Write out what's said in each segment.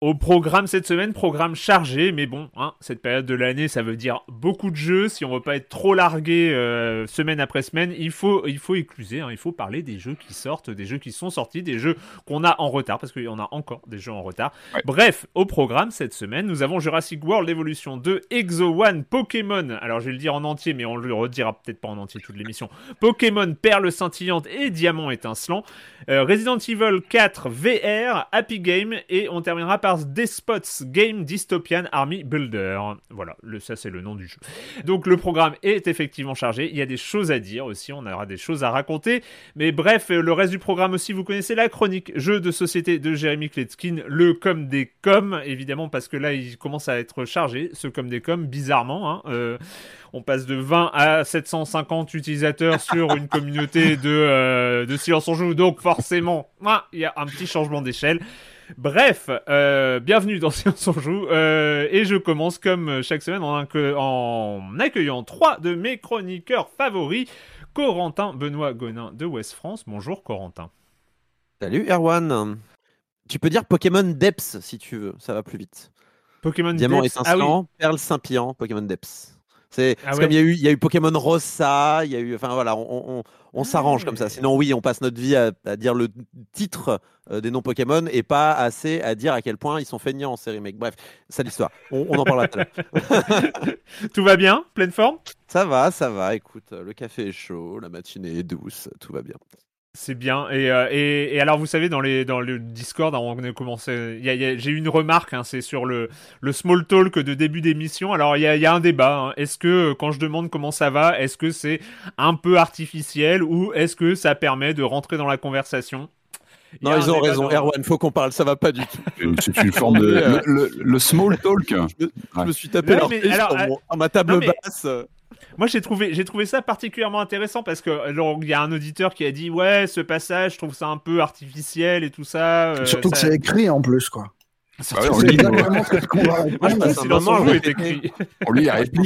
Au programme cette semaine, programme chargé, mais bon, hein, cette période de l'année, ça veut dire beaucoup de jeux. Si on veut pas être trop largué euh, semaine après semaine, il faut, il faut écluser, hein, il faut parler des jeux qui sortent, des jeux qui sont sortis, des jeux qu'on a en retard, parce qu'il y en a encore des jeux en retard. Bref, au programme cette semaine, nous avons Jurassic World Evolution 2, Exo One, Pokémon. Alors je vais le dire en entier, mais on le redira peut-être pas en entier toute l'émission. Pokémon Perle scintillante et Diamant étincelant. Euh, Resident Evil 4 VR, Happy Game, et on terminera par Despots Game Dystopian Army Builder. Voilà, le, ça c'est le nom du jeu. Donc le programme est effectivement chargé, il y a des choses à dire aussi, on aura des choses à raconter, mais bref, le reste du programme aussi, vous connaissez la chronique jeu de société de Jérémy Kletskin, le comme des coms, évidemment, parce que là il commence à être chargé, ce comme des coms, bizarrement. Hein, euh, on passe de 20 à 750 utilisateurs sur une communauté de, euh, de silence en joue, donc forcément, il y a un petit changement d'échelle. Bref, euh, bienvenue dans Science on Joue, euh, et je commence comme chaque semaine en, en, accueillant trois de mes chroniqueurs favoris, Corentin Benoît Gonin de West France. Bonjour Corentin. Salut Erwan. Tu peux dire Pokémon Depths si tu veux, ça va plus vite. Pokémon Diamant étincelant, ah Perle scintillant, Pokémon Depths. C'est ah comme il y a eu, il y a eu Pokémon Rosa, il y a eu, enfin voilà, on, on, s'arrange comme ça. Sinon, oui, on passe notre vie à, dire le titre euh, des noms Pokémon et pas assez à dire à quel point ils sont feignants en série mec. Bref, c'est l'histoire. On, on, en parlera tout à l'heure. tout va bien, pleine forme? Ça va, ça va. Écoute, le café est chaud, la matinée est douce, tout va bien. C'est bien. Euh, et, et, alors, vous savez, dans, les, dans le Discord, on a commencé. J'ai eu une remarque, hein, c'est sur le, le small talk de début d'émission. Alors, il y a, y a, un débat. Hein. Est-ce que, quand je demande comment ça va, est-ce que c'est un peu artificiel ou est-ce que ça permet de rentrer dans la conversation? Non, ils ont raison. Erwan, faut qu'on parle. Ça va pas du tout. C'est une forme de le, small talk. Je me, suis tapé leur sur ma table basse. Moi, j'ai trouvé, j'ai trouvé ça particulièrement intéressant parce que il y a un auditeur qui a dit ouais, ce passage, je trouve ça un peu artificiel et tout ça. Euh, Surtout que c'est écrit en plus, quoi. Ah on lit la.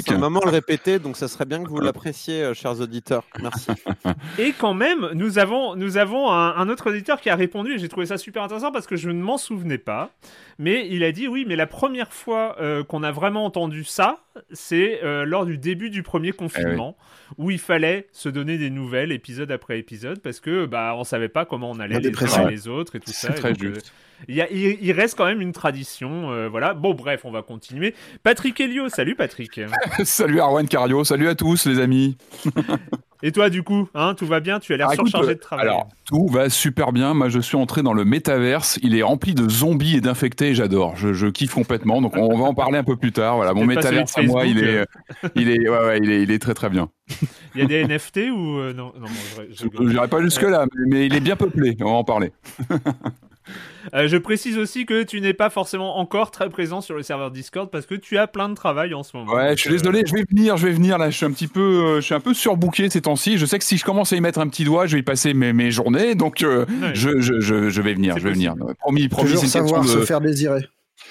C'est moment le répéter, donc ça serait bien que vous l'appréciez, euh, chers auditeurs. Merci. Et quand même, nous avons, nous avons un, autre auditeur qui a répondu, et j'ai trouvé ça super intéressant parce que je ne m'en souvenais pas. Mais il a dit oui, mais la première fois euh, qu'on a vraiment entendu ça, c'est euh, lors du début du premier confinement, eh où il fallait se donner des nouvelles épisode après épisode parce que bah on savait pas comment on allait les les autres et tout ça. Très juste il, reste quand même une tradition. Euh, voilà. Bon, bref, on va continuer. Patrick Helio, salut Patrick. salut Arwan Cario, salut à tous les amis. Et toi, du coup, hein, tout va bien? Tu as l'air Ah, surchargé euh, de travail. Alors, tout va super bien. Moi, je suis entré dans le métaverse. Il est rempli de zombies et d'infectés. J'adore. Je, je kiffe complètement. Donc, on va en parler un peu plus tard. Voilà, mon métaverse à moi, il est, euh. il est, ouais, ouais, il est, il est très très bien. Il y a des NFT ou euh, non? Non, bon, je, n'irai pas jusque là, mais, mais il est bien peuplé. On va en parler. Euh, je précise aussi que tu n'es pas forcément encore très présent sur le serveur Discord parce que tu as plein de travail en ce moment. Ouais, je suis euh, désolé. Je vais venir, je vais venir là. Je suis un petit peu, euh, je suis un peu surbooké ces temps-ci. Je sais que si je commence à y mettre un petit doigt, je vais y passer mes, mes journées. Donc, euh, Ouais. je, je, je, je vais venir. Je vais venir. possible. Promis, promis. C'est une savoir question se de. faire désirer.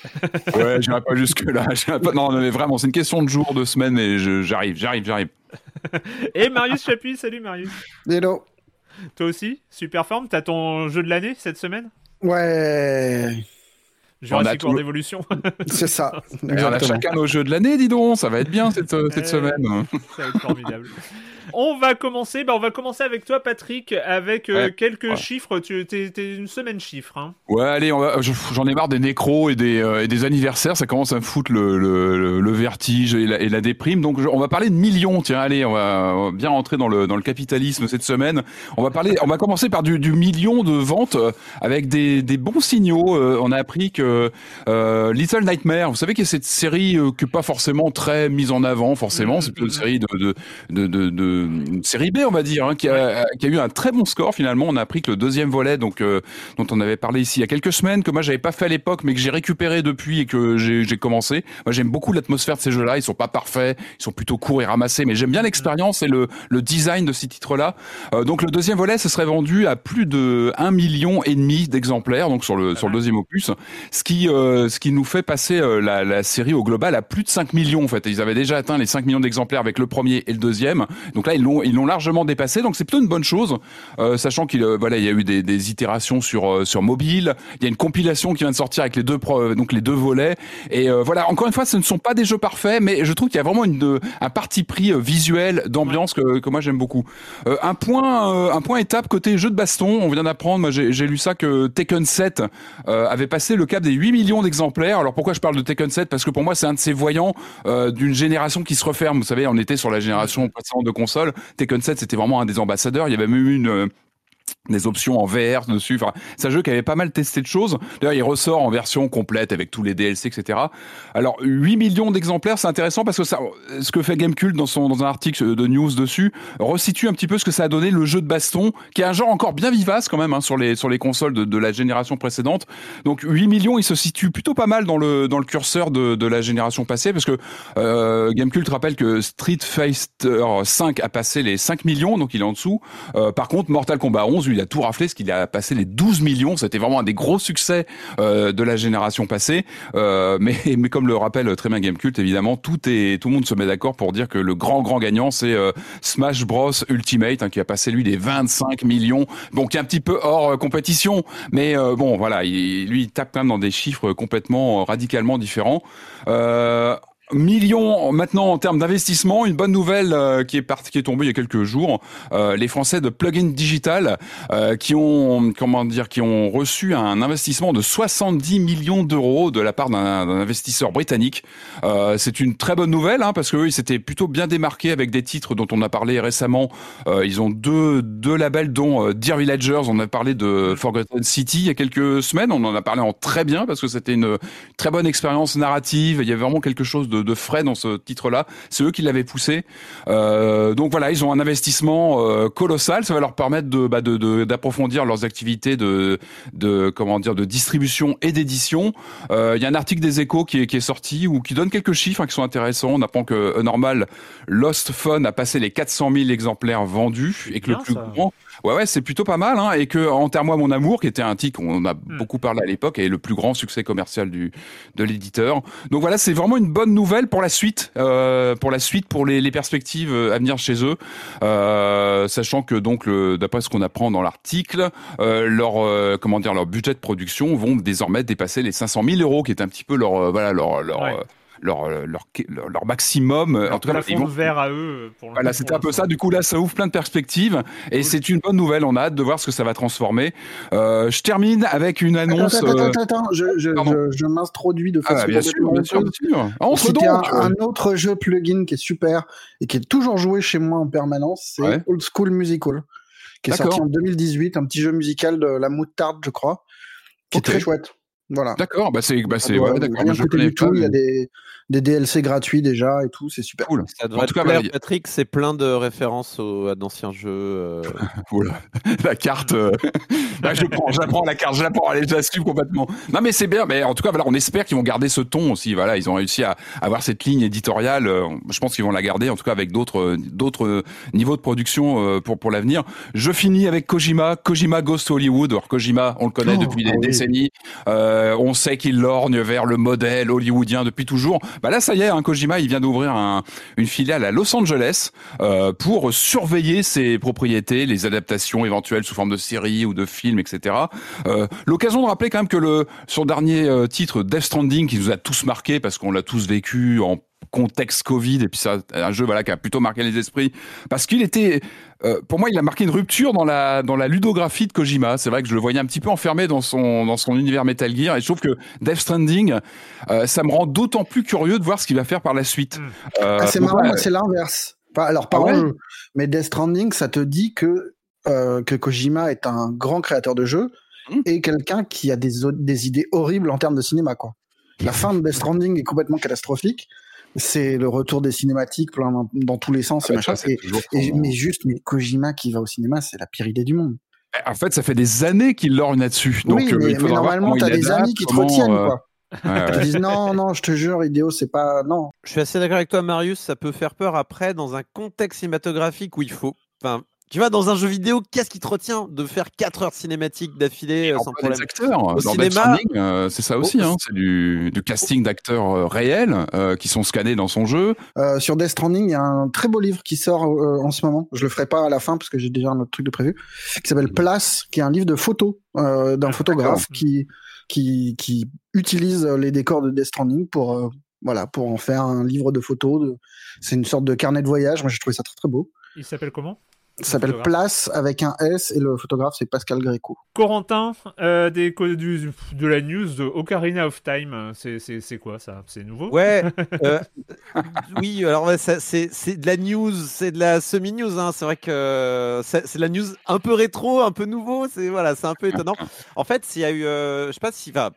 Ouais, j'irai pas jusque là. Non, mais vraiment, c'est une question de jours, de semaines, et je- j'arrive, j'arrive, j'arrive. Et Marius Chapuis, salut Marius. Hello. Toi aussi, super forme. T'as ton jeu de l'année cette semaine? Ouais, Jurassic World Evolution. c'est ça. On a chacun nos jeux de l'année, dis donc. Ça va être bien cette, euh, cette semaine. Ça va être formidable. On va commencer, bah on va commencer avec toi Patrick, avec euh, Ouais, quelques ouais. chiffres. Tu t'es t'es une semaine chiffre. Hein. Ouais, allez, on va- je- j'en ai marre des nécros et des, euh, et des anniversaires. Ça commence à me foutre le, le, le- le vertige et la, et la déprime. Donc, on va parler de millions. Tiens, allez, on va, on va bien rentrer dans le, dans le capitalisme cette semaine. On va parler, on va commencer par du, du million de ventes euh, avec des, des bons signaux. Euh, on a appris que Little Nightmare, vous savez qu'il y a cette série que pas forcément très mise en avant, forcément. C'est plutôt une série de, de, de, de- une série B, on va dire, hein, qui, a, qui a eu un très bon score finalement. On a appris que le deuxième volet, donc euh, dont on avait parlé ici il y a quelques semaines, que moi j'avais pas fait à l'époque, mais que j'ai récupéré depuis et que j'ai commencé. Moi j'aime beaucoup l'atmosphère de ces jeux-là. Ils sont pas parfaits, ils sont plutôt courts et ramassés, mais j'aime bien l'expérience et le, le design de ces titres-là. Euh, donc le deuxième volet, ce serait vendu à plus de 1 million et demi d'exemplaires, donc sur le sur le deuxième opus, ce qui euh, ce qui nous fait passer euh, la, la série au global à plus de 5 millions en fait. Ils avaient déjà atteint les 5 millions d'exemplaires avec le premier et le deuxième. Donc là ils l'ont ils l'ont largement dépassé. Donc c'est plutôt une bonne chose, euh, sachant qu'il euh, voilà il y a eu des, des itérations sur euh, sur mobile. Il y a une compilation qui vient de sortir avec les deux pro- donc les deux volets. Et voilà encore une fois ce ne sont pas des jeux parfaits, mais je trouve qu'il y a vraiment une un parti pris visuel d'ambiance que que moi j'aime beaucoup. Un point un point étape côté jeu de baston. On vient d'apprendre, moi j'ai j'ai lu ça que Tekken 7 euh, avait passé le cap des 8 millions d'exemplaires. Alors pourquoi je parle de Tekken 7 Parce que pour moi c'est un de ces voyants d'une génération qui se referme. Vous savez, on était sur la génération précédente de consoles. Tekken 7 c'était vraiment un des ambassadeurs. Il y avait même eu une euh, des options en VR dessus. Enfin, c'est un jeu qui avait pas mal testé de choses. D'ailleurs, il ressort en version complète avec tous les DLC, etc. Alors, 8 millions d'exemplaires, c'est intéressant parce que ça, ce que fait Gamecult dans son dans un article de news dessus resitue un petit peu ce que ça a donné le jeu de baston, qui est un genre encore bien vivace quand même hein, sur les sur les consoles de, de la génération précédente. Donc 8 millions, il se situe plutôt pas mal dans le dans le curseur de, de la génération passée parce que euh, Gamecult rappelle que Street Fighter 5 a passé les 5 millions, donc il est en dessous. Euh, par contre, Mortal Kombat 11, il a tout raflé, parce qu'il a passé les 12 millions. C'était vraiment un des gros succès euh, de la génération passée. Euh, mais, mais comme le rappelle très bien Gamecult, évidemment, tout est tout le monde se met d'accord pour dire que le grand grand gagnant, c'est euh, Smash Bros Ultimate, hein, qui a passé lui les 25 millions. Bon, qui est un petit peu hors euh, compétition, mais euh, bon, voilà, il, lui, il tape quand même dans des chiffres complètement euh, radicalement différents. Euh, millions maintenant en termes d'investissement. Une bonne nouvelle euh, qui est partie, qui est tombée il y a quelques jours. Euh, les Français de Plugin Digital euh, qui ont comment dire qui ont reçu un investissement de 70 millions d'euros de la part d'un d'un investisseur britannique. Euh, c'est une très bonne nouvelle hein, parce que eux, ils s'étaient plutôt bien démarqués avec des titres dont on a parlé récemment. Euh, ils ont deux deux labels dont euh, Dear Villagers. On a parlé de Forgotten City il y a quelques semaines. On en a parlé en très bien parce que c'était une très bonne expérience narrative. Il y avait vraiment quelque chose de, de frais dans ce titre-là. C'est eux qui l'avaient poussé. Euh, donc voilà, ils ont un investissement euh, colossal. Ça va leur permettre de bah, de- de- d'approfondir leurs activités de de comment dire de distribution et d'édition. Euh, Il y a un article des Échos qui est, qui est sorti ou qui donne quelques chiffres hein, qui sont intéressants. On apprend que normal Lost Fun a passé les 400 000 exemplaires vendus et que le plus ça. grand Ouais, ouais, c'est plutôt pas mal, hein, et que Enterre-moi mon amour, qui était un titre qu'on a Hmm. beaucoup parlé à l'époque, est le plus grand succès commercial du de l'éditeur. Donc voilà, c'est vraiment une bonne nouvelle pour la suite, euh, pour la suite, pour les, les perspectives euh, à venir chez eux, euh, sachant que donc, d'après ce qu'on apprend dans l'article, euh, leur euh, comment dire, leur budget de production vont désormais dépasser les 500 000 euros, qui est un petit peu leur euh, voilà leur leur Ouais. Euh, leur, leur, leur, maximum. en tout cas, là, ils vont... vert à eux. Pour voilà, c'était un peu ça. Du coup, là, ça ouvre plein de perspectives et c'est une bonne nouvelle. On a hâte de voir ce que ça va transformer. Euh, je termine avec une annonce. Attends, attends, attends, je, je, je, m'introduis de façon. Ah, bien sûr, bien sûr, bien sûr. un, un, autre jeu plugin qui est super et qui est toujours joué chez moi en permanence, c'est Old School Musical, qui est sorti en 2018, un petit jeu musical de la moutarde, je crois, qui est très chouette. Voilà. D'accord, bah c'est, bah c'est, ouais, d'accord. Je connais du tout. Il y a des, des DLC gratuits déjà et tout, c'est super. Cool. Ça devrait en tout cas, plaire, Patrick, c'est plein de références aux, à d'anciens jeux. Euh... la carte. Euh... bah, je prends, j'apprends la carte, je la prends, allez, je complètement. Non, mais c'est bien. Mais en tout cas, voilà, on espère qu'ils vont garder ce ton aussi. Voilà, ils ont réussi à avoir cette ligne éditoriale. Euh, je pense qu'ils vont la garder, en tout cas avec d'autres, d'autres niveaux de production euh, pour pour l'avenir. Je finis avec Kojima, Kojima Ghost Hollywood. Alors Kojima, on le connaît oh, depuis des décennies. Euh, euh, on sait qu'il lorgne vers le modèle hollywoodien depuis toujours. Bah là, ça y est, hein, Kojima, il vient d'ouvrir une filiale à Los Angeles euh, pour surveiller ses propriétés, les adaptations éventuelles sous forme de séries ou de films, etc. Euh, l'occasion de rappeler quand même que son dernier titre, Death Stranding, qui nous a tous marqué parce qu'on l'a tous vécu en contexte Covid et puis ça un jeu voilà qui a plutôt marqué les esprits. Parce qu'il était euh, pour moi il a marqué une rupture dans la dans la ludographie de Kojima. C'est vrai que je le voyais un petit peu enfermé dans son dans son univers Metal Gear et je trouve que Death Stranding euh, ça me rend d'autant plus curieux de voir ce qu'il va faire par la suite. Hmm. euh, ah, c'est marrant c'est l'inverse. Alors pas ah mais Death Stranding ça te dit que que Kojima est un grand créateur de jeux hmm. et quelqu'un qui a des des idées horribles en termes de cinéma quoi. La fin de Death Stranding est complètement catastrophique c'est le retour des cinématiques plein dans, tous les sens. Ah, mais juste, mais Kojima qui va au cinéma, c'est la pire idée du monde. Eh, en fait, ça fait des années qu'il lorgne là-dessus. Donc, oui, mais, normalement, t'as des amis qui te retiennent, euh, quoi. Ils disent non, non, je te jure, Idéo, c'est pas. Non. Je suis assez d'accord avec toi, Marius. Ça peut faire peur après, dans un contexte cinématographique où il faut. Enfin, tu vois, dans un jeu vidéo, qu'est-ce qui te retient de faire 4 heures cinématiques d'affilée euh, sans problème? des acteurs. Au cinéma, euh, c'est ça aussi. Hein, c'est du, du, casting d'acteurs euh, réels qui sont scannés dans son jeu. sur Death Stranding, il y a un très beau livre qui sort en ce moment. Je le ferai pas à la fin parce que j'ai déjà un autre truc de prévu, qui s'appelle Place, qui est un livre de photos d'un ah, photographe qui, qui, qui utilise les décors de Death Stranding pour voilà pour en faire un livre de photos. De... C'est une sorte de carnet de voyage. Moi, j'ai trouvé ça très très beau. Il s'appelle comment? Ça s'appelle Place avec un S et le photographe c'est Pascal Gréco. Corentin, euh, des, du, de la news de Ocarina of Time, c'est quoi ça? C'est nouveau? Ouais, euh, oui, alors c'est de la news, c'est de la semi-news, hein. c'est vrai que c'est la news un peu rétro, un peu nouveau, c'est voilà, un peu étonnant. En fait, s'il y a eu, euh, je sais pas s'il va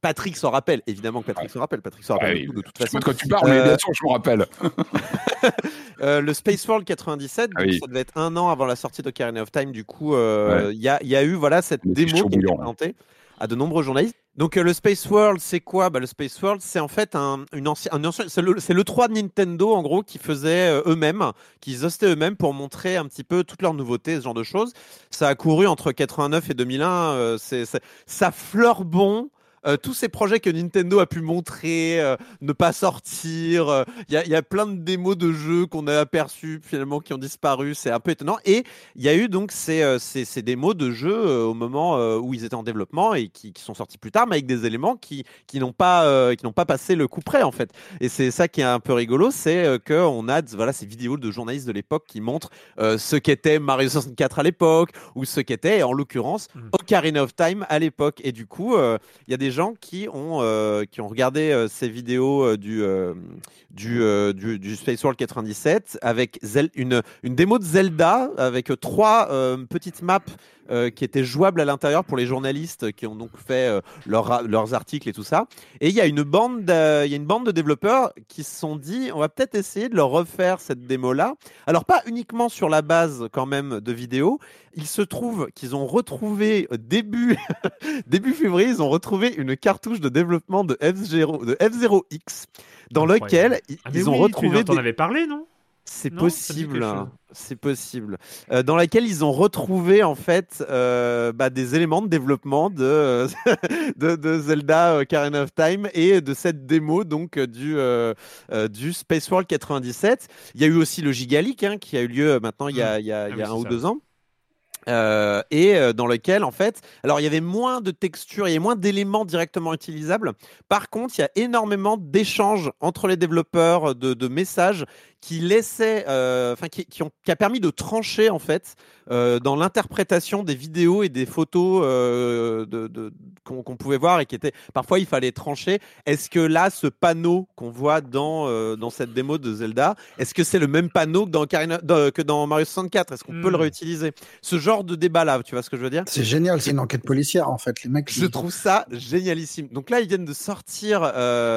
Patrick s'en rappelle, évidemment que Patrick s'en rappelle. Patrick s'en rappelle de toute façon. Quand tu parles, mais bien sûr, je me rappelle. Euh, le Space World 97, ah ça devait être un an avant la sortie d'Ocarina of Time. Du coup, euh, il y, a, y, a, eu voilà cette démo qui a été présentée à de nombreux journalistes. Donc euh, le Space World, c'est quoi? Bah, Le Space World, c'est en fait un, une ancien, c'est le, 3 de Nintendo en gros qui faisait eux-mêmes, qui hostaient eux-mêmes pour montrer un petit peu toutes leurs nouveautés, ce genre de choses. Ça a couru entre 89 et 2001. c'est, ça fleure bon. Euh, tous ces projets que Nintendo a pu montrer, euh, ne pas sortir. Il euh, y, a plein de démos de jeux qu'on a aperçus finalement qui ont disparu. C'est un peu étonnant. Et il y a eu donc ces, ces, démos de jeux au moment où ils étaient en développement et qui, sont sortis plus tard, mais avec des éléments qui, qui n'ont pas, qui n'ont pas passé le coup près en fait. Et c'est ça qui est un peu rigolo, c'est qu'on a voilà, ces vidéos de journalistes de l'époque qui montrent ce qu'était Mario 64 à l'époque ou ce qu'était en l'occurrence mmh. Ocarina of Time à l'époque. Et du coup, il y a des gens qui ont, euh, qui ont regardé euh, ces vidéos euh, du, du, du, Space World 97 avec une, une démo de Zelda avec trois petites maps euh, qui était jouable à l'intérieur pour les journalistes qui ont donc fait euh, leurs articles et tout ça. Et il y a une bande, de, il y a une bande de développeurs qui se sont dit, on va peut-être essayer de leur refaire cette démo-là. Alors pas uniquement sur la base quand même de vidéos. Il se trouve qu'ils ont retrouvé début début février, ils ont retrouvé une cartouche de développement de F0 de F0X dans lequel ah, ils ont retrouvé. Tu en avais parlé, non? C'est possible, hein. c'est possible. Euh, dans laquelle ils ont retrouvé en fait euh, bah, des éléments de développement de, de, Zelda Ocarina of Time et de cette démo donc du, euh, du Space World 97. Il y a eu aussi le Gigalic hein, qui a eu lieu maintenant il y a, il y a, il y a ah un ou deux ans. Euh, et euh, dans lequel, en fait, alors il y avait moins de textures, il y avait moins d'éléments directement utilisables. Par contre, il y a énormément d'échanges entre les développeurs, de, de messages qui laissait, euh, enfin qui, qui, ont, qui, a permis de trancher en fait euh, dans l'interprétation des vidéos et des photos euh, de, de, qu'on, pouvait voir et qui étaient parfois il fallait trancher. Est-ce que là, ce panneau qu'on voit dans euh, dans cette démo de Zelda, est-ce que c'est le même panneau que dans, Carina, que dans Mario 64 Est-ce qu'on peut le hmm. réutiliser? Ce genre de débat là, tu vois ce que je veux dire? C'est génial, c'est une enquête policière en fait. Les mecs. Je trouve ça génialissime. Donc là, ils viennent de sortir,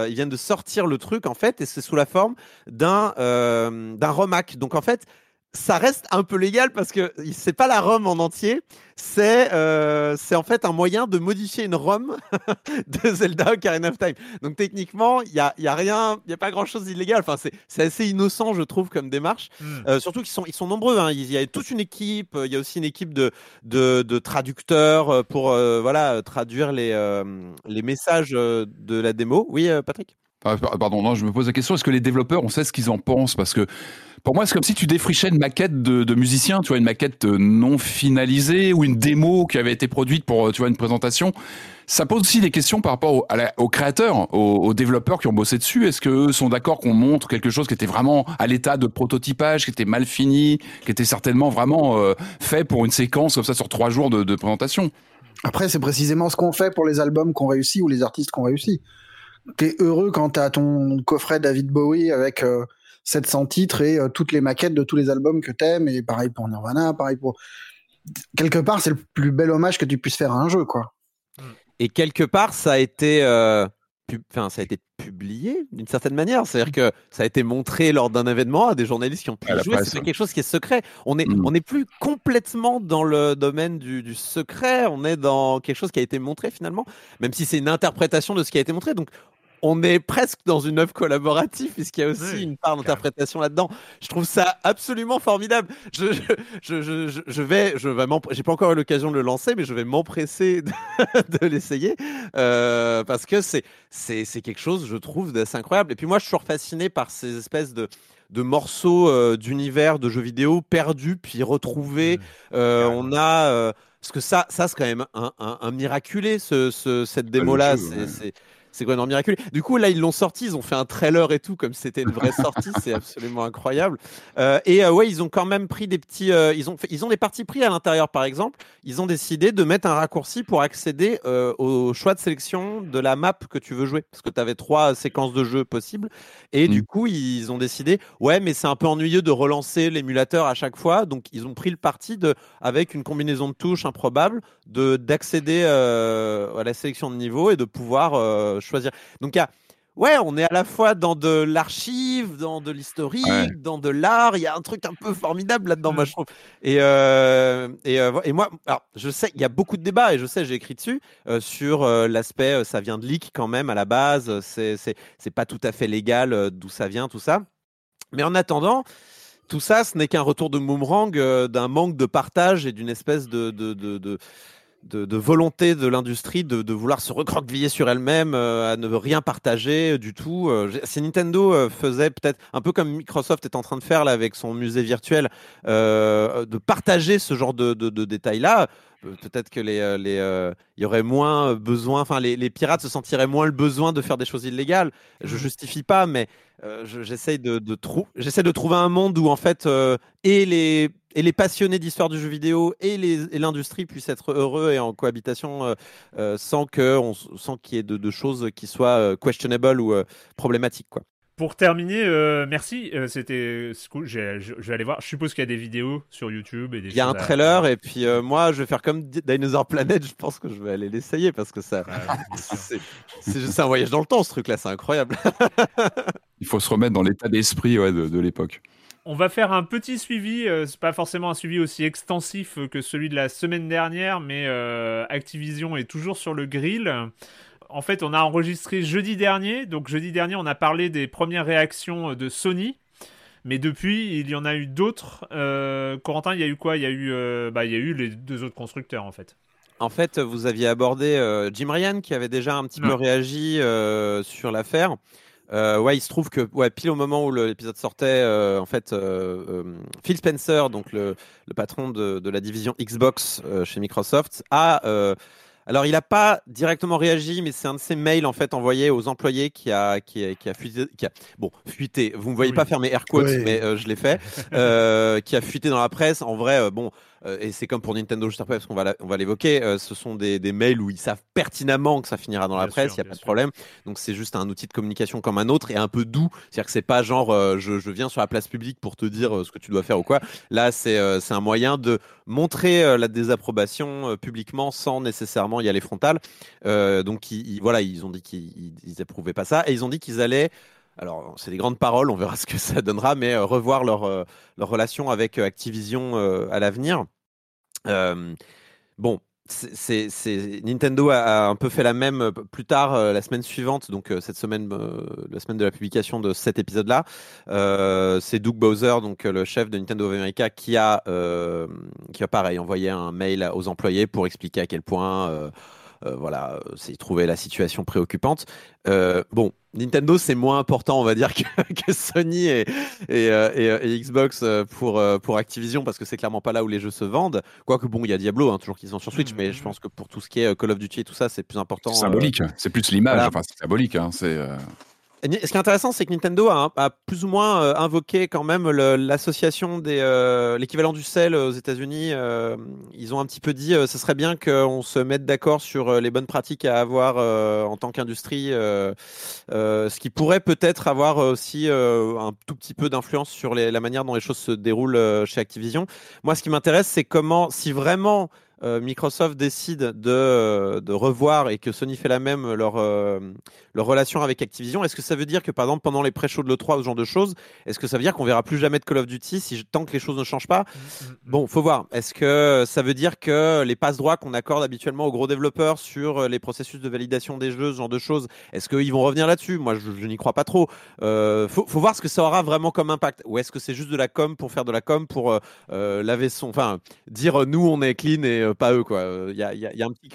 ils viennent de sortir le truc en fait, et c'est sous la forme d'un euh, d'un romac. Donc en fait, ça reste un peu légal parce que c'est pas la ROM en entier, c'est euh, c'est en fait un moyen de modifier une ROM de Zelda Ocarina of Time. Donc techniquement, il y a, y a rien, il y a pas grand chose d'illégal. Enfin, c'est assez innocent, je trouve, comme démarche. Hmm. Euh, surtout qu'ils sont ils sont nombreux. Hein. Il y a toute une équipe. Il y a aussi une équipe de de, de traducteurs pour voilà traduire les les messages de la démo. Oui, Patrick? Ah, pardon, je me pose la question, est-ce que les développeurs, on sait ce qu'ils en pensent? Parce que pour moi, c'est comme si tu défrichais une maquette de, de musicien, tu vois, une maquette euh, non finalisée ou une démo qui avait été produite pour, euh, tu vois, une présentation. Ça pose aussi des questions par rapport aux créateurs, aux, développeurs qui ont bossé dessus. Est-ce qu'eux sont d'accord qu'on montre quelque chose qui était vraiment à l'état de prototypage, qui était mal fini, qui était certainement vraiment euh, fait pour une séquence comme ça sur trois jours de, de présentation? Après, c'est précisément ce qu'on fait pour les albums qu'on réussit ou les artistes qu'on réussit t'es heureux quand t'as ton coffret David Bowie avec 700 euh, titres et euh, toutes les maquettes de tous les albums que t'aimes et pareil pour Nirvana, pareil pour quelque part c'est le plus bel hommage que tu puisses faire à un jeu quoi. Et quelque part ça a été euh, Enfin, ça a été publié d'une certaine manière. C'est-à-dire que ça a été montré lors d'un événement à des journalistes qui ont pu jouer. C'est quelque chose qui est secret. On n'est mm. on est plus complètement dans le domaine du, du, secret. On est dans quelque chose qui a été montré finalement, même si c'est une interprétation de ce qui a été montré. Donc, on est presque dans une œuvre collaborative puisqu'il y a aussi une part d'interprétation là-dedans. Je trouve ça absolument formidable. Je, je, je, je vais, je vais j'ai pas encore eu l'occasion de le lancer, mais je vais m'empresser de, l'essayer euh, parce que c'est, c'est, c'est quelque chose, je trouve, d'assez incroyable. Et puis moi, je suis toujours fasciné par ces espèces de de morceaux euh, d'univers de jeux vidéo perdus puis retrouvés. Mmh. Euh, on a parce que ça, ça c'est quand même un, un, miraculé ce, ce, cette démo là. c'est c'est quoi un miraculé. Du coup, là, ils l'ont sorti, ils ont fait un trailer et tout, comme c'était une vraie sortie, c'est absolument incroyable. Euh, et euh, ouais, ils ont quand même pris des petits, euh, ils ont fait, ils ont des parties pris à l'intérieur, par exemple. Ils ont décidé de mettre un raccourci pour accéder au choix de sélection de la map que tu veux jouer, parce que tu avais trois séquences de jeu possibles. Et du mm. coup, ils ont décidé, ouais, mais c'est un peu ennuyeux de relancer l'émulateur à chaque fois, donc ils ont pris le parti de, avec une combinaison de touches improbable, de d'accéder à la sélection de niveau et de pouvoir choisir. Donc, il y a, ouais, on est à la fois dans de l'archive, dans de l'historique, dans de l'art. Il y a un truc un peu formidable là-dedans, moi, je trouve. Et, euh, et, euh, et, moi, alors, je sais, il y a beaucoup de débats et je sais, j'ai écrit dessus euh, sur l'aspect, ça vient de leak quand même à la base. C'est, c'est, pas tout à fait légal d'où ça vient, tout ça. Mais en attendant, tout ça, ce n'est qu'un retour de boomerang d'un manque de partage et d'une espèce de, de, de de, volonté de l'industrie de, vouloir se recroqueviller sur elle-même, euh, à ne rien partager euh, du tout. Euh, si Nintendo faisait peut-être un peu comme Microsoft est en train de faire là avec son musée virtuel, de partager ce genre de, détails-là, peut-être que les, les y aurait moins besoin, enfin les, les, pirates se sentiraient moins le besoin de faire des choses illégales. Je mmh. justifie pas, mais j'essaie de, de, j'essaie de trouver un monde où en fait et les et les passionnés d'histoire du jeu vidéo et l'industrie puissent être heureux et en cohabitation euh, euh, sans que qu'il y ait de, choses qui soient euh, questionable ou problématiques quoi. Pour terminer, merci. C'était cool. Je, vais aller voir. Je suppose qu'il y a des vidéos sur YouTube et des. Il y a un trailer et puis moi, je vais faire comme Dinosaur Planet. Je pense que je vais aller l'essayer parce que ça, c'est un voyage dans le temps ce truc-là. C'est incroyable. Il faut se remettre dans l'état d'esprit ouais, de l'époque. On va faire un petit suivi, euh, c'est pas forcément un suivi aussi extensif que celui de la semaine dernière, mais euh, Activision est toujours sur le grill. En fait, on a enregistré jeudi dernier, donc jeudi dernier, on a parlé des premières réactions de Sony. Mais depuis, il y en a eu d'autres. Euh, Corentin, il y a eu quoi? Il y a eu, bah, il y a eu les deux autres constructeurs, en fait. En fait, vous aviez abordé Jim Ryan qui avait déjà un petit peu réagi sur l'affaire. Euh, ouais, il se trouve que ouais, pile au moment où l'épisode sortait, euh, en fait, euh, Phil Spencer, donc le, le patron de, de, la division Xbox chez Microsoft, a alors, il n'a pas directement réagi, mais c'est un de ses mails en fait envoyés aux employés qui a, qui a, qui a fuité. Qui a, bon, fuité. Vous ne me voyez pas faire mes air quotes, mais je l'ai fait. qui a fuité dans la presse. En vrai, bon, euh, et c'est comme pour Nintendo juste après, parce qu'on va, on va l'évoquer, euh, ce sont des, des, mails où ils savent pertinemment que ça finira dans la presse, il n'y a pas de problème. Donc c'est juste un outil de communication comme un autre et un peu doux. C'est-à-dire que c'est pas genre euh, je, je, viens sur la place publique pour te dire ce que tu dois faire ou quoi. Là, c'est c'est un moyen de montrer la désapprobation publiquement sans nécessairement y aller frontal. donc ils, voilà, ils ont dit qu'ils n'approuvaient pas ça et ils ont dit qu'ils allaient alors c'est des grandes paroles, on verra ce que ça donnera, mais revoir leur, leur relation avec Activision à l'avenir. Euh, bon, c'est, Nintendo a, un peu fait la même euh, plus tard euh, la semaine suivante, donc cette semaine, la semaine de la publication de cet épisode-là. c'est Doug Bowser, donc le chef de Nintendo of America, qui a, qui a pareil envoyé un mail aux employés pour expliquer à quel point euh, voilà, c'est trouver la situation préoccupante. Euh, bon, Nintendo, c'est moins important, on va dire, que, Sony et, euh, Xbox pour, pour Activision, parce que c'est clairement pas là où les jeux se vendent. Quoique, bon, il y a Diablo, hein, toujours qu'ils sont sur Switch, mais je pense que pour tout ce qui est Call of Duty et tout ça, c'est plus important. C'est symbolique, c'est plus l'image, enfin, c'est symbolique. Hein, c'est. Ce qui est intéressant, c'est que Nintendo a, plus ou moins euh, invoqué quand même l'association des euh, l'équivalent du sel aux États-Unis. Euh, ils ont un petit peu dit, ce serait bien qu'on se mette d'accord sur les bonnes pratiques à avoir en tant qu'industrie, ce qui pourrait peut-être avoir aussi un tout petit peu d'influence sur la manière dont les choses se déroulent chez Activision. Moi, ce qui m'intéresse, c'est comment, si vraiment euh, Microsoft décide de, euh, de, revoir et que Sony fait la même leur, euh, leur relation avec Activision, est-ce que ça veut dire que par exemple pendant les pré-shows de l'E3 ou ce genre de choses, est-ce que ça veut dire qu'on verra plus jamais de Call of Duty si, tant que les choses ne changent pas? Mm, mm, mm. Bon, faut voir. Est-ce que ça veut dire que les passes droits qu'on accorde habituellement aux gros développeurs sur les processus de validation des jeux, ce genre de choses, est-ce qu'ils vont revenir là-dessus? Moi, je, n'y crois pas trop. faut, faut, voir ce que ça aura vraiment comme impact. Ou est-ce que c'est juste de la com pour faire de la com pour laver son, enfin dire nous on est clean et euh, pas eux quoi. Il y a, y, a, un petit,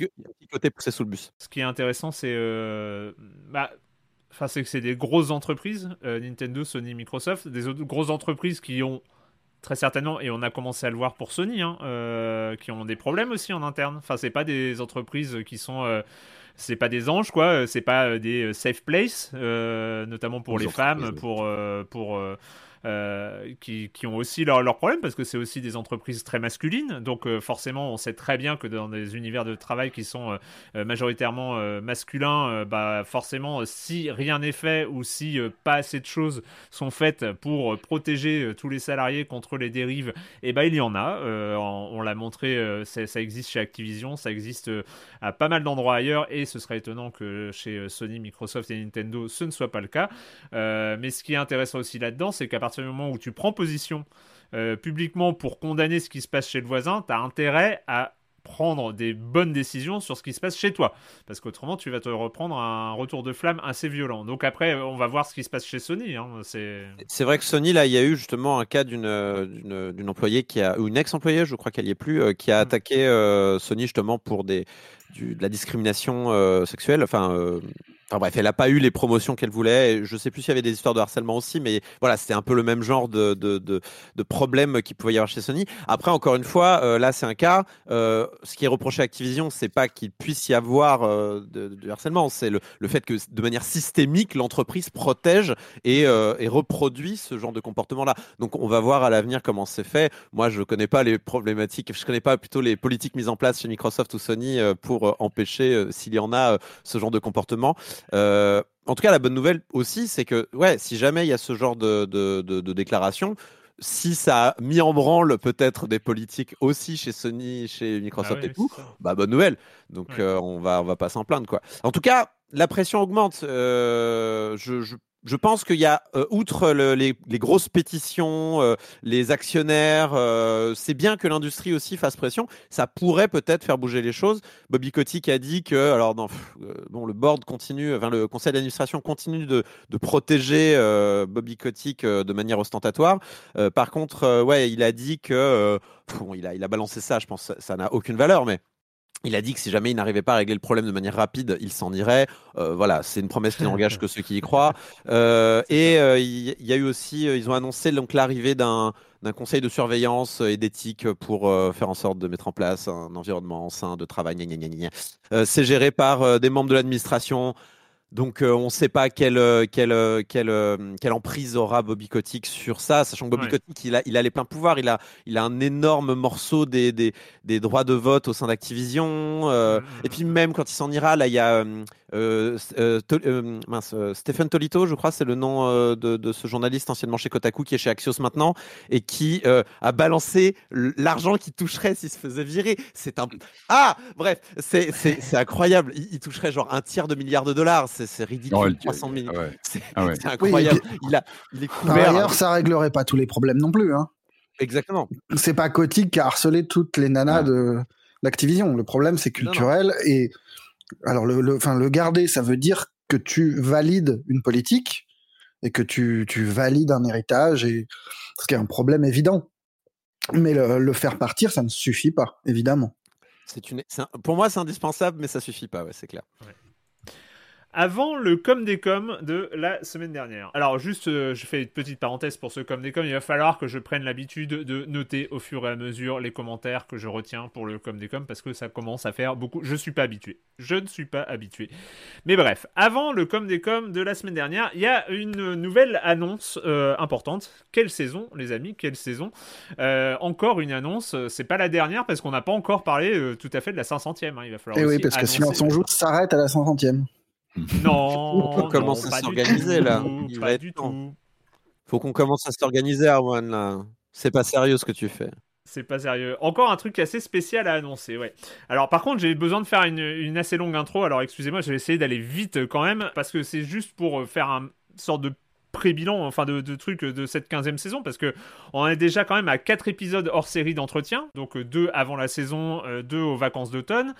côté poussé sous le bus. Ce qui est intéressant, c'est euh, bah, Enfin, c'est que c'est des grosses entreprises, euh, Nintendo, Sony, Microsoft, des autres grosses entreprises qui ont très certainement, et on a commencé à le voir pour Sony, hein, qui ont des problèmes aussi en interne. Enfin, c'est pas des entreprises qui sont c'est pas des anges quoi c'est pas des safe places notamment pour les femmes pour pour qui, qui, ont aussi leurs leur problèmes parce que c'est aussi des entreprises très masculines. Donc euh, forcément, on sait très bien que dans des univers de travail qui sont euh, majoritairement masculins, bah forcément, si rien n'est fait ou si pas assez de choses sont faites pour protéger tous les salariés contre les dérives, et eh ben il y en a. on, l'a montré, ça existe chez Activision, ça existe à pas mal d'endroits ailleurs et ce serait étonnant que chez Sony, Microsoft et Nintendo ce ne soit pas le cas. mais ce qui est intéressant aussi là-dedans, c'est qu'à partir partir du moment où tu prends position euh, publiquement pour condamner ce qui se passe chez le voisin, tu as intérêt à prendre des bonnes décisions sur ce qui se passe chez toi. Parce qu'autrement, tu vas te reprendre un retour de flamme assez violent. Donc après, on va voir ce qui se passe chez Sony. Hein. C'est vrai que Sony, là, il y a eu justement un cas d'une employée qui a, ou une ex-employée, je crois qu'elle y est plus, euh, qui a mm. attaqué euh, Sony justement pour des, de la discrimination sexuelle. Enfin, Enfin bref, elle n'a pas eu les promotions qu'elle voulait. Je ne sais plus s'il y avait des histoires de harcèlement aussi, mais voilà, c'était un peu le même genre de, de, de, de problème qu'il pouvait y avoir chez Sony. Après, encore une fois, euh, là, c'est un cas. Euh, ce qui est reproché à Activision, c'est pas qu'il puisse y avoir euh, de, harcèlement, c'est le, le, fait que de manière systémique, l'entreprise protège et, et, reproduit ce genre de comportement-là. Donc, on va voir à l'avenir comment c'est fait. Moi, je ne connais pas les problématiques, je connais pas plutôt les politiques mises en place chez Microsoft ou Sony pour empêcher, s'il y en a, ce genre de comportement. Euh, en tout cas, la bonne nouvelle aussi, c'est que ouais, si jamais il y a ce genre de, de, de, déclaration, si ça a mis en branle peut-être des politiques aussi chez Sony, chez Microsoft ah et tout, bah bonne nouvelle. Donc euh, on va on va pas s'en plaindre quoi. En tout cas, la pression augmente. Euh, je, je, je pense qu'il y a, euh, outre les, grosses pétitions, euh, les actionnaires, euh, c'est bien que l'industrie aussi fasse pression. Ça pourrait peut-être faire bouger les choses. Bobby Kotick a dit que, alors, bon, le board continue, enfin, le conseil d'administration continue de, protéger Bobby Kotick de manière ostentatoire. par contre, ouais, il a dit que, il a, il a balancé ça. Je pense que ça n'a aucune valeur, mais Il a dit que si jamais il n'arrivait pas à régler le problème de manière rapide, il s'en irait. Euh, voilà, c'est une promesse qui n'engage que ceux qui y croient. Euh, et euh, il y, a eu aussi, ils ont annoncé donc l'arrivée d'un d'un conseil de surveillance et d'éthique pour faire en sorte de mettre en place un environnement sain de travail. C'est géré par des membres de l'administration. Donc on ne sait pas quelle, quelle, quelle, quelle, emprise aura Bobby Kotick sur ça, sachant que Bobby Kotick, il a, il a les pleins pouvoirs, il a, il a un énorme morceau des, des, des droits de vote au sein d'Activision. Euh, mmh, mmh, et puis mmh. même quand il s'en ira, là, il y a euh, euh, euh, mince, Stephen Tolito, je crois, c'est le nom de, ce journaliste anciennement chez Kotaku qui est chez Axios maintenant et qui a balancé l'argent qu'il toucherait s'il se faisait virer. C'est un ah bref, c'est incroyable. Il, toucherait genre un tiers de milliard de dollars. C'est ridicule. 300 millions. C'est incroyable. il, a, il est couvert. Par ailleurs, ça réglerait pas tous les problèmes non plus. Hein. Exactement. C'est pas Kotick qui a harcelé toutes les nanas de d'Activision. Le problème, c'est culturel et alors le, enfin, le garder, ça veut dire que tu valides une politique et que tu, tu valides un héritage, et ce qui est un problème évident. Mais le, faire partir, ça ne suffit pas, évidemment. C'est une, pour moi, c'est indispensable, mais ça suffit pas, ouais, c'est clair avant le com des com de la semaine dernière. Alors juste, euh, je fais une petite parenthèse pour ce com des com, il va falloir que je prenne l'habitude de noter au fur et à mesure les commentaires que je retiens pour le com des com parce que ça commence à faire beaucoup. Je suis pas habitué. Je ne suis pas habitué. Mais bref, avant le com des com de la semaine dernière, il y a une nouvelle annonce euh, importante. Quelle saison, les amis? Quelle saison? Euh, Encore une annonce. C'est pas la dernière parce qu'on n'a pas encore parlé tout à fait de la 500e. Hein. Il va falloir. Et eh oui, parce que sinon son joue s'arrête à la 500e. Non, on commence à s'organiser là. Il pas du tout. Faut qu'on commence à s'organiser, Arwan là. C'est pas sérieux ce que tu fais. C'est pas sérieux. Encore un truc assez spécial à annoncer, ouais. Alors par contre, j'ai besoin de faire une, une, assez longue intro. Alors excusez-moi, je vais essayer d'aller vite quand même parce que c'est juste pour faire un sorte de pré-bilan, enfin de, trucs de cette 15e saison, parce que on est déjà quand même à 4 épisodes hors série d'entretien, donc 2 avant la saison, 2 aux vacances d'automne.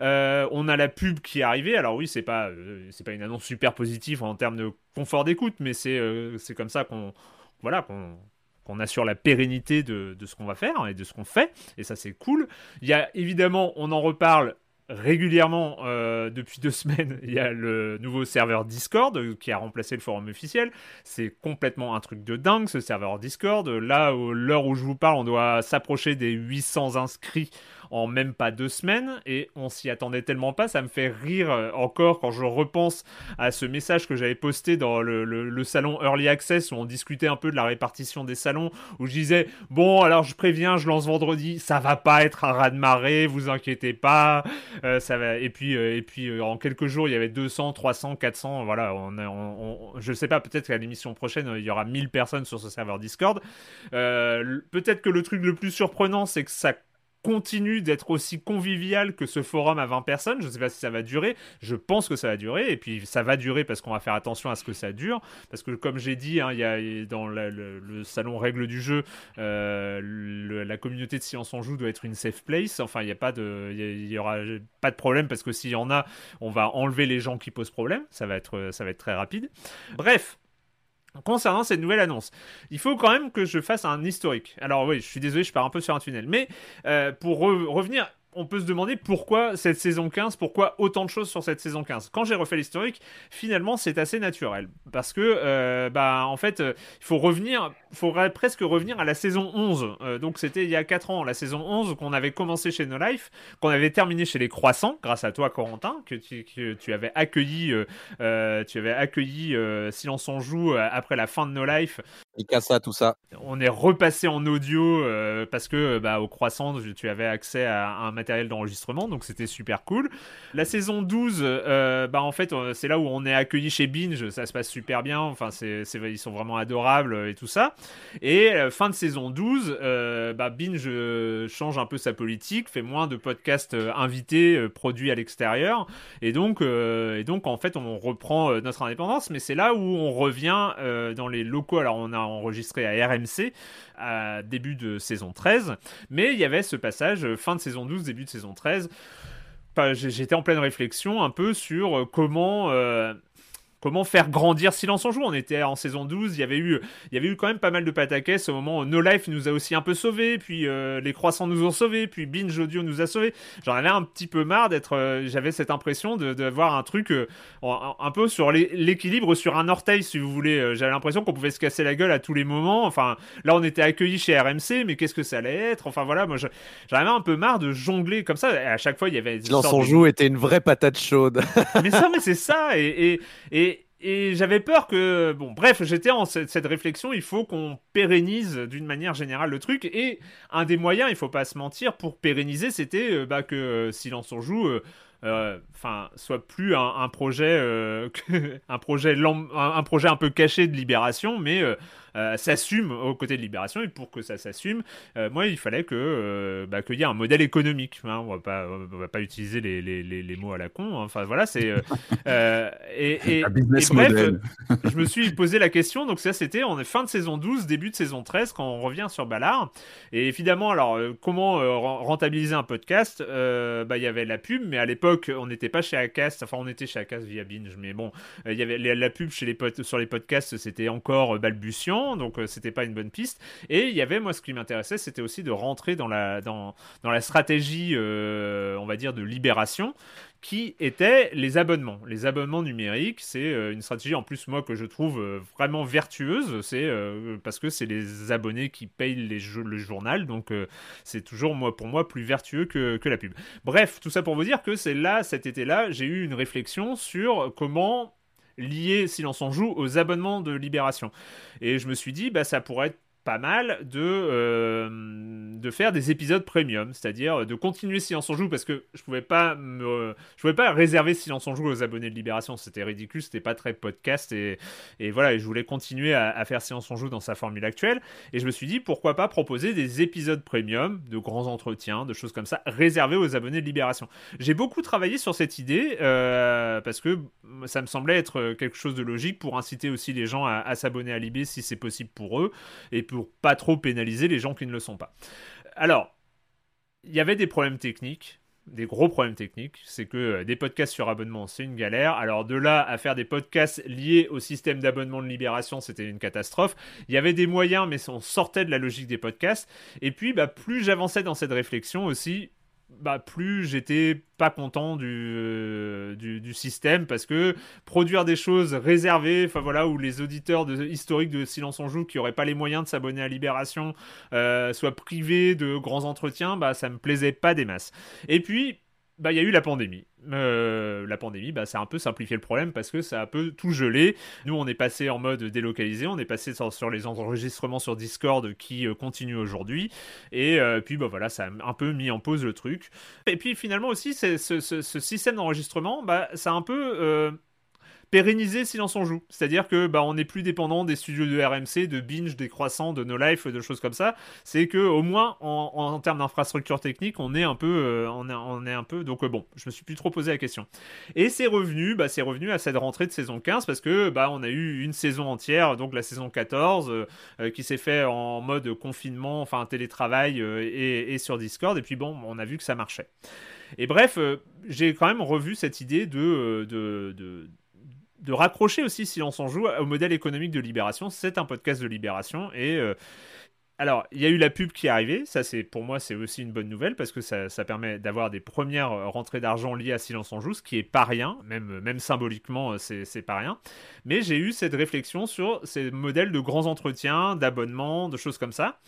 Euh, on a la pub qui est arrivée, alors oui, c'est pas, euh, c'est pas une annonce super positive en termes de confort d'écoute, mais c'est, euh, c'est comme ça qu'on, voilà, qu'on assure la pérennité de, de ce qu'on va faire et de ce qu'on fait, et ça c'est cool. Il y a évidemment, on en reparle, régulièrement euh, depuis deux semaines, il y a le nouveau serveur Discord euh, qui a remplacé le forum officiel. C'est complètement un truc de dingue ce serveur Discord. Là, l'heure où je vous parle, on doit s'approcher des 800 inscrits en même pas deux semaines et on s'y attendait tellement pas. Ça me fait rire euh, encore quand je repense à ce message que j'avais posté dans le, salon Early Access où on discutait un peu de la répartition des salons où je disais bon alors je préviens je lance vendredi ça va pas être un raz de marée vous inquiétez pas euh, ça va et puis euh, et puis en quelques jours il y avait 200 300 400 voilà on, on, je sais pas peut-être qu'à l'émission prochaine il y aura 1000 personnes sur ce serveur Discord peut-être que le truc le plus surprenant c'est que ça continue d'être aussi convivial que ce forum à 20 personnes. Je ne sais pas si ça va durer. Je pense que ça va durer. Et puis ça va durer parce qu'on va faire attention à ce que ça dure. Parce que comme j'ai dit, hein, y a, dans le, salon règles du jeu, euh, la communauté de Science en Joue doit être une safe place. Enfin, il n'y aura pas de problème parce que s'il y en a, on va enlever les gens qui posent problème. Ça va être, ça va être très rapide. Bref. Concernant cette nouvelle annonce, il faut quand même que je fasse un historique. Alors oui, je suis désolé, je pars un peu sur un tunnel. Mais euh, pour revenir on peut se demander pourquoi cette saison 15, pourquoi autant de choses sur cette saison 15. Quand j'ai refait l'historique, finalement, c'est assez naturel. Parce que, euh, bah, en fait, euh, il faut revenir, faudrait presque revenir à la saison 11. Euh, donc, c'était il y a 4 ans, la saison 11, qu'on avait commencé chez No Life, qu'on avait terminé chez les Croissants, grâce à toi, Corentin, que tu, avais accueilli, tu avais accueilli Silence en Joue après la fin de No Life. Et ça, tout ça. On est repassé en audio parce que, bah, au Croissant, tu avais accès à un matériel d'enregistrement, donc c'était super cool. La saison 12, euh, bah en fait, euh, c'est là où on est accueilli chez Binge, ça se passe super bien, enfin, c'est, ils sont vraiment adorables et tout ça. Et euh, fin de saison 12, bah, Binge change un peu sa politique, fait moins de podcasts invités, produits à l'extérieur, et donc, et donc, en fait, on reprend notre indépendance, mais c'est là où on revient dans les locaux. Alors, on a enregistré à RMC à début de saison 13, mais il y avait ce passage fin de saison 12, début de saison 13. J'étais en pleine réflexion un peu sur euh, comment, euh, comment faire grandir Silence on Joue. On était en saison 12, il y avait eu, il y avait eu quand même pas mal de pataquès au moment où No Life nous a aussi un peu sauvés, puis euh, les croissants nous ont sauvés, puis Binge Audio nous a sauvés. J'en avais un petit peu marre d'être, euh, j'avais cette impression de, de voir un truc euh, un, peu sur l'équilibre sur un orteil, si vous voulez. J'avais l'impression qu'on pouvait se casser la gueule à tous les moments. Enfin, là, on était accueillis chez RMC, mais qu'est-ce que ça allait être? Enfin voilà, moi, j'en avais un peu marre de jongler comme ça. à chaque fois, il y avait. Silence on Joue était une vraie patate chaude. mais ça, mais c'est ça, et, et et j'avais peur que. Bon, bref, j'étais en cette, réflexion. Il faut qu'on pérennise d'une manière générale le truc. Et un des moyens, il faut pas se mentir, pour pérenniser, c'était euh, bah, que euh, Silence on joue. Euh, enfin, soit plus un, projet, un projet, un, projet un peu caché de libération, mais s'assume aux côtés de Libération. Et pour que ça s'assume, euh, moi, il fallait que euh, bah, qu'il y ait un modèle économique. Hein. on va pas, on va pas utiliser les, les, les, mots à la con. Hein. Enfin voilà, c'est et, et, bref, je me suis posé la question. Donc ça, c'était en fin de saison 12, début de saison 13, quand on revient sur Ballard. Et évidemment, alors comment rentabiliser un podcast Bah il y avait la pub, mais à l'époque, on n'était pas chez Acast. Enfin, on était chez Acast via Binge, mais bon, il y avait la pub chez les sur les podcasts, c'était encore balbutiant donc euh, c'était pas une bonne piste. Et il y avait, moi, ce qui m'intéressait, c'était aussi de rentrer dans la, dans, la stratégie, euh, on va dire, de libération qui étaient les abonnements. Les abonnements numériques, c'est euh, une stratégie en plus moi que je trouve vraiment vertueuse, c'est parce que c'est les abonnés qui payent les le journal, donc c'est toujours moi pour moi plus vertueux que, que la pub. Bref, tout ça pour vous dire que c'est là cet été-là, j'ai eu une réflexion sur comment lié, Silence en Joue, aux abonnements de Libération. Et je me suis dit, bah, ça pourrait être pas mal de, euh, de faire des épisodes premium, c'est-à-dire de continuer Silence en Joue parce que je pouvais pas je pouvais pas réserver Silence en Joue aux abonnés de Libération, c'était ridicule, c'était pas très podcast et, et voilà, et je voulais continuer à, faire Silence en Joue dans sa formule actuelle et je me suis dit pourquoi pas proposer des épisodes premium, de grands entretiens, de choses comme ça, réservés aux abonnés de Libération. J'ai beaucoup travaillé sur cette idée euh, parce que ça me semblait être quelque chose de logique pour inciter aussi les gens à, s'abonner à Libé si c'est possible pour eux et pas trop pénaliser les gens qui ne le sont pas. Alors, il y avait des problèmes techniques, des gros problèmes techniques. C'est que euh, des podcasts sur abonnement, c'est une galère. Alors de là à faire des podcasts liés au système d'abonnement de libération, c'était une catastrophe. Il y avait des moyens, mais on sortait de la logique des podcasts. Et puis, bah, plus j'avançais dans cette réflexion aussi, bah, plus j'étais pas content euh, du, du, système parce que produire des choses réservées, enfin voilà, où les auditeurs de, historiques de Silence on Joue qui auraient pas les moyens de s'abonner à Libération euh, soient privés de grands entretiens, bah ça me plaisait pas des masses. Et puis, bah, il y a eu la pandémie. Euh, la pandémie, bah, ça a un peu simplifié le problème parce que ça a un peu tout gelé. Nous, on est passé en mode délocalisé, on est passé sur, les enregistrements sur Discord qui euh, continuent aujourd'hui. Et euh, puis, bah, voilà, ça a un peu mis en pause le truc. Et puis, finalement aussi, ce, ce, système d'enregistrement, bah, ça a un peu pérenniser Silence on joue. C'est-à-dire que bah, on n'est plus dépendant des studios de RMC, de Binge, des croissants, de No Life, de choses comme ça. C'est que au moins en, termes d'infrastructure technique, on est un peu, euh, on, est, un peu. Donc euh, bon, je me suis plus trop posé la question. Et c'est revenu, bah, c'est revenu à cette rentrée de saison 15 parce que bah, on a eu une saison entière, donc la saison 14, euh, qui s'est fait en mode confinement, enfin télétravail et, sur Discord. Et puis bon, on a vu que ça marchait. Et bref, j'ai quand même revu cette idée de, de de raccrocher aussi Silence en joue au modèle économique de Libération. C'est un podcast de Libération et euh, alors il y a eu la pub qui est arrivée. Ça c'est pour moi c'est aussi une bonne nouvelle parce que ça, permet d'avoir des premières euh, rentrées d'argent liées à Silence en joue, ce qui est pas rien, même même symboliquement euh, c'est pas rien. Mais j'ai eu cette réflexion sur ces modèles de grands entretiens, d'abonnements, de choses comme ça,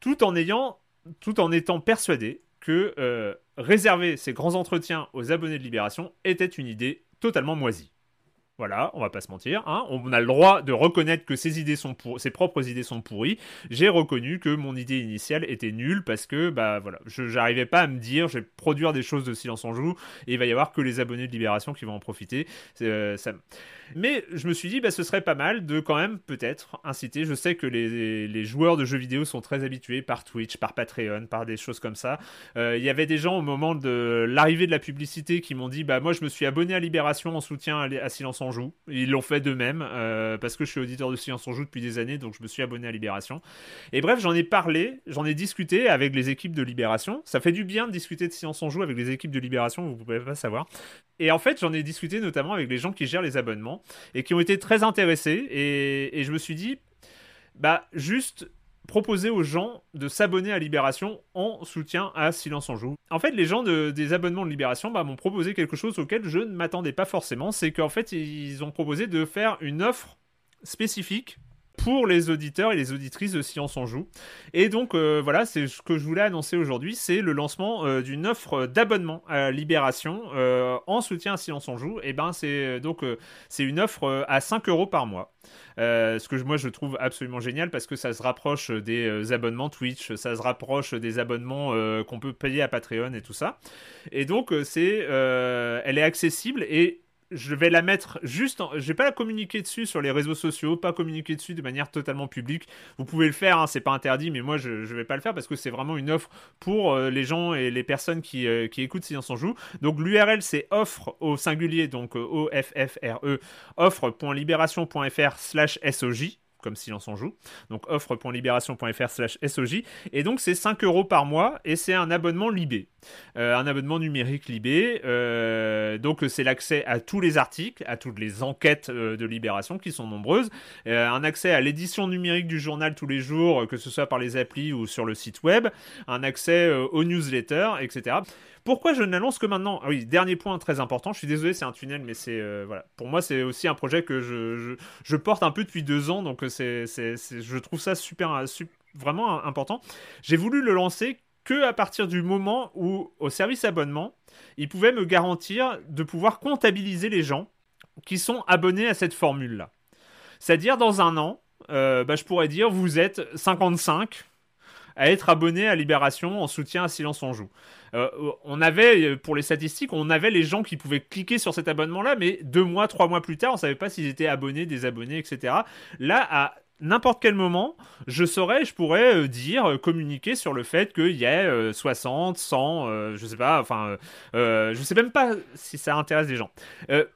tout en ayant, tout en étant persuadé que réserver ces grands entretiens aux abonnés de Libération était une idée totalement moisie. Voilà, on va pas se mentir. Hein. On a le droit de reconnaître que ses idées sont pour... ses propres idées sont pourries. J'ai reconnu que mon idée initiale était nulle parce que bah voilà, je j'arrivais pas à me dire, je vais produire des choses de silence en joue et il va y avoir que les abonnés de Libération qui vont en profiter. Euh, ça... Mais je me suis dit, bah, ce serait pas mal de quand même peut-être inciter. Je sais que les, joueurs de jeux vidéo sont très habitués par Twitch, par Patreon, par des choses comme ça. Euh, il y avait des gens au moment de l'arrivée de la publicité qui m'ont dit, bah moi je me suis abonné à Libération en soutien à, Silence on joue. Ils l'ont fait d'eux-mêmes euh, parce que je suis auditeur de Silence on joue depuis des années, donc je me suis abonné à Libération. Et bref, j'en ai parlé, j'en ai discuté avec les équipes de Libération. Ça fait du bien de discuter de Silence on joue avec les équipes de Libération, vous pouvez pas savoir. Et en fait, j'en ai discuté notamment avec les gens qui gèrent les abonnements et qui ont été très intéressés. Et, je me suis dit, bah juste proposer aux gens de s'abonner à Libération en soutien à Silence en Joue. En fait, les gens des abonnements de Libération bah, m'ont proposé quelque chose auquel je ne m'attendais pas forcément, c'est qu'en fait, ils ont proposé de faire une offre spécifique pour les auditeurs et les auditrices de Silence en Joue. Et donc euh, voilà, c'est ce que je voulais annoncer aujourd'hui, c'est le lancement euh, d'une offre d'abonnement à Libération euh, en soutien à Silence en Joue. Et ben c'est donc c'est une offre à 5 euros par mois. ce que moi je trouve absolument génial parce que ça se rapproche des abonnements Twitch, ça se rapproche des abonnements qu'on peut payer à Patreon et tout ça. Et donc c'est, elle est accessible et je vais la mettre juste. En... Je vais pas la communiquer dessus sur les réseaux sociaux, pas communiquer dessus de manière totalement publique. Vous pouvez le faire, hein, c'est pas interdit, mais moi je, ne vais pas le faire parce que c'est vraiment une offre pour euh, les gens et les personnes qui, euh, qui écoutent Silence en joue. Donc l'URL c'est offre au singulier, donc euh, O F F R E offre.libération.fr/slash SOJ comme silence en joue. Donc offre.libération.fr slash SOJ. Et donc c'est 5 euros par mois et c'est un abonnement Libé. Euh, un abonnement numérique Libé. Euh, donc c'est l'accès à tous les articles, à toutes les enquêtes euh, de Libération qui sont nombreuses. un accès à l'édition numérique du journal tous les jours, que ce soit par les applis ou sur le site web. Un accès aux newsletters, etc. Pourquoi je ne l'annonce que maintenant? Ah Oui, dernier point très important. Je suis désolé, c'est un tunnel, mais c'est euh, voilà. Pour moi, c'est aussi un projet que je, je, porte un peu depuis deux ans, donc euh, c'est, je trouve ça super, euh, vraiment important. J'ai voulu le lancer que à partir du moment où, au service abonnement, il pouvait me garantir de pouvoir comptabiliser les gens qui sont abonnés à cette formule-là. C'est-à-dire, dans un an, bah, je pourrais dire, vous êtes 55 à être abonné à Libération en soutien à Silence on Joue. Euh, on avait, pour les statistiques, on avait les gens qui pouvaient cliquer sur cet abonnement-là, mais deux mois, trois mois plus tard, on savait pas s'ils étaient abonnés, désabonnés, etc. Là, à n'importe quel moment, je saurais, je pourrais euh, dire, euh, communiquer sur le fait qu'il y ait 60, 100, je sais pas, enfin, je sais même pas si ça intéresse des gens.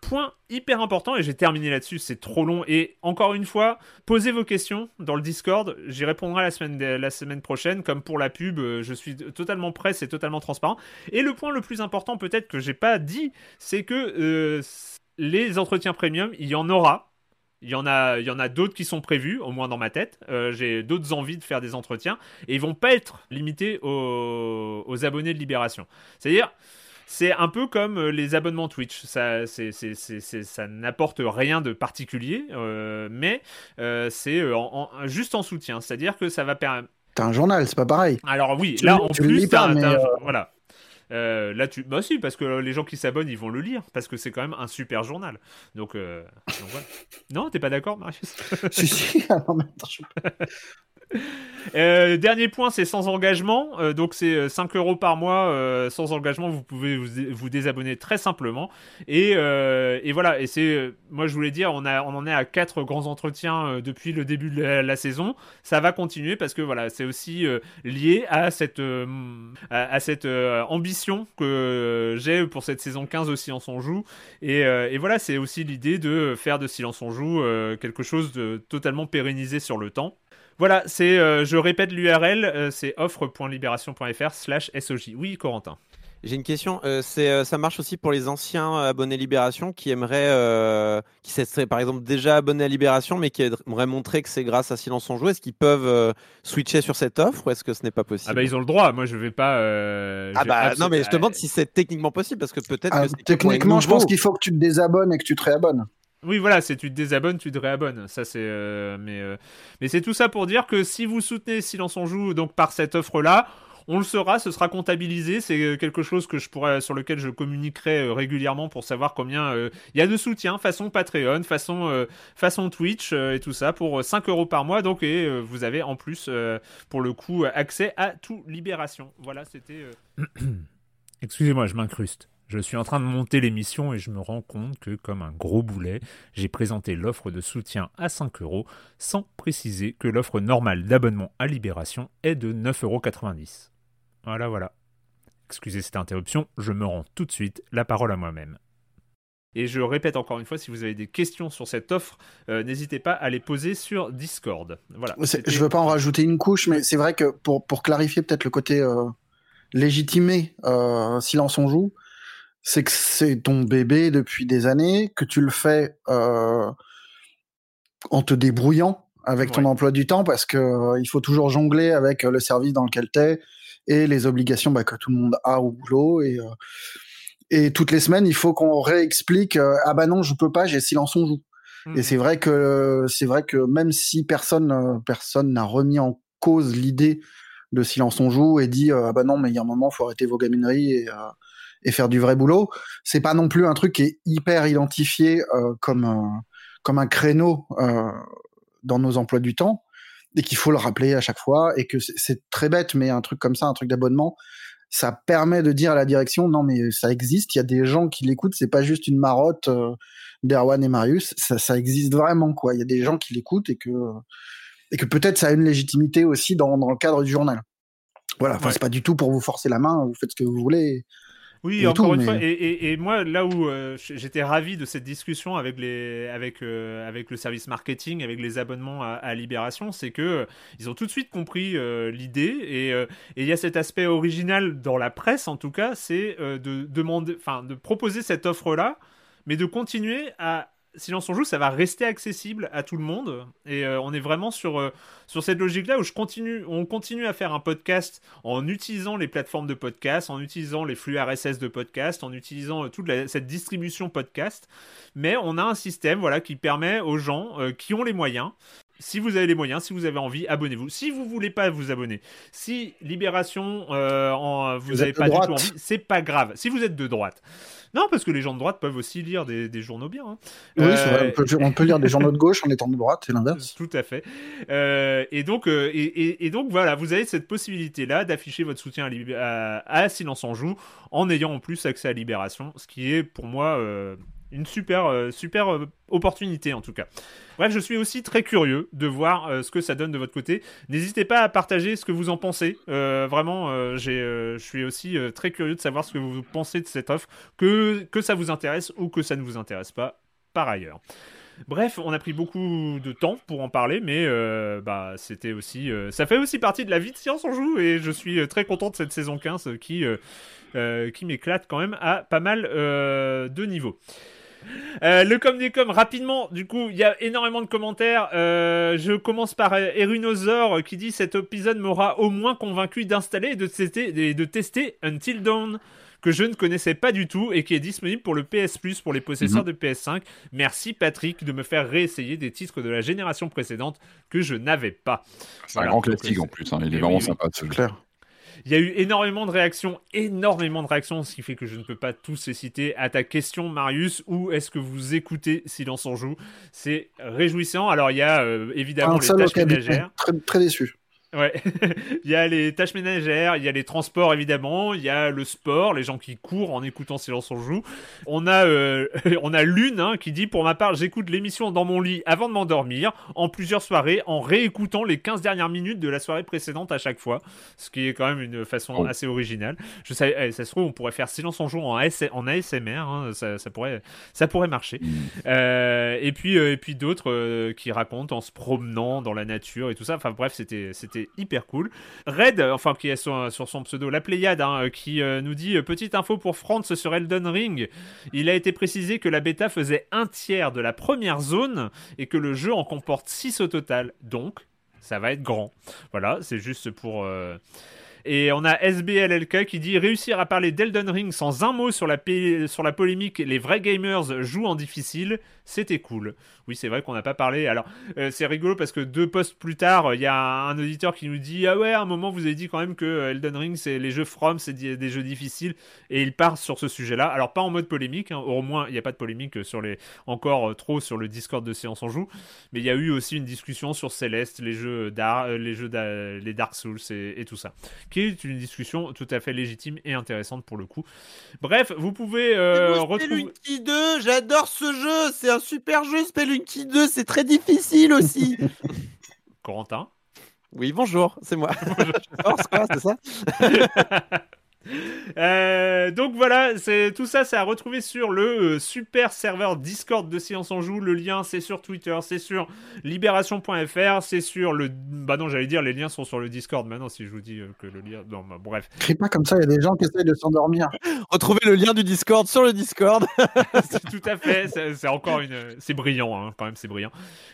point hyper important, et j'ai terminé là-dessus, c'est trop long, et encore une fois, posez vos questions dans le Discord, j'y répondrai la semaine, la semaine prochaine, comme pour la pub, je suis totalement prêt, c'est totalement transparent. Et le point le plus important peut-être que j'ai pas dit, c'est que les entretiens premium, il y en aura, il y en a, il y en a d'autres qui sont prévus, au moins dans ma tête. Euh, j'ai d'autres envies de faire des entretiens et ils vont pas être limités aux, abonnés de Libération. C'est-à-dire, c'est un peu comme euh, les abonnements Twitch. Ça, c'est, ça n'apporte rien de particulier, euh, mais c'est juste en soutien. C'est-à-dire que ça va permettre. T'as un journal, c'est pas pareil. Alors oui, là en plus, t'as, voilà. Euh, là, tu. Bah, si, parce que les gens qui s'abonnent, ils vont le lire, parce que c'est quand même un super journal. Donc, euh... voilà. Non, t'es pas d'accord, Marius? Si, si, Euh, dernier point, c'est sans engagement. Euh, donc c'est 5 euh, euros par mois sans engagement. Vous pouvez vous, désabonner très simplement. Et, voilà. Et c'est, moi je voulais dire, on, a, on en est à 4 grands entretiens depuis le début de la, saison. Ça va continuer parce que voilà, c'est aussi lié à cette, à, cette ambition que j'ai pour cette saison 15 aussi en son joue. Et, et voilà, c'est aussi l'idée de faire de Silence on joue quelque chose de totalement pérennisé sur le temps. Voilà, c'est, euh, je répète l'URL, euh, c'est offre.libération.fr slash SOJ. Oui, Corentin. J'ai une question. Euh, c'est, ça marche aussi pour les anciens abonnés Libération qui aimeraient, qui seraient par exemple déjà abonnés à Libération, mais qui aimeraient montrer que c'est grâce à Silence on Joue. Est-ce qu'ils peuvent switcher sur cette offre ou est-ce que ce n'est pas possible? Ah bah ils ont le droit. Moi je vais pas. ah bah non mais je te demande si c'est techniquement possible parce que peut-être. Ah, techniquement, je pense qu'il faut que tu te désabonnes et que tu te réabonnes. Oui, voilà, c'est tu te désabonnes, tu te réabonnes. Ça, c'est. Euh, mais euh, mais c'est tout ça pour dire que si vous soutenez Silence on joue donc par cette offre-là, on le saura, ce sera comptabilisé. C'est euh, quelque chose que je pourrais, sur lequel je communiquerai régulièrement pour savoir combien il y a de soutien façon Patreon, façon, façon Twitch et tout ça pour 5 euros par mois. Donc, et vous avez en plus, pour le coup, accès à tout Libération. Voilà, c'était. Excusez-moi, je m'incruste. Je suis en train de monter l'émission et je me rends compte que, comme un gros boulet, j'ai présenté l'offre de soutien à 5 euros sans préciser que l'offre normale d'abonnement à Libération est de 9,90 euros. Voilà, voilà. Excusez cette interruption, je me rends tout de suite la parole à moi-même. Et je répète encore une fois, si vous avez des questions sur cette offre, euh, n'hésitez pas à les poser sur Discord. Voilà. Je veux pas en rajouter une couche, mais c'est vrai que pour, pour clarifier peut-être le côté euh, légitimé, euh, silence on joue, c'est que c'est ton bébé depuis des années, que tu le fais en te débrouillant avec ton emploi du temps, parce que il faut toujours jongler avec le service dans lequel tu es et les obligations bah, que tout le monde a au boulot et et toutes les semaines, il faut qu'on réexplique euh, ah bah non, je peux pas, j'ai silence on joue. Et c'est mmh. vrai que c'est vrai que même si personne euh, personne n'a remis en cause l'idée de silence on joue et dit euh, ah bah non mais il y a un moment faut arrêter vos gamineries et et faire du vrai boulot, c'est pas non plus un truc qui est hyper identifié comme comme un créneau dans nos emplois du temps et qu'il faut le rappeler à chaque fois et que c'est très bête mais un truc comme ça, un truc d'abonnement, ça permet de dire à la direction non mais ça existe, il y a des gens qui l'écoutent, c'est pas juste une marotte euh, d'Erwan et Marius, ça, ça, existe vraiment quoi. Il y a des gens qui l'écoutent et que et que peut-être ça a une légitimité aussi dans, dans le cadre du journal. Voilà, enfin c'est pas du tout pour vous forcer la main, vous faites ce que vous voulez. Oui, encore une fois, et, moi, là où euh, j'étais ravi de cette discussion avec, les, avec, euh, avec le service marketing, avec les abonnements à, Libération, c'est que euh, ils ont tout de suite compris l'idée, et il y a cet aspect original dans la presse, en tout cas, c'est de demander, enfin, de proposer cette offre-là, mais de continuer à Silence on joue, ça va rester accessible à tout le monde. Et euh, on est vraiment sur, euh, sur cette logique-là où je continue, on continue à faire un podcast en utilisant les plateformes de podcast, en utilisant les flux RSS de podcast, en utilisant euh, toute cette distribution podcast. Mais on a un système voilà, qui permet aux gens qui ont les moyens si vous avez les moyens, si vous avez envie, abonnez-vous. Si vous voulez pas vous abonner, si Libération, vous n'avez pas du tout envie, c'est pas grave. Si vous êtes de droite, non, parce que les gens de droite peuvent aussi lire des, journaux bien. Hein. Oui, euh, on, peut, lire des journaux de gauche en étant de droite, c'est l'inverse. Tout à fait. Euh, et, donc, euh, et, donc, voilà, vous avez cette possibilité-là d'afficher votre soutien à, à, Silence en Joue en ayant en plus accès à Libération, ce qui est pour moi une super, super opportunité en tout cas. Bref, je suis aussi très curieux de voir euh, ce que ça donne de votre côté. N'hésitez pas à partager ce que vous en pensez. Euh, vraiment, euh, je suis aussi très curieux de savoir ce que vous pensez de cette offre, que, ça vous intéresse ou que ça ne vous intéresse pas par ailleurs. Bref, on a pris beaucoup de temps pour en parler, mais bah, c'était aussi, ça fait aussi partie de la vie de Science on joue, et je suis très content de cette saison 15 qui, qui m'éclate quand même à pas mal de niveaux. Euh, le com des com, rapidement, du coup, il y a énormément de commentaires. Euh, je commence par Erunosaur qui dit Cet épisode m'aura au moins convaincu d'installer et de tester, de tester Until Dawn que je ne connaissais pas du tout et qui est disponible pour le PS Plus pour les possesseurs mhm. de PS5. Merci Patrick de me faire réessayer des titres de la génération précédente que je n'avais pas. C'est un grand classique en plus, hein. il est vraiment sympa, c'est clair. Il y a eu énormément de réactions, énormément de réactions, ce qui fait que je ne peux pas tous les citer. À ta question, Marius, où est-ce que vous écoutez Silence en joue? C'est réjouissant. Alors, il y a euh, évidemment les tâches ménagères. Très, très déçu. Ouais, il y a les tâches ménagères, il y a les transports évidemment, il y a le sport, les gens qui courent en écoutant Silence on joue. On a, euh, on a Lune hein, qui dit pour ma part j'écoute l'émission dans mon lit avant de m'endormir en plusieurs soirées en réécoutant les 15 dernières minutes de la soirée précédente à chaque fois, ce qui est quand même une façon oh. assez originale. Je sais, eh, ça se trouve on pourrait faire Silence on joue en, en ASMR, hein, ça, ça, pourrait, ça pourrait marcher. Mm. Euh, et puis, euh, et puis d'autres qui racontent en se promenant dans la nature et tout ça. Enfin bref, c'était, c'était hyper cool. Red, enfin qui est sur, son pseudo, la Pléiade, hein, qui euh, nous dit euh, petite info pour Franz sur Elden Ring. Il a été précisé que la bêta faisait un tiers de la première zone et que le jeu en comporte 6 au total. Donc, ça va être grand. Voilà, c'est juste pour. Euh, et on a SBLLK qui dit réussir à parler d'Elden Ring sans un mot sur la, sur la polémique, les vrais gamers jouent en difficile, c'était cool. Oui, c'est vrai qu'on n'a pas parlé. Alors, euh, c'est rigolo parce que deux postes plus tard, il y a un auditeur qui nous dit Ah ouais, à un moment, vous avez dit quand même que euh, Elden Ring, c'est les jeux From, c'est des jeux difficiles. Et il part sur ce sujet-là. Alors, pas en mode polémique, hein. au moins, il n'y a pas de polémique sur les, encore euh, trop sur le Discord de Séance en Joue. Mais il y a eu aussi une discussion sur Céleste, les jeux, les jeux les Dark Souls et, tout ça. Qui est une discussion tout à fait légitime et intéressante pour le coup. Bref, vous pouvez retrouver. Spelunky 2, j'adore ce jeu, c'est un super jeu Spelunky 2, c'est très difficile aussi. Corentin? Oui, bonjour, c'est moi. Force, quoi, c'est ça Euh, donc voilà, c'est tout ça, c'est à retrouver sur le euh, super serveur Discord de Silence en Joue. Le lien, c'est sur Twitter, c'est sur libération.fr, c'est sur le. Bah non, j'allais dire, les liens sont sur le Discord maintenant. Si je vous dis euh, que le lien, non, bah, bref. Crie pas comme ça, il y a des gens qui essayent de s'endormir. Retrouvez le lien du Discord sur le Discord. tout à fait, c'est encore une, c'est brillant, hein, quand même, c'est brillant.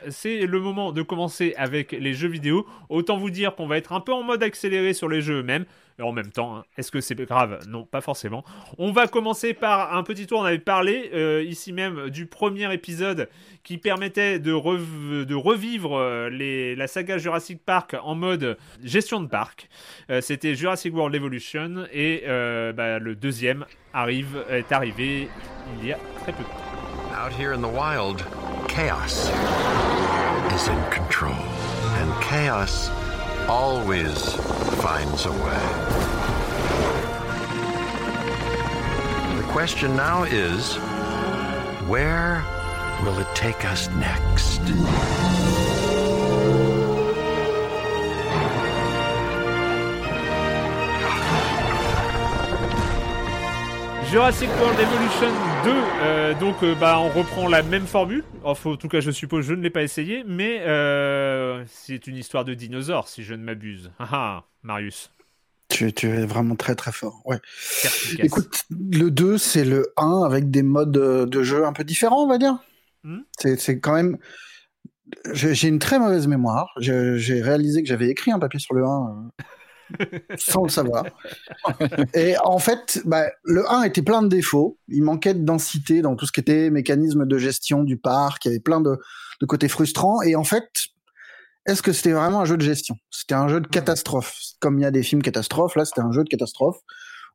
C'est le moment de commencer avec les jeux vidéo. Autant vous dire qu'on va être un peu en mode accéléré sur les jeux eux-mêmes en même temps, hein, est-ce que c'est grave? Non, pas forcément. On va commencer par un petit tour. On avait parlé euh, ici même du premier épisode qui permettait de, revivre euh, la saga Jurassic Park en mode gestion de parc. Euh, c'était Jurassic World Evolution et bah, le deuxième arrive, est arrivé il y a très peu. Out here in the wild, chaos is in control. And chaos always finds a way. The question now is where will it take us next? Jurassic World Evolution 2, euh, donc euh, bah, on reprend la même formule. Enfin, en tout cas, je suppose, je ne l'ai pas essayé, mais euh, c'est une histoire de dinosaures, si je ne m'abuse. Ah, ah Marius. Tu, es vraiment très très fort. Ouais. Écoute, le 2, c'est le 1 avec des modes de jeu un peu différents, on va dire. Hmm c'est quand même. J'ai une très mauvaise mémoire. J'ai réalisé que j'avais écrit un papier sur le 1 sans le savoir. Et en fait, bah, le 1 était plein de défauts. Il manquait de densité dans tout ce qui était mécanisme de gestion du parc. Il y avait plein de, côtés frustrants. Et en fait, est-ce que c'était vraiment un jeu de gestion? C'était un jeu de catastrophe. Comme il y a des films catastrophes, là, c'était un jeu de catastrophe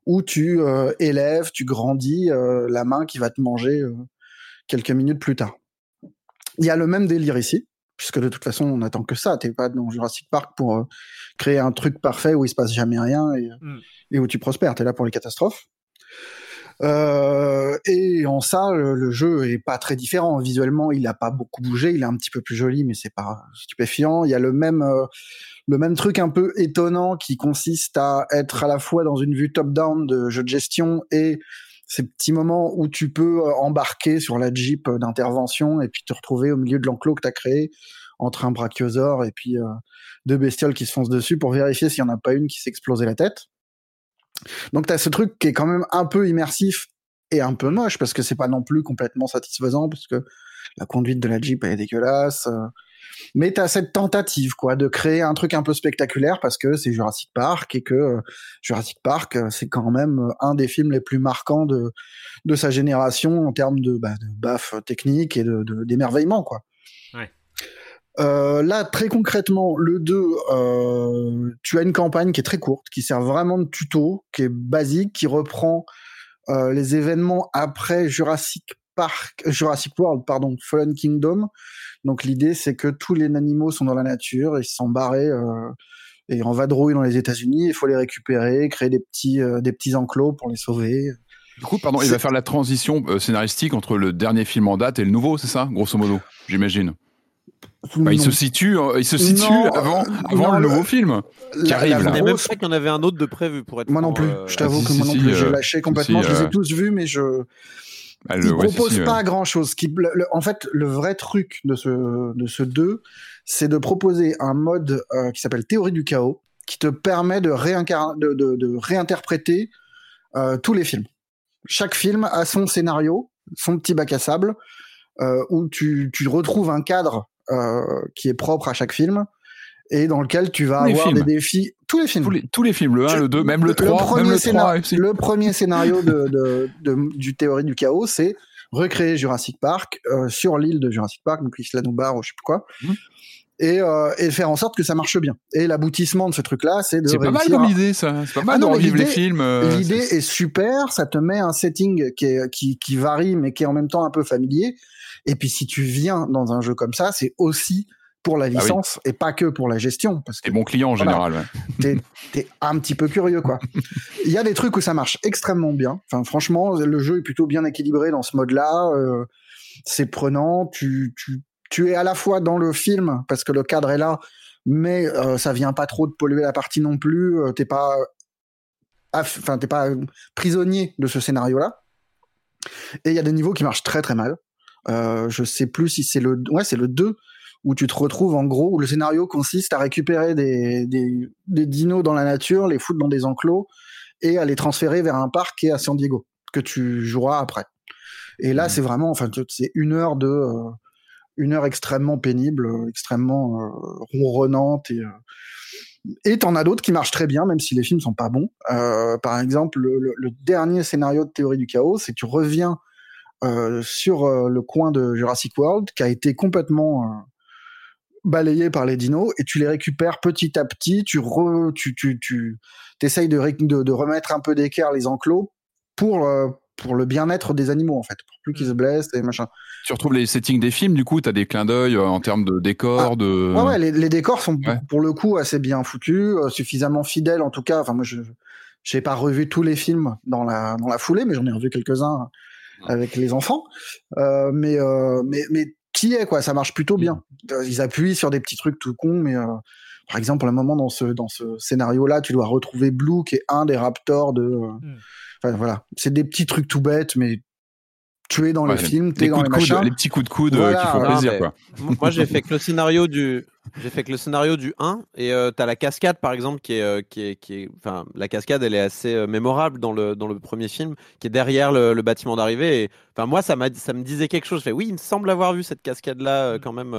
où tu euh, élèves, tu grandis euh, la main qui va te manger euh, quelques minutes plus tard. Il y a le même délire ici puisque de toute façon, on n'attend que ça. T'es pas dans Jurassic Park pour euh, créer un truc parfait où il se passe jamais rien et, mm. où tu prospères. T'es là pour les catastrophes. Euh, et en ça, le, jeu est pas très différent. Visuellement, il a pas beaucoup bougé. Il est un petit peu plus joli, mais c'est pas stupéfiant. Il y a le même, euh, le même truc un peu étonnant qui consiste à être à la fois dans une vue top-down de jeu de gestion et ces petits moments où tu peux euh, embarquer sur la Jeep euh, d'intervention et puis te retrouver au milieu de l'enclos que tu as créé entre un brachiosaure et puis euh, deux bestioles qui se foncent dessus pour vérifier s'il n'y en a pas une qui s'est explosé la tête. Donc tu as ce truc qui est quand même un peu immersif et un peu moche parce que c'est pas non plus complètement satisfaisant parce que la conduite de la Jeep est dégueulasse mais tu as cette tentative quoi de créer un truc un peu spectaculaire parce que c'est Jurassic Park et que euh, Jurassic Park euh, c'est quand même euh, un des films les plus marquants de de sa génération en termes de, bah, de baf technique et de d'émerveillement quoi. Ouais. Euh, là, très concrètement, le 2, euh, tu as une campagne qui est très courte, qui sert vraiment de tuto, qui est basique, qui reprend euh, les événements après Jurassic Park, Jurassic World, pardon, Fallen Kingdom, donc l'idée, c'est que tous les animaux sont dans la nature, ils sont barrés euh, et en vadrouille dans les États-Unis. Il faut les récupérer, créer des petits, euh, des petits enclos pour les sauver. Du coup, pardon, il va faire la transition euh, scénaristique entre le dernier film en date et le nouveau, c'est ça, grosso modo, j'imagine? Bah, il se situe, il se situe avant, avant le nouveau film qui arrive. Là. même pas qu'il y en avait un autre de prévu pour être. Moi non plus. je t'avoue que moi non plus, j'ai lâché complètement. je les ai tous vus, mais je bah, il propose pas grand chose. Qui, en fait, le vrai truc de ce, de ce 2, c'est de proposer un mode euh, qui s'appelle théorie du chaos, qui te permet de, de, de, de réinterpréter euh, tous les films. Chaque film a son scénario, son petit bac à sable, euh, où tu, tu retrouves un cadre qui est propre à chaque film et dans lequel tu vas avoir des défis. Tous les films. Tous les, films, le 1, le 2, même le 3, même le 3 Le premier scénario de, de, de, du théorie du chaos, c'est recréer Jurassic Park euh, sur l'île de Jurassic Park, donc Isla Nublar ou je sais plus quoi. Mhm. Et, euh, et, faire en sorte que ça marche bien. Et l'aboutissement de ce truc-là, c'est de. C'est pas mal comme idée, ça. C'est pas mal ah de revivre les films. Euh, l'idée est... super. Ça te met un setting qui, est, qui, qui varie, mais qui est en même temps un peu familier. Et puis, si tu viens dans un jeu comme ça, c'est aussi pour la ah licence et pas que pour la gestion. Parce que bon client en général. Ouais. T'es un petit peu curieux, quoi. Il y a des trucs où ça marche extrêmement bien. Enfin, franchement, le jeu est plutôt bien équilibré dans ce mode-là. Euh, c'est prenant. Tu, tu, tu es à la fois dans le film parce que le cadre est là, mais euh, ça vient pas trop de polluer la partie non plus. Euh, t'es pas enfin, t'es pas prisonnier de ce scénario-là. Et il y a des niveaux qui marchent très très mal. Euh, je sais plus si c'est le, ouais, c'est le 2 où tu te retrouves en gros où le scénario consiste à récupérer des, des, des dinos dans la nature, les foutre dans des enclos et à les transférer vers un parc qui est à San Diego que tu joueras après. Et là, mmh. c'est vraiment, enfin, c'est une heure de, euh, une heure extrêmement pénible, extrêmement euh, ronronnante et et t'en as d'autres qui marchent très bien, même si les films sont pas bons. Euh, par exemple, le, le, dernier scénario de Théorie du chaos, c'est que tu reviens euh, sur euh, le coin de Jurassic World, qui a été complètement euh, balayé par les dinos, et tu les récupères petit à petit. Tu re, tu tu tu essayes de, de, de remettre un peu d'équerre les enclos pour euh, pour le bien-être des animaux en fait, pour plus qu'ils se mm. blessent et machin. Tu retrouves les settings des films, du coup, tu as des clins d'œil euh, en termes de décors, ah, de. Ouais, ouais les, les, décors sont pour le coup assez bien foutus, euh, suffisamment fidèles en tout cas. Enfin, moi, je j'ai pas revu tous les films dans la dans la foulée, mais j'en ai revu quelques-uns avec les enfants. Euh, mais euh, mais mais qui est quoi, ça marche plutôt bien. Mm. Ils appuient sur des petits trucs tout cons, mais par exemple, à un moment dans ce dans ce scénario-là, tu dois retrouver Blue, qui est un des raptors de. Mm. Enfin voilà, c'est des petits trucs tout bêtes, mais tu es dans le film, tu es dans les machins. Les petits coups de coude euh, qui font plaisir. Quoi. Moi, j'ai fait que le scénario du, j'ai fait que le scénario du 1 et euh, tu as la cascade par exemple qui est, euh, qui est, qui est, enfin la cascade elle est assez euh, mémorable dans le dans le premier film qui est derrière le, le bâtiment d'arrivée. Et enfin moi ça m'a ça me disait quelque chose. Je fais oui, il me semble avoir vu cette cascade là quand même.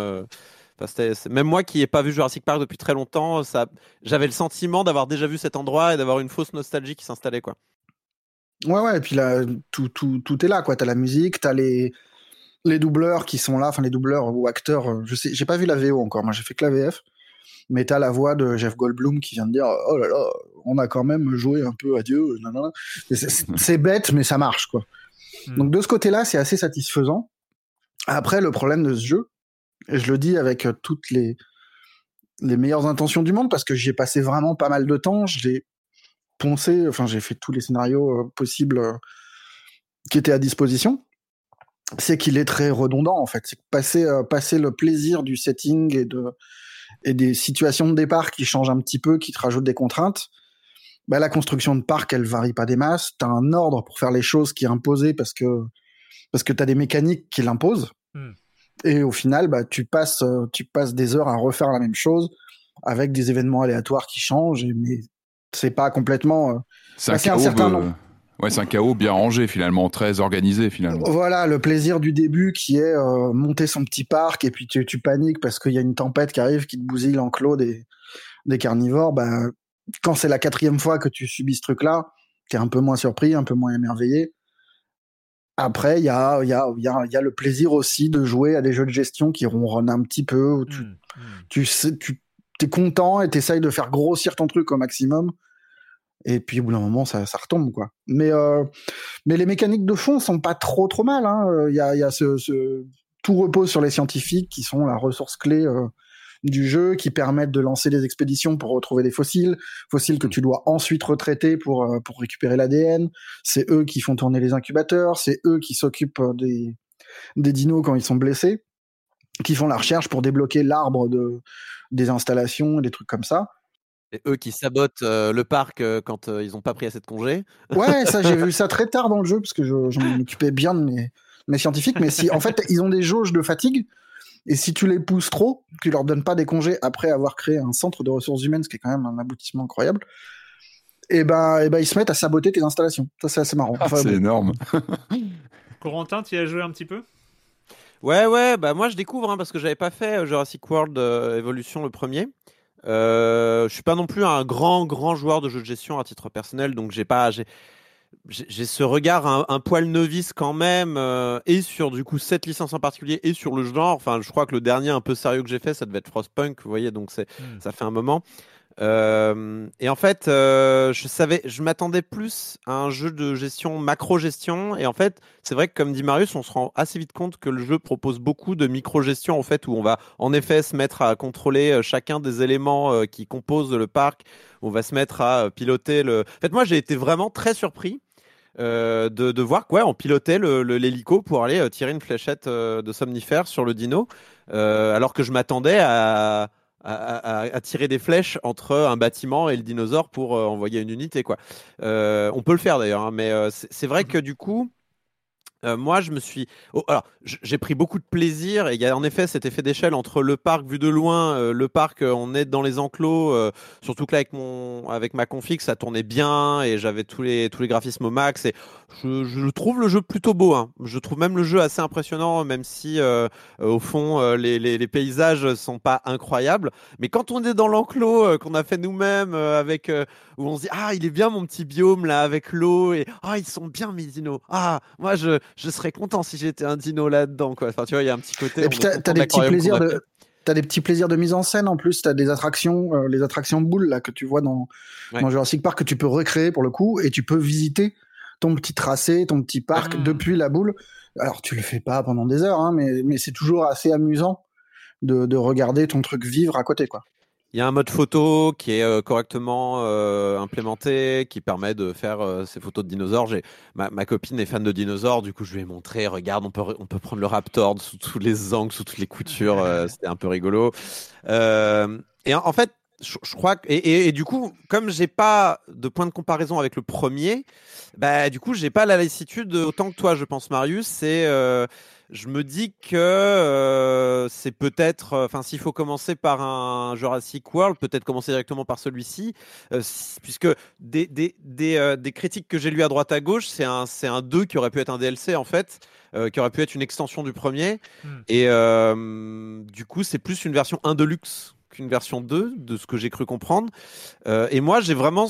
même moi qui n'ai pas vu Jurassic Park depuis très longtemps, ça, j'avais le sentiment d'avoir déjà vu cet endroit et d'avoir une fausse nostalgie qui s'installait quoi. Ouais, ouais, et puis là, tout, tout, tout est là, quoi. T'as la musique, t'as les, les doubleurs qui sont là, enfin les doubleurs ou acteurs. Euh, je sais, j'ai pas vu la VO encore, moi j'ai fait que la VF. Mais t'as la voix de Jeff Goldblum qui vient de dire Oh là là, on a quand même joué un peu à Dieu. C'est bête, mais ça marche, quoi. Hmm. Donc de ce côté-là, c'est assez satisfaisant. Après, le problème de ce jeu, et je le dis avec euh, toutes les, les meilleures intentions du monde, parce que j'y ai passé vraiment pas mal de temps, j'ai poncé, enfin j'ai fait tous les scénarios euh, possibles euh, qui étaient à disposition, c'est qu'il est très redondant en fait. C'est passer, euh, passer le plaisir du setting et, de, et des situations de départ qui changent un petit peu, qui te rajoutent des contraintes. Bah, la construction de parc, elle varie pas des masses. T'as un ordre pour faire les choses qui est imposé parce que parce que t'as des mécaniques qui l'imposent. Hmm. Et au final, bah, tu passes tu passes des heures à refaire la même chose avec des événements aléatoires qui changent. mais c'est pas complètement. Euh, c'est un, certain euh, Ouais, c'est un chaos bien rangé finalement, très organisé finalement. Voilà, le plaisir du début qui est euh, monter son petit parc et puis tu, tu paniques parce qu'il y a une tempête qui arrive qui te bousille l'enclos des, des carnivores. Ben, quand c'est la quatrième fois que tu subis ce truc-là, t'es un peu moins surpris, un peu moins émerveillé. Après, il y a, y, a, y, a, y a le plaisir aussi de jouer à des jeux de gestion qui ronronnent un petit peu, où tu, mmh, mmh. tu, sais, tu t'es content et t'essayes de faire grossir ton truc au maximum. Et puis au bout d'un moment, ça, ça retombe, quoi. Mais, euh, mais les mécaniques de fond sont pas trop trop mal. Hein. Il y a, y a ce, ce, tout repose sur les scientifiques qui sont la ressource clé euh, du jeu, qui permettent de lancer des expéditions pour retrouver des fossiles, fossiles que mmh. tu dois ensuite retraiter pour euh, pour récupérer l'ADN. C'est eux qui font tourner les incubateurs, c'est eux qui s'occupent des des dinos quand ils sont blessés, qui font la recherche pour débloquer l'arbre de des installations, des trucs comme ça. Et eux qui sabotent euh, le parc euh, quand euh, ils n'ont pas pris assez de congés. Ouais, ça j'ai vu ça très tard dans le jeu parce que je, m'occupais bien de mes, mes scientifiques. Mais si en fait ils ont des jauges de fatigue et si tu les pousses trop, tu leur donnes pas des congés après avoir créé un centre de ressources humaines, ce qui est quand même un aboutissement incroyable. Et eh ben, et eh ben ils se mettent à saboter tes installations. Ça c'est assez marrant. Ah, c'est énorme. Corentin, tu y as joué un petit peu? Ouais, ouais, bah moi je découvre hein, parce que j'avais pas fait Jurassic World Evolution le premier. Euh, je suis pas non plus un grand grand joueur de jeux de gestion à titre personnel, donc j'ai pas j'ai j'ai ce regard un, poil novice quand même euh, et sur du coup cette licence en particulier et sur le genre. Enfin, je crois que le dernier un peu sérieux que j'ai fait, ça devait être Frostpunk, vous voyez, donc c'est hmm. ça fait un moment. Euh, et en fait, euh, je savais, je m'attendais plus à un jeu de gestion macro-gestion. Et en fait, c'est vrai que comme dit Marius, on se rend assez vite compte que le jeu propose beaucoup de micro-gestion en fait, où on va en effet se mettre à contrôler euh, chacun des éléments qui composent le parc. On va se mettre à piloter le. En fait, moi, j'ai été vraiment très surpris. de, voir quoi on pilotait l'hélico pour aller tirer une fléchette de somnifère sur le dino, alors que je m'attendais à à, tirer des flèches entre un bâtiment et le dinosaure pour envoyer une unité. Quoi. on peut le faire d'ailleurs, hein, mais c'est vrai mmh que du coup, euh, moi, je me suis. Oh, alors, j'ai pris beaucoup de plaisir et il y a en effet cet effet d'échelle entre le parc vu de loin, euh, le parc, euh, on est dans les enclos. surtout que là, avec mon, avec ma config, ça tournait bien et j'avais tous les tous les graphismes au max. Et je, trouve le jeu plutôt beau. Hein. Je trouve même le jeu assez impressionnant, même si au fond les, les, les, paysages sont pas incroyables. Mais quand on est dans l'enclos qu'on a fait nous-mêmes, avec où on se dit ah il est bien mon petit biome là avec l'eau et ah ils sont bien mes dinos. Ah moi je je serais content si j'étais un dino là-dedans, quoi. Enfin, tu vois, il y a un petit côté. Et puis, t'as des petits plaisirs de. T'as des petits plaisirs de mise en scène en plus, t'as des attractions, euh, les attractions boules là que tu vois dans, dans Jurassic Park que tu peux recréer pour le coup et tu peux visiter ton petit tracé, ton petit parc ah. depuis la boule. Alors tu le fais pas pendant des heures, hein, mais, mais c'est toujours assez amusant de, de, regarder ton truc vivre à côté quoi. Il y a un mode photo qui est euh, correctement euh, implémenté, qui permet de faire euh, ces photos de dinosaures. Ma, ma, copine est fan de dinosaures, du coup je lui ai montré, regarde, on peut, on peut prendre le Raptor sous tous les angles, sous toutes les coutures, c'était un peu rigolo. et en, fait, je, crois que, et, et, du coup, comme j'ai pas de point de comparaison avec le premier, bah du coup j'ai pas la lassitude autant que toi, je pense, Marius. C'est je me dis que euh, c'est peut-être, euh, enfin, s'il faut commencer par un Jurassic World, peut-être commencer directement par celui-ci, euh, puisque des, des, des, des, critiques que j'ai lues à droite à gauche, c'est un, c'est un 2 qui aurait pu être un DLC en fait, qui aurait pu être une extension du premier, hmm. et du coup, c'est plus une version 1 de luxe qu'une version 2, de ce que j'ai cru comprendre. Euh, et moi, j'ai vraiment,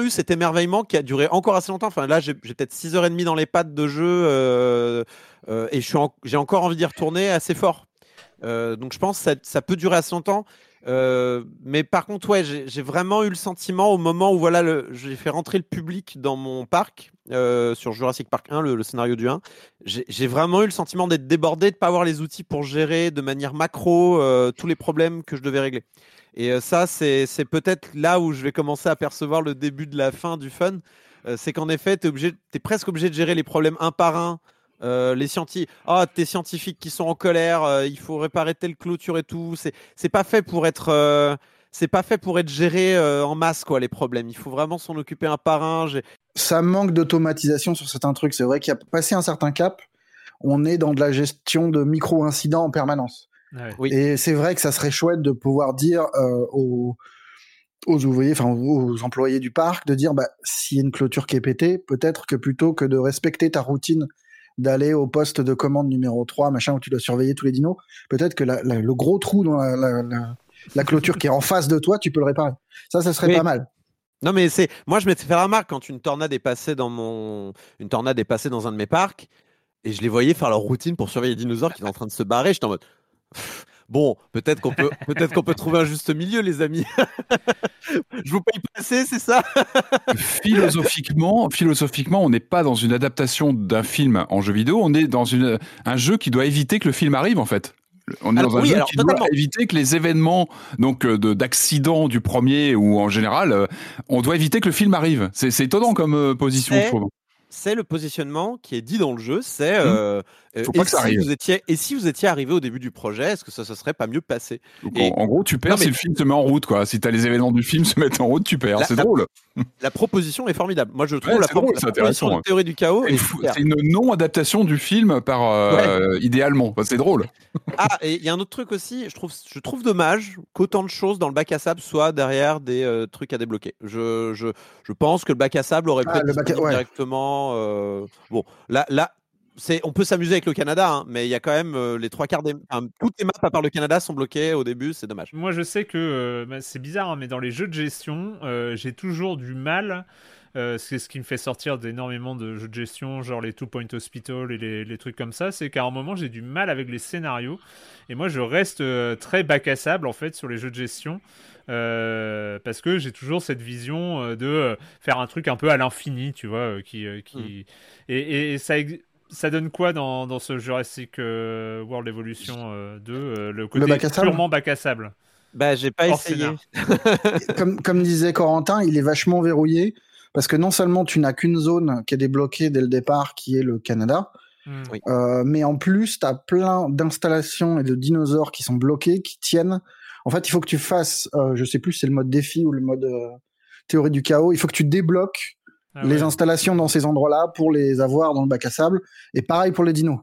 eu cet émerveillement qui a duré encore assez longtemps. Enfin, là, j'ai peut-être 6h30 dans les pattes de jeu euh, euh, et j'ai encore envie d'y retourner assez fort. donc, je pense que ça, peut durer assez longtemps. Euh, mais par contre, ouais, j'ai vraiment eu le sentiment au moment où voilà, j'ai fait rentrer le public dans mon parc euh, sur Jurassic Park 1, le, scénario du 1. J'ai vraiment eu le sentiment d'être débordé, de pas avoir les outils pour gérer de manière macro euh, tous les problèmes que je devais régler. Et ça, c'est peut-être là où je vais commencer à percevoir le début de la fin du fun. c'est qu'en effet, tu es, es, presque obligé de gérer les problèmes un par un euh, les scientifiques, ah, tes scientifiques qui sont en colère, euh, il faut réparer telle clôture et tout. C'est, c'est pas fait pour être, euh, c'est pas fait pour être géré en masse quoi les problèmes. Il faut vraiment s'en occuper un par un. Ça manque d'automatisation sur certains trucs. C'est vrai qu'il y a passé un certain cap. On est dans de la gestion de micro incidents en permanence. Oui. Et c'est vrai que ça serait chouette de pouvoir dire aux aux ouvriers, enfin aux employés du parc, de dire bah, s'il y a une clôture qui est pétée, peut-être que plutôt que de respecter ta routine d'aller au poste de commande numéro 3, machin, où tu dois surveiller tous les dinos. Peut-être que le gros trou dans la, clôture qui est en face de toi, tu peux le réparer. Ça, ça serait pas mal. Non, mais c'est. Moi, je m'étais fait la remarque quand une tornade est passée dans mon. Une tornade est passée dans un de mes parcs et je les voyais faire leur routine pour surveiller les dinosaures qui étaient en train de se barrer. J'étais en mode. Bon, peut-être qu'on peut, peut-être qu'on peut trouver un juste milieu, les amis. Je vous paye passer, c'est ça? Philosophiquement, philosophiquement, on n'est pas dans une adaptation d'un film en jeu vidéo. On est dans une, un jeu qui doit éviter que le film arrive, en fait. On est dans un jeu qui doit éviter que les événements donc euh, d'accident du premier ou en général, euh, on doit éviter que le film arrive. C'est étonnant comme euh, position, je trouve c'est le positionnement qui est dit dans le jeu. C'est mmh. euh, et, si vous étiez, et si vous étiez arrivé au début du projet, est-ce que ça se serait pas mieux passé? En, gros, tu perds si le film se met en route. Quoi. Si tu as les événements du film se mettent en route, tu perds. C'est drôle. La proposition est formidable. Moi, je trouve la, proposition de théorie du chaos. C'est une non-adaptation du film par euh, idéalement. c'est drôle. Ah, et il y a un autre truc aussi. Je trouve, je trouve dommage qu'autant de choses dans le bac à sable soient derrière des euh, trucs à débloquer. Je, je, je pense que le bac à sable aurait pu ah, être directement. Euh, bon, là, on peut s'amuser avec le Canada, hein, mais il y a quand même euh, les trois quarts des. toutes les maps à part le Canada sont bloquées au début, c'est dommage. Moi, je sais que euh, bah, c'est bizarre, hein, mais dans les jeux de gestion, j'ai toujours du mal. c'est ce qui me fait sortir d'énormément de jeux de gestion, genre les Two Point Hospital et les, trucs comme ça. C'est qu'à un moment, j'ai du mal avec les scénarios. Et moi, je reste très bac à sable en fait sur les jeux de gestion. Parce que j'ai toujours cette vision de faire un truc un peu à l'infini, tu vois, qui, qui... Mm. Et, et, ça, ça donne quoi dans, dans ce Jurassic euh, World Evolution 2 euh, euh, Le côté purement bac à sable? Bah, j'ai pas essayé. comme, comme disait Corentin, il est vachement verrouillé parce que non seulement tu n'as qu'une zone qui est débloquée dès le départ, qui est le Canada, hmm. mais en plus, tu as plein d'installations et de dinosaures qui sont bloqués, qui tiennent En fait, il faut que tu fasses, euh, je sais plus, c'est le mode défi ou le mode euh, théorie du chaos. Il faut que tu débloques ah les installations dans ces endroits-là pour les avoir dans le bac à sable. Et pareil pour les dinos.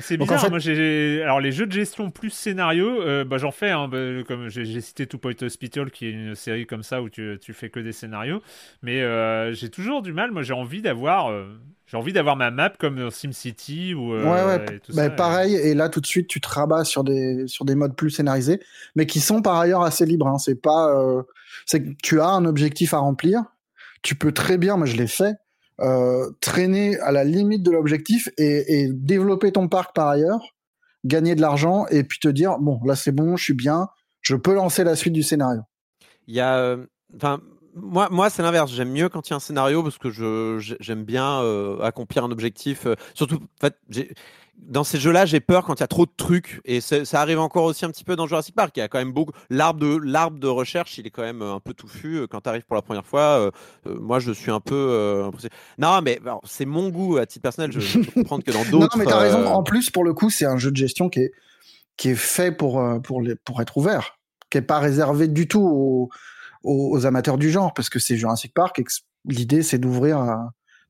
C'est bizarre, moi j'ai alors les jeux de gestion plus scénario, euh, bah, j'en fais, hein, bah, comme j'ai cité Two Point Hospital qui est une série comme ça où tu, tu fais que des scénarios, mais euh, j'ai toujours du mal, moi j'ai envie d'avoir euh, j'ai envie d'avoir ma map comme dans SimCity ou ouais, ouais. Bah, pareil, et là tout de suite tu te rabats sur des sur des modes plus scénarisés, mais qui sont par ailleurs assez libres. Hein. C'est pas c'est que tu as un objectif à remplir, tu peux très bien, moi je l'ai fait euh, traîner à la limite de l'objectif et, développer ton parc par ailleurs, gagner de l'argent et puis te dire bon là c'est bon, je suis bien, je peux lancer la suite du scénario. Il y a, euh, enfin moi, moi c'est l'inverse. J'aime mieux quand il y a un scénario parce que je j'aime bien euh, accomplir un objectif. surtout, en fait, dans ces jeux-là, j'ai peur quand il y a trop de trucs. Et ça arrive encore aussi un petit peu dans Jurassic Park. Il y a quand même beaucoup. L'arbre de, l'arbre de recherche, il est quand même un peu touffu. Euh, quand tu arrives pour la première fois, euh, euh, moi, je suis un peu. Non, mais c'est mon goût à titre personnel. Je, peux comprendre que dans d'autres. non, mais t'as raison. En plus, pour le coup, c'est un jeu de gestion qui est, qui est fait pour, pour, les, pour être ouvert, qui est pas réservé du tout aux, aux, amateurs du genre, parce que c'est Jurassic Park et l'idée, c'est d'ouvrir,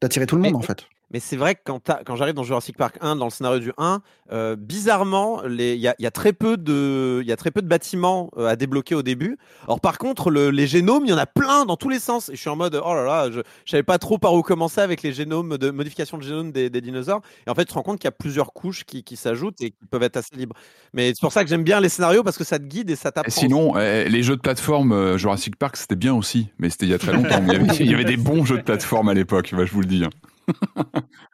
d'attirer tout le monde, en fait. Mais c'est vrai que quand, quand j'arrive dans Jurassic Park 1, dans le scénario du 1, euh, bizarrement, il y a, y a, très peu de, y a très peu de bâtiments euh, à débloquer au début. Alors par contre, le, les génomes, il y en a plein dans tous les sens. Et je suis en mode, oh là là, je, je savais pas trop par où commencer avec les génomes, de modification de génome des, des dinosaures. Et en fait, tu te rends compte qu'il y a plusieurs couches qui, qui s'ajoutent et qui peuvent être assez libres. Mais c'est pour ça que j'aime bien les scénarios parce que ça te guide et ça t'apprend. Sinon, eh, les jeux de plateforme euh, Jurassic Park, c'était bien aussi, mais c'était il y a très longtemps. il, y avait, il, y avait, des bons jeux de plateforme à l'époque, bah, je vous le dis.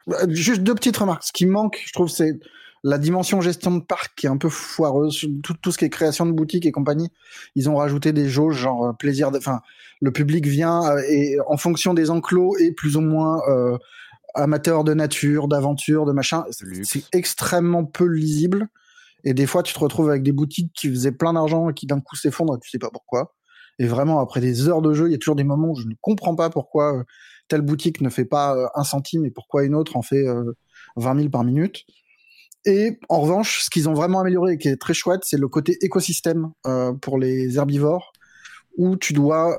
Bah, juste deux petites remarques. Ce qui manque, je trouve, c'est la dimension gestion de parc qui est un peu foireuse. Tout, tout ce qui est création de boutiques et compagnie, ils ont rajouté des jauges genre euh, plaisir. Enfin, le public vient euh, et en fonction des enclos et plus ou moins euh, amateur de nature, d'aventure, de machin. C'est extrêmement peu lisible. Et des fois, tu te retrouves avec des boutiques qui faisaient plein d'argent et qui d'un coup s'effondrent et tu sais pas pourquoi. Et vraiment, après des heures de jeu, il y a toujours des moments où je ne comprends pas pourquoi telle boutique ne fait pas euh, un centime et pourquoi une autre en fait 20 euh, 000 par minute. Et en revanche, ce qu'ils ont vraiment amélioré et qui est très chouette, c'est le côté écosystème euh, pour les herbivores, où tu dois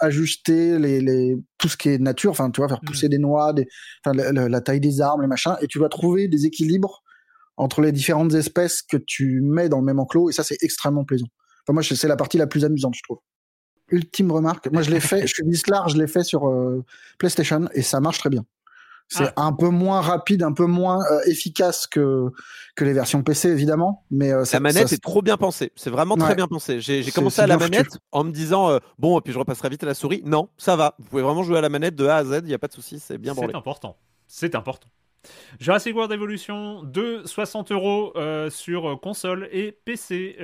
ajuster les, tout ce qui est nature, enfin tu vois, faire pousser mmh. des noix, des, la, taille des arbres, les machins, et tu dois trouver des équilibres entre les différentes espèces que tu mets dans le même enclos, et ça c'est extrêmement plaisant. Enfin moi c'est la partie la plus amusante, je trouve ultime remarque. Moi, je l'ai fait, je suis large, je l'ai fait sur euh, PlayStation et ça marche très bien. C'est ah. un peu moins rapide, un peu moins euh, efficace que, que les versions PC, évidemment. Mais euh, la manette est trop bien pensée. C'est vraiment très bien pensé. J'ai commencé à la manette en me disant bon, et puis je repasserai vite à la souris. Non, ça va. Vous pouvez vraiment jouer à la manette de A à Z. Il n'y a pas de souci. C'est bien C'est important. C'est important. Jurassic World Evolution 2, 60 euros sur console et PC.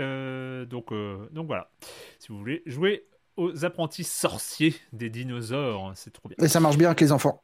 donc, donc voilà. Si vous voulez jouer aux apprentis sorciers des dinosaures. C'est trop bien. Et ça marche bien avec les enfants.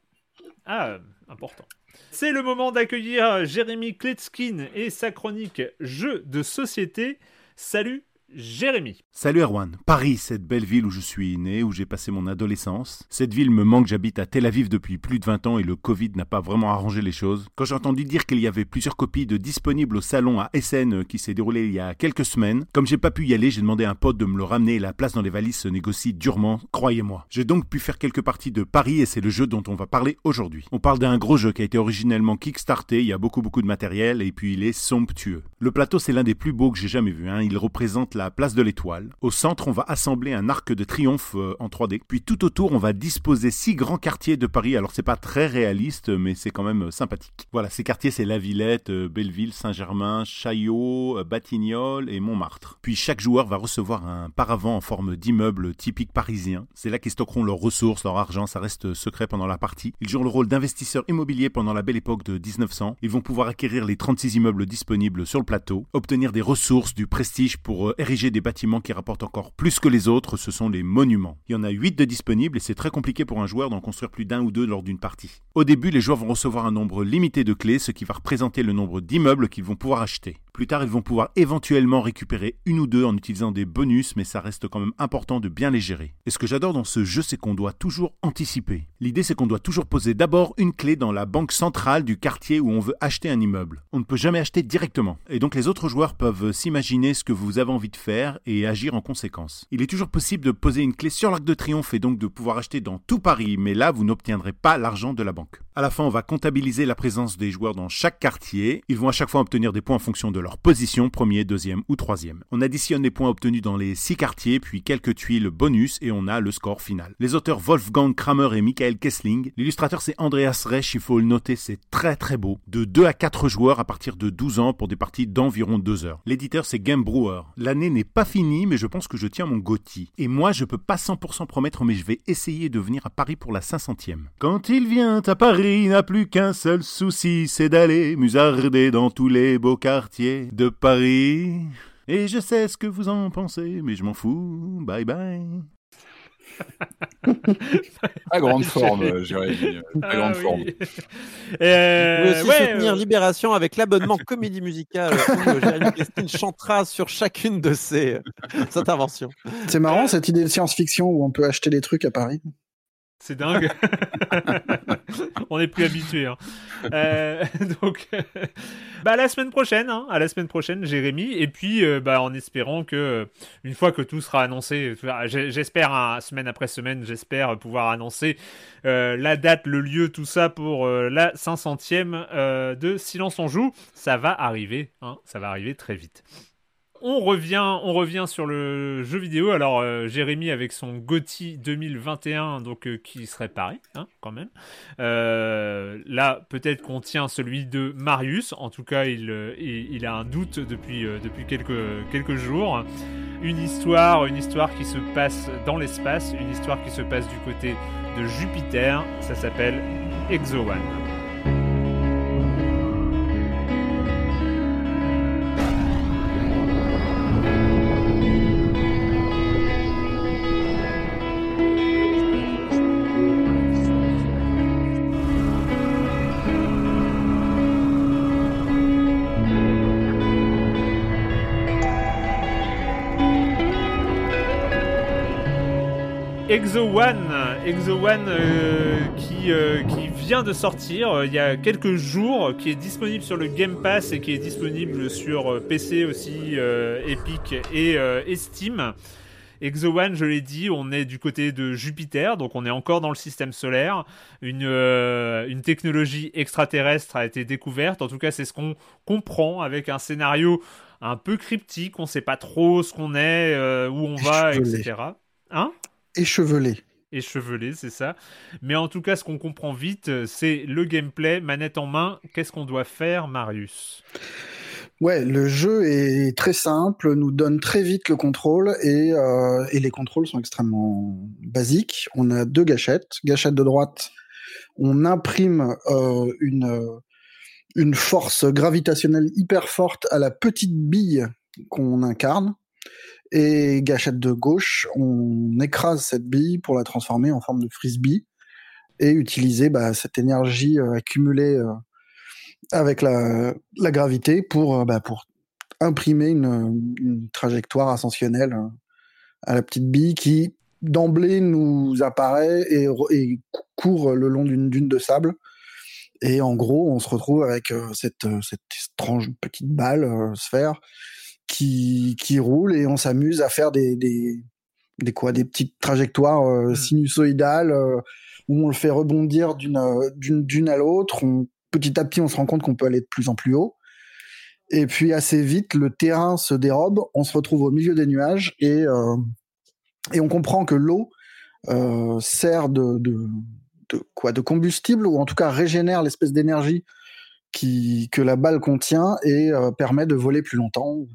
Ah, important. C'est le moment d'accueillir Jérémy Kletskin et sa chronique Jeux de société. Salut Jérémy. Salut Erwan. Paris, cette belle ville où je suis né, où j'ai passé mon adolescence. Cette ville me manque, j'habite à Tel Aviv depuis plus de 20 ans et le Covid n'a pas vraiment arrangé les choses. Quand j'ai entendu dire qu'il y avait plusieurs copies de disponibles au salon à SN qui s'est déroulé il y a quelques semaines, comme j'ai pas pu y aller, j'ai demandé à un pote de me le ramener et la place dans les valises se négocie durement, croyez-moi. J'ai donc pu faire quelques parties de Paris et c'est le jeu dont on va parler aujourd'hui. On parle d'un gros jeu qui a été originellement kickstarté, il y a beaucoup beaucoup de matériel et puis il est somptueux. Le plateau c'est l'un des plus beaux que j'ai jamais vu, hein. il représente la place de l'étoile. Au centre, on va assembler un arc de triomphe euh, en 3D. Puis tout autour, on va disposer six grands quartiers de Paris. Alors c'est pas très réaliste, mais c'est quand même euh, sympathique. Voilà, ces quartiers, c'est La Villette, euh, Belleville, Saint-Germain, Chaillot, Batignolles et Montmartre. Puis chaque joueur va recevoir un paravent en forme d'immeuble typique parisien. C'est là qu'ils stockeront leurs ressources, leur argent, ça reste secret pendant la partie. Ils jouent le rôle d'investisseurs immobiliers pendant la belle époque de 1900. Ils vont pouvoir acquérir les 36 immeubles disponibles sur le plateau, obtenir des ressources, du prestige pour ériger des bâtiments qui rapportent encore plus que les autres, ce sont les monuments. Il y en a 8 de disponibles et c'est très compliqué pour un joueur d'en construire plus d'un ou deux lors d'une partie. Au début, les joueurs vont recevoir un nombre limité de clés, ce qui va représenter le nombre d'immeubles qu'ils vont pouvoir acheter. Plus tard, ils vont pouvoir éventuellement récupérer une ou deux en utilisant des bonus, mais ça reste quand même important de bien les gérer. Et ce que j'adore dans ce jeu, c'est qu'on doit toujours anticiper. L'idée, c'est qu'on doit toujours poser d'abord une clé dans la banque centrale du quartier où on veut acheter un immeuble. On ne peut jamais acheter directement. Et donc les autres joueurs peuvent s'imaginer ce que vous avez envie de faire et agir en conséquence. Il est toujours possible de poser une clé sur l'Arc de Triomphe et donc de pouvoir acheter dans tout Paris, mais là, vous n'obtiendrez pas l'argent de la banque. À la fin, on va comptabiliser la présence des joueurs dans chaque quartier. Ils vont à chaque fois obtenir des points en fonction de leur position, premier, deuxième ou troisième. On additionne les points obtenus dans les six quartiers, puis quelques tuiles bonus et on a le score final. Les auteurs Wolfgang Kramer et Michael Kessling. L'illustrateur c'est Andreas Reich, il faut le noter, c'est très très beau. De 2 à 4 joueurs à partir de 12 ans pour des parties d'environ 2 heures. L'éditeur c'est Game Brewer. L'année n'est pas finie, mais je pense que je tiens mon Gotti. Et moi, je peux pas 100% promettre, mais je vais essayer de venir à Paris pour la 500e. Quand il vient à Paris, il n'a plus qu'un seul souci, c'est d'aller musarder dans tous les beaux quartiers de Paris. Et je sais ce que vous en pensez, mais je m'en fous. Bye bye. Très grande forme, Jérémy. Très grande Ah forme. Euh, Vous pouvez aussi ouais, soutenir euh, Libération avec l'abonnement comédie musicale où Jérémy Christine chantera sur chacune de ses interventions. C'est marrant cette idée de science-fiction où on peut acheter des trucs à Paris. C'est dingue. On n'est plus habitué. Hein. Euh, donc, bah à la semaine prochaine, hein, à la semaine prochaine, Jérémy. Et puis, euh, bah en espérant que euh, une fois que tout sera annoncé, j'espère hein, semaine après semaine, j'espère pouvoir annoncer la date, le lieu, tout ça pour la 500e euh, de Silence on joue. Ça va arriver, hein, ça va arriver très vite. On revient, sur le jeu vidéo. Alors, euh, Jérémy avec son GOTY 2021, donc euh, qui serait pareil, hein, quand même. Euh, là, peut-être qu'on tient celui de Marius. En tout cas, il, a un doute depuis, quelques jours. Une histoire, une histoire qui se passe dans l'espace, une histoire qui se passe du côté de Jupiter. Ça s'appelle Exo One. Exo One, Exo One euh, qui, euh, qui vient de sortir euh, il y a quelques jours, qui est disponible sur le Game Pass et qui est disponible sur PC aussi, Epic et, et Steam. Exo One, je l'ai dit, on est du côté de Jupiter, donc on est encore dans le système solaire. Une, euh, une technologie extraterrestre a été découverte, en tout cas c'est ce qu'on comprend avec un scénario un peu cryptique, on ne sait pas trop ce qu'on est, euh, où on va, etc. Hein? Échevelé. échevelé, c'est ça. Mais en tout cas, ce qu'on comprend vite, euh, c'est le gameplay, manette en main. Qu'est-ce qu'on doit faire, Marius? Ouais, le jeu est très simple, nous donne très vite le contrôle et, euh, et les contrôles sont extrêmement basiques. On a deux gâchettes. Gâchette de droite, on imprime euh, une, une force gravitationnelle hyper forte à la petite bille qu'on incarne. Et gâchette de gauche, on écrase cette bille pour la transformer en forme de frisbee et utiliser bah, cette énergie euh, accumulée euh, avec la, gravité pour, euh, bah, pour imprimer une, trajectoire ascensionnelle à la petite bille qui d'emblée nous apparaît et, et court le long d'une dune de sable. Et en gros, on se retrouve avec cette, cette étrange petite balle, sphère, qui, qui roule et on s'amuse à faire des, des, des, quoi, des petites trajectoires euh, sinusoïdales euh, où on le fait rebondir d'une euh, d'une à l'autre. Petit à petit, on se rend compte qu'on peut aller de plus en plus haut. Et puis assez vite, le terrain se dérobe, on se retrouve au milieu des nuages et, euh, et on comprend que l'eau sert de, de, de quoi de combustible ou en tout cas régénère l'espèce d'énergie que la balle contient et euh, permet de voler plus longtemps ou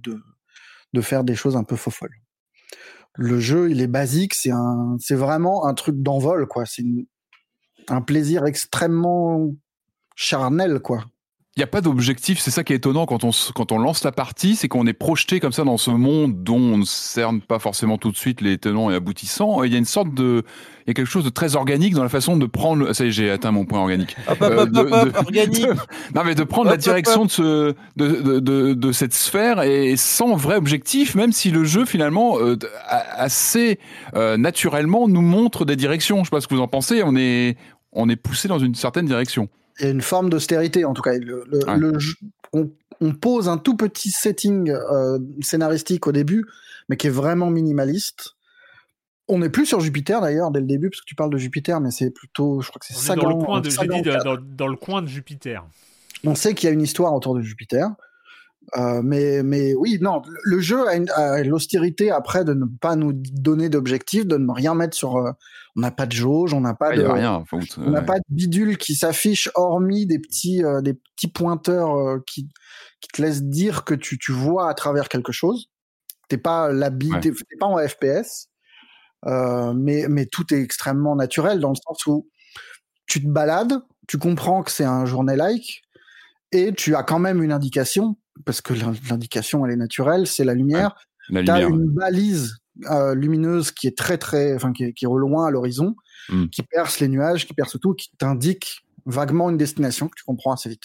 de faire des choses un peu faux-folles. Le jeu, il est basique, c'est vraiment un truc d'envol quoi, c'est un plaisir extrêmement charnel quoi. Il n'y a pas d'objectif, c'est ça qui est étonnant quand on, quand on lance la partie, c'est qu'on est projeté comme ça dans ce monde dont on ne cerne pas forcément tout de suite les tenants et aboutissants. Il y a une sorte de, il y a quelque chose de très organique dans la façon de prendre. Ça y est, j'ai atteint mon point organique. Euh, de, organique. non, mais de prendre la direction de, ce, de, de, de, cette sphère et sans vrai objectif, même si le jeu finalement euh, assez euh, naturellement nous montre des directions. Je sais pas ce que vous en pensez. On est, on est poussé dans une certaine direction il y a une forme d'austérité en tout cas. Le, on, pose un tout petit setting euh, scénaristique au début, mais qui est vraiment minimaliste. On n'est plus sur Jupiter d'ailleurs dès le début, parce que tu parles de Jupiter, mais c'est plutôt, je crois que c'est ça. Dans le coin de, dans, le coin de Jupiter. On sait qu'il y a une histoire autour de Jupiter. Euh, mais, mais oui, non, le jeu a, l'austérité après de ne pas nous donner d'objectifs, de ne rien mettre sur. Euh, on n'a pas de jauge, on n'a pas de. rien, on n'a pas de bidule qui s'affiche hormis des petits, euh, des petits pointeurs qui, qui te laissent dire que tu, tu vois à travers quelque chose. T'es pas l'habit, t'es pas en FPS, mais, mais tout est extrêmement naturel dans le sens où tu te balades, tu comprends que c'est un journée like et tu as quand même une indication parce que l'indication elle est naturelle, c'est la lumière. tu as une balise euh, lumineuse qui est très très, enfin qui est, qui est au loin à l'horizon, hmm. qui perce les nuages, qui perce tout, qui t'indique vaguement une destination que tu comprends assez vite.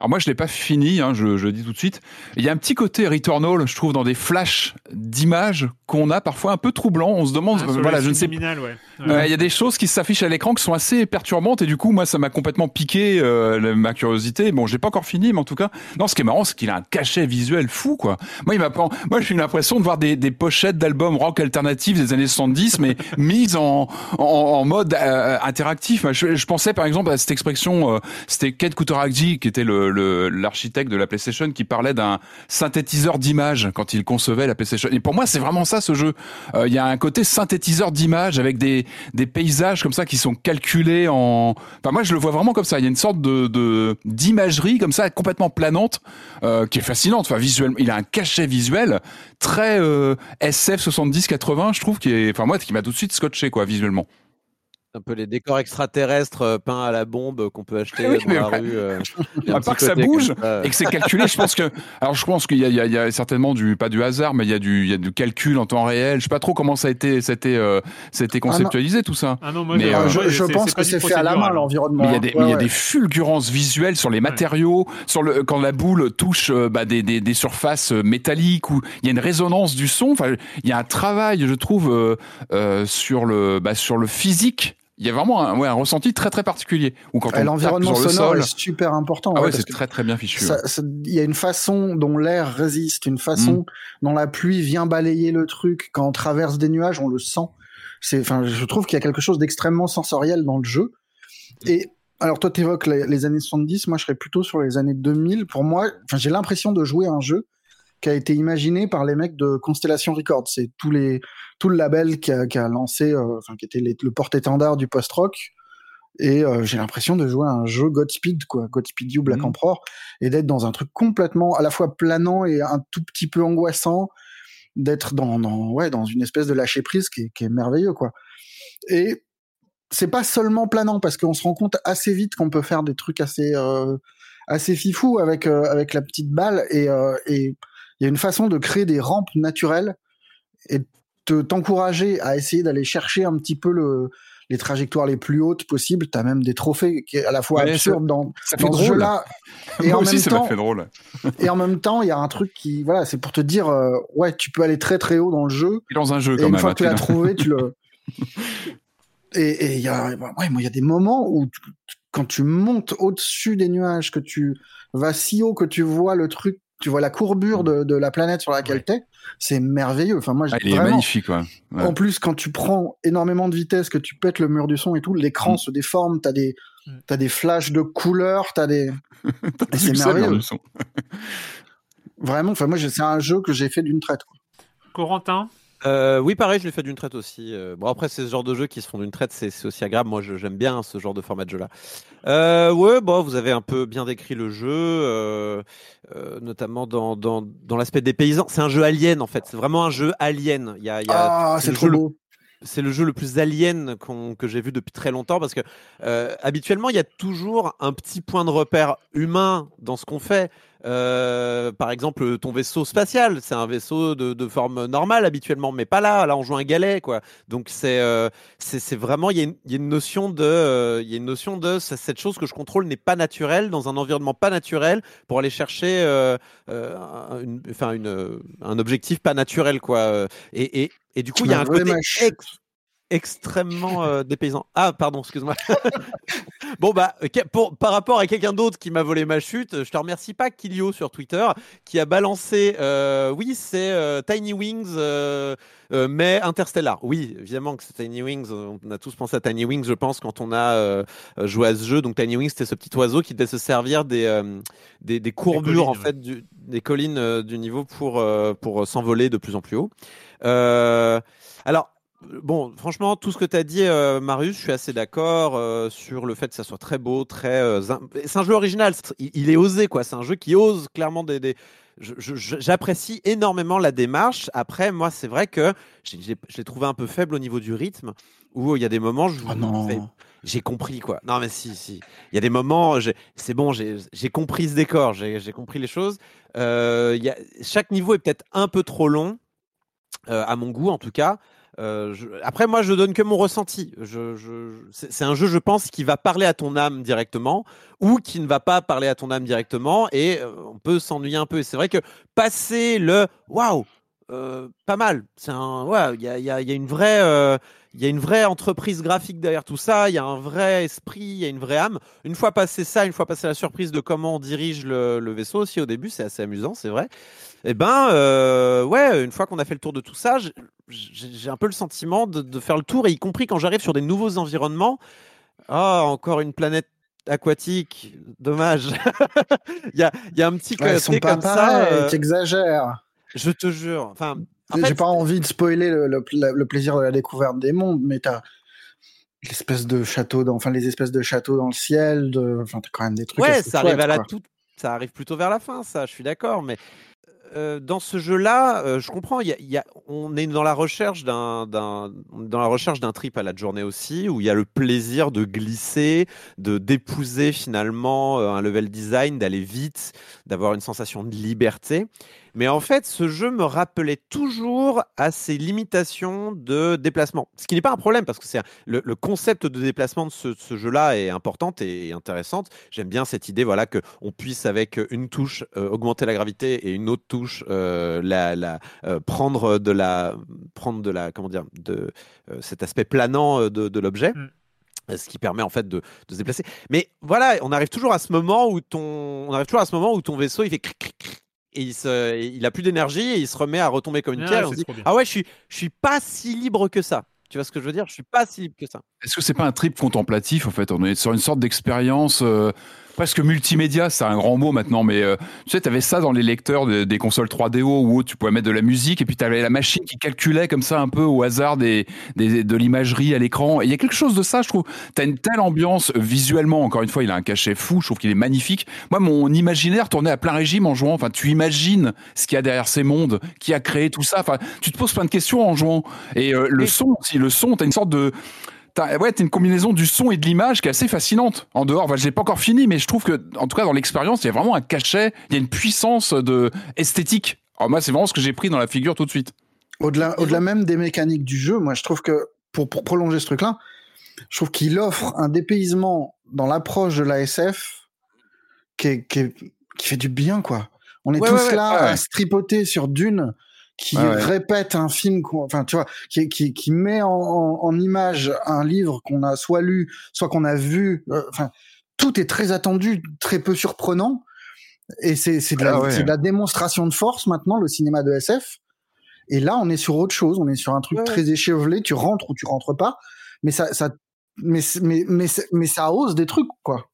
Alors moi je l'ai pas fini, hein, je, je dis tout de suite. Il y a un petit côté Returnal, je trouve, dans des flashs d'images qu'on a parfois un peu troublants. On se demande, ah, voilà, je ne sais. Ouais. il y a des choses qui s'affichent à l'écran qui sont assez perturbantes et du coup moi ça m'a complètement piqué euh, ma curiosité. Bon, j'ai pas encore fini, mais en tout cas, non, ce qui est marrant, c'est qu'il a un cachet visuel fou, quoi. Moi il m'a moi j'ai l'impression de voir des, des pochettes d'albums rock alternatifs des années 70, mais mises en, en, en mode euh, interactif. Je, je, pensais par exemple à cette expression, euh, c'était Kate Kutaragi qui était le l'architecte de la PlayStation qui parlait d'un synthétiseur d'images quand il concevait la PlayStation. Et pour moi, c'est vraiment ça ce jeu. Euh, il y a un côté synthétiseur d'images avec des, des paysages comme ça qui sont calculés en. Enfin, moi, je le vois vraiment comme ça. Il y a une sorte de d'imagerie comme ça complètement planante euh, qui est fascinante. Enfin, visuellement, il a un cachet visuel très SF 70-80, je trouve, qui est, enfin moi, qui m'a tout de suite scotché quoi, visuellement un peu les décors extraterrestres euh, peints à la bombe qu'on peut acheter dans la rue. Euh, à part que ça bouge et que c'est calculé, je pense que, alors je pense qu'il y, y, a certainement du pas du hasard, mais il y a du, il y a du calcul en temps réel. Je sais pas trop comment ça a été, ça a été, euh, ça a été ah conceptualisé tout ça. Ah non, moi, mais, euh, je, je pense que c'est fait à la main l'environnement. Il y a des, il y a des fulgurances visuelles sur les matériaux, sur le quand la boule touche bah, des, des, des, surfaces métalliques ou il y a une résonance du son. Enfin, il y a un travail, je trouve, sur le bah, sur le physique il y a vraiment un, ouais, un ressenti très très particulier. Ou quand l'environnement sonore sol, est super important. Ah ouais, c'est très très bien fichu. Il y a une façon dont l'air résiste, une façon mm. dont la pluie vient balayer le truc. Quand on traverse des nuages, on le sent. C'est, enfin, je trouve qu'il y a quelque chose d'extrêmement sensoriel dans le jeu. Et alors toi, tu évoques les, les, années 70, moi je serais plutôt sur les années 2000. Pour moi, enfin, j'ai l'impression de jouer à un jeu qui a été imaginé par les mecs de Constellation Records. C'est tous les tout le label qui a, qui a lancé, euh, enfin qui était le porte-étendard du post-rock. Et euh, j'ai l'impression de jouer à un jeu Godspeed, quoi, Godspeed You Black mmh. Emperor, et d'être dans un truc complètement à la fois planant et un tout petit peu angoissant, d'être dans, dans, ouais, dans une espèce de lâcher prise qui est, qui est merveilleux, quoi. Et c'est pas seulement planant parce qu'on se rend compte assez vite qu'on peut faire des trucs assez euh, assez fifou avec avec la petite balle et et il y a une façon de créer des rampes naturelles et de t'encourager à essayer d'aller chercher un petit peu le, les trajectoires les plus hautes possibles. Tu as même des trophées qui est à la fois absurde dans, dans ce jeu-là. Et, en même temps, fait drôle. et en même temps, il y a un truc qui, voilà, c'est pour te dire, euh, ouais, tu peux aller très très haut dans le jeu. Dans un jeu, et quand une même. fois que tu l'as trouvé, tu le. Et il y a, ouais, il y a des moments où, quand tu montes au-dessus des nuages, que tu vas si haut que tu vois le truc tu vois la courbure de, de la planète sur laquelle tu es, c'est merveilleux. Enfin, moi, ah, il est magnifique. En plus, quand tu prends énormément de vitesse, que tu pètes le mur du son et tout, l'écran mm. se déforme, t'as des, mm. as des flashs de couleurs, t'as des. c'est merveilleux. Vraiment, enfin, moi, c'est un jeu que j'ai fait d'une traite. Quoi. Corentin euh, oui, pareil, je l'ai fait d'une traite aussi. Euh, bon, après, c'est ce genre de jeu qui se font d'une traite, c'est aussi agréable. Moi, j'aime bien ce genre de format de jeu-là. Euh, ouais, bon, vous avez un peu bien décrit le jeu, euh, euh, notamment dans, dans, dans l'aspect des paysans. C'est un jeu alien, en fait. C'est vraiment un jeu alien. Il y a, il y a, ah, c'est trop beau. c'est le jeu le plus alien que j'ai vu depuis très longtemps parce que euh, habituellement il y a toujours un petit point de repère humain dans ce qu'on fait. Euh, par exemple, ton vaisseau spatial, c'est un vaisseau de, forme normale habituellement, mais pas là. Là, on joue un galet, quoi. Donc c'est euh, c'est vraiment il y, y, a une notion de il y a une notion de cette chose que je contrôle n'est pas naturelle dans un environnement pas naturel pour aller chercher une, enfin une, un objectif pas naturel, quoi. Et, et, et du coup, il y a un côté extrêmement euh, dépaysant. Ah, pardon, excuse-moi. bon, bah, pour, par rapport à quelqu'un d'autre qui m'a volé ma chute, je te remercie pas, Kilio, sur Twitter, qui a balancé, euh, oui, c'est euh, Tiny Wings, mais Interstellar. Oui, évidemment que c'est Tiny Wings. On a tous pensé à Tiny Wings, je pense, quand on a joué à ce jeu. Donc, Tiny Wings, c'était ce petit oiseau qui devait se servir des, des, courbures, en fait, du, des collines du niveau pour, pour s'envoler de plus en plus haut. alors, Bon, franchement, tout ce que tu as dit, euh, Marius, je suis assez d'accord euh, sur le fait que ça soit très beau, très. Euh, c'est un jeu original, il, est osé, quoi. C'est un jeu qui ose clairement des. J'apprécie énormément la démarche. Après, moi, c'est vrai que je l'ai trouvé un peu faible au niveau du rythme, où il y a des moments, je oh j'ai compris, quoi. Non, mais si, si. Il y a des moments, c'est bon, j'ai compris ce décor, j'ai compris les choses. y a, chaque niveau est peut-être un peu trop long, à mon goût en tout cas. Euh, après, moi, je donne que mon ressenti. C'est un jeu, je pense, qui va parler à ton âme directement ou qui ne va pas parler à ton âme directement et euh, on peut s'ennuyer un peu. Et c'est vrai que passer le waouh, euh, pas mal. C'est un, ouais, il y a, une vraie, il y a une vraie entreprise graphique derrière tout ça. Il y a un vrai esprit, il y a une vraie âme. Une fois passé ça, une fois passé la surprise de comment on dirige le, le vaisseau aussi au début, c'est assez amusant, c'est vrai. Et eh ben, ouais, une fois qu'on a fait le tour de tout ça, j'ai un peu le sentiment de, faire le tour, et y compris quand j'arrive sur des nouveaux environnements. Ah, encore une planète aquatique, dommage. il, y y, a, un petit côté comme ça. Euh... exagères. Je te jure. Enfin, j'ai pas envie de spoiler le, le, plaisir de la découverte des mondes, mais t'as l'espèce de château, dans, enfin les espèces de châteaux dans le ciel, de, enfin t'as quand même des trucs. Ouais, ça arrive à la toute, ça arrive plutôt vers la fin, ça. Je suis d'accord, mais euh, dans ce jeu-là, euh, je comprends. Y a, on est dans la recherche d'un, dans la recherche d'un trip à la journée aussi, où il y a le plaisir de glisser, de d'épouser finalement euh, un level design, d'aller vite, d'avoir une sensation de liberté. Mais en fait, ce jeu me rappelait toujours à ses limitations de déplacement. Ce qui n'est pas un problème parce que c'est le, concept de déplacement de ce, jeu-là est important et, intéressante. J'aime bien cette idée, voilà, que on puisse avec une touche euh, augmenter la gravité et une autre touche euh, la, la euh, prendre de la prendre de la comment dire de cet aspect planant de, l'objet. Mm. ce qui permet en fait de, se déplacer. Mais voilà, on arrive toujours à ce moment où ton, on arrive toujours à ce moment où ton vaisseau il fait cric, et il, se, il a plus d'énergie et il se remet à retomber comme une ah, pierre. Et on se dit, ah ouais, je suis, je suis pas si libre que ça. Tu vois ce que je veux dire? Je suis pas si libre que ça. Est-ce que c'est pas un trip contemplatif en fait? On est sur une sorte d'expérience. Euh, presque multimédia, c'est un grand mot maintenant, mais euh, tu sais, tu avais ça dans les lecteurs des consoles 3DO où tu pouvais mettre de la musique et puis tu avais la machine qui calculait comme ça un peu au hasard des, de l'imagerie à l'écran. Et il y a quelque chose de ça, je trouve. Tu as une telle ambiance visuellement, encore une fois, il a un cachet fou, je trouve qu'il est magnifique. Moi, mon imaginaire tournait à plein régime en jouant. Enfin, tu imagines ce qu'il y a derrière ces mondes, qui a créé tout ça. Enfin, tu te poses plein de questions en jouant. Et euh, le son aussi, le son, tu as une sorte de t'as ouais, une combinaison du son et de l'image qui est assez fascinante. En dehors, enfin, j'ai pas encore fini, mais je trouve que, en tout cas, dans l'expérience, il y a vraiment un cachet, il y a une puissance de esthétique. Alors moi, c'est vraiment ce que j'ai pris dans la figure tout de suite. Au-delà, au-delà même des mécaniques du jeu, moi, je trouve que pour, pour prolonger ce truc-là, je trouve qu'il offre un dépaysement dans l'approche de l'ASF qui, qui, qui fait du bien, quoi. On est tous là à se tripoter sur Dune qui répète un film, enfin tu vois, qui, qui, qui met en, en, image un livre qu'on a soit lu, soit qu'on a vu. Euh, enfin, tout est très attendu, très peu surprenant, et c'est c'est de, ah de, la démonstration de force maintenant le cinéma de SF. Et là, on est sur autre chose, on est sur un truc très échevelé. Tu rentres ou tu rentres pas, mais ça, ça, mais mais mais, mais ça ose des trucs quoi.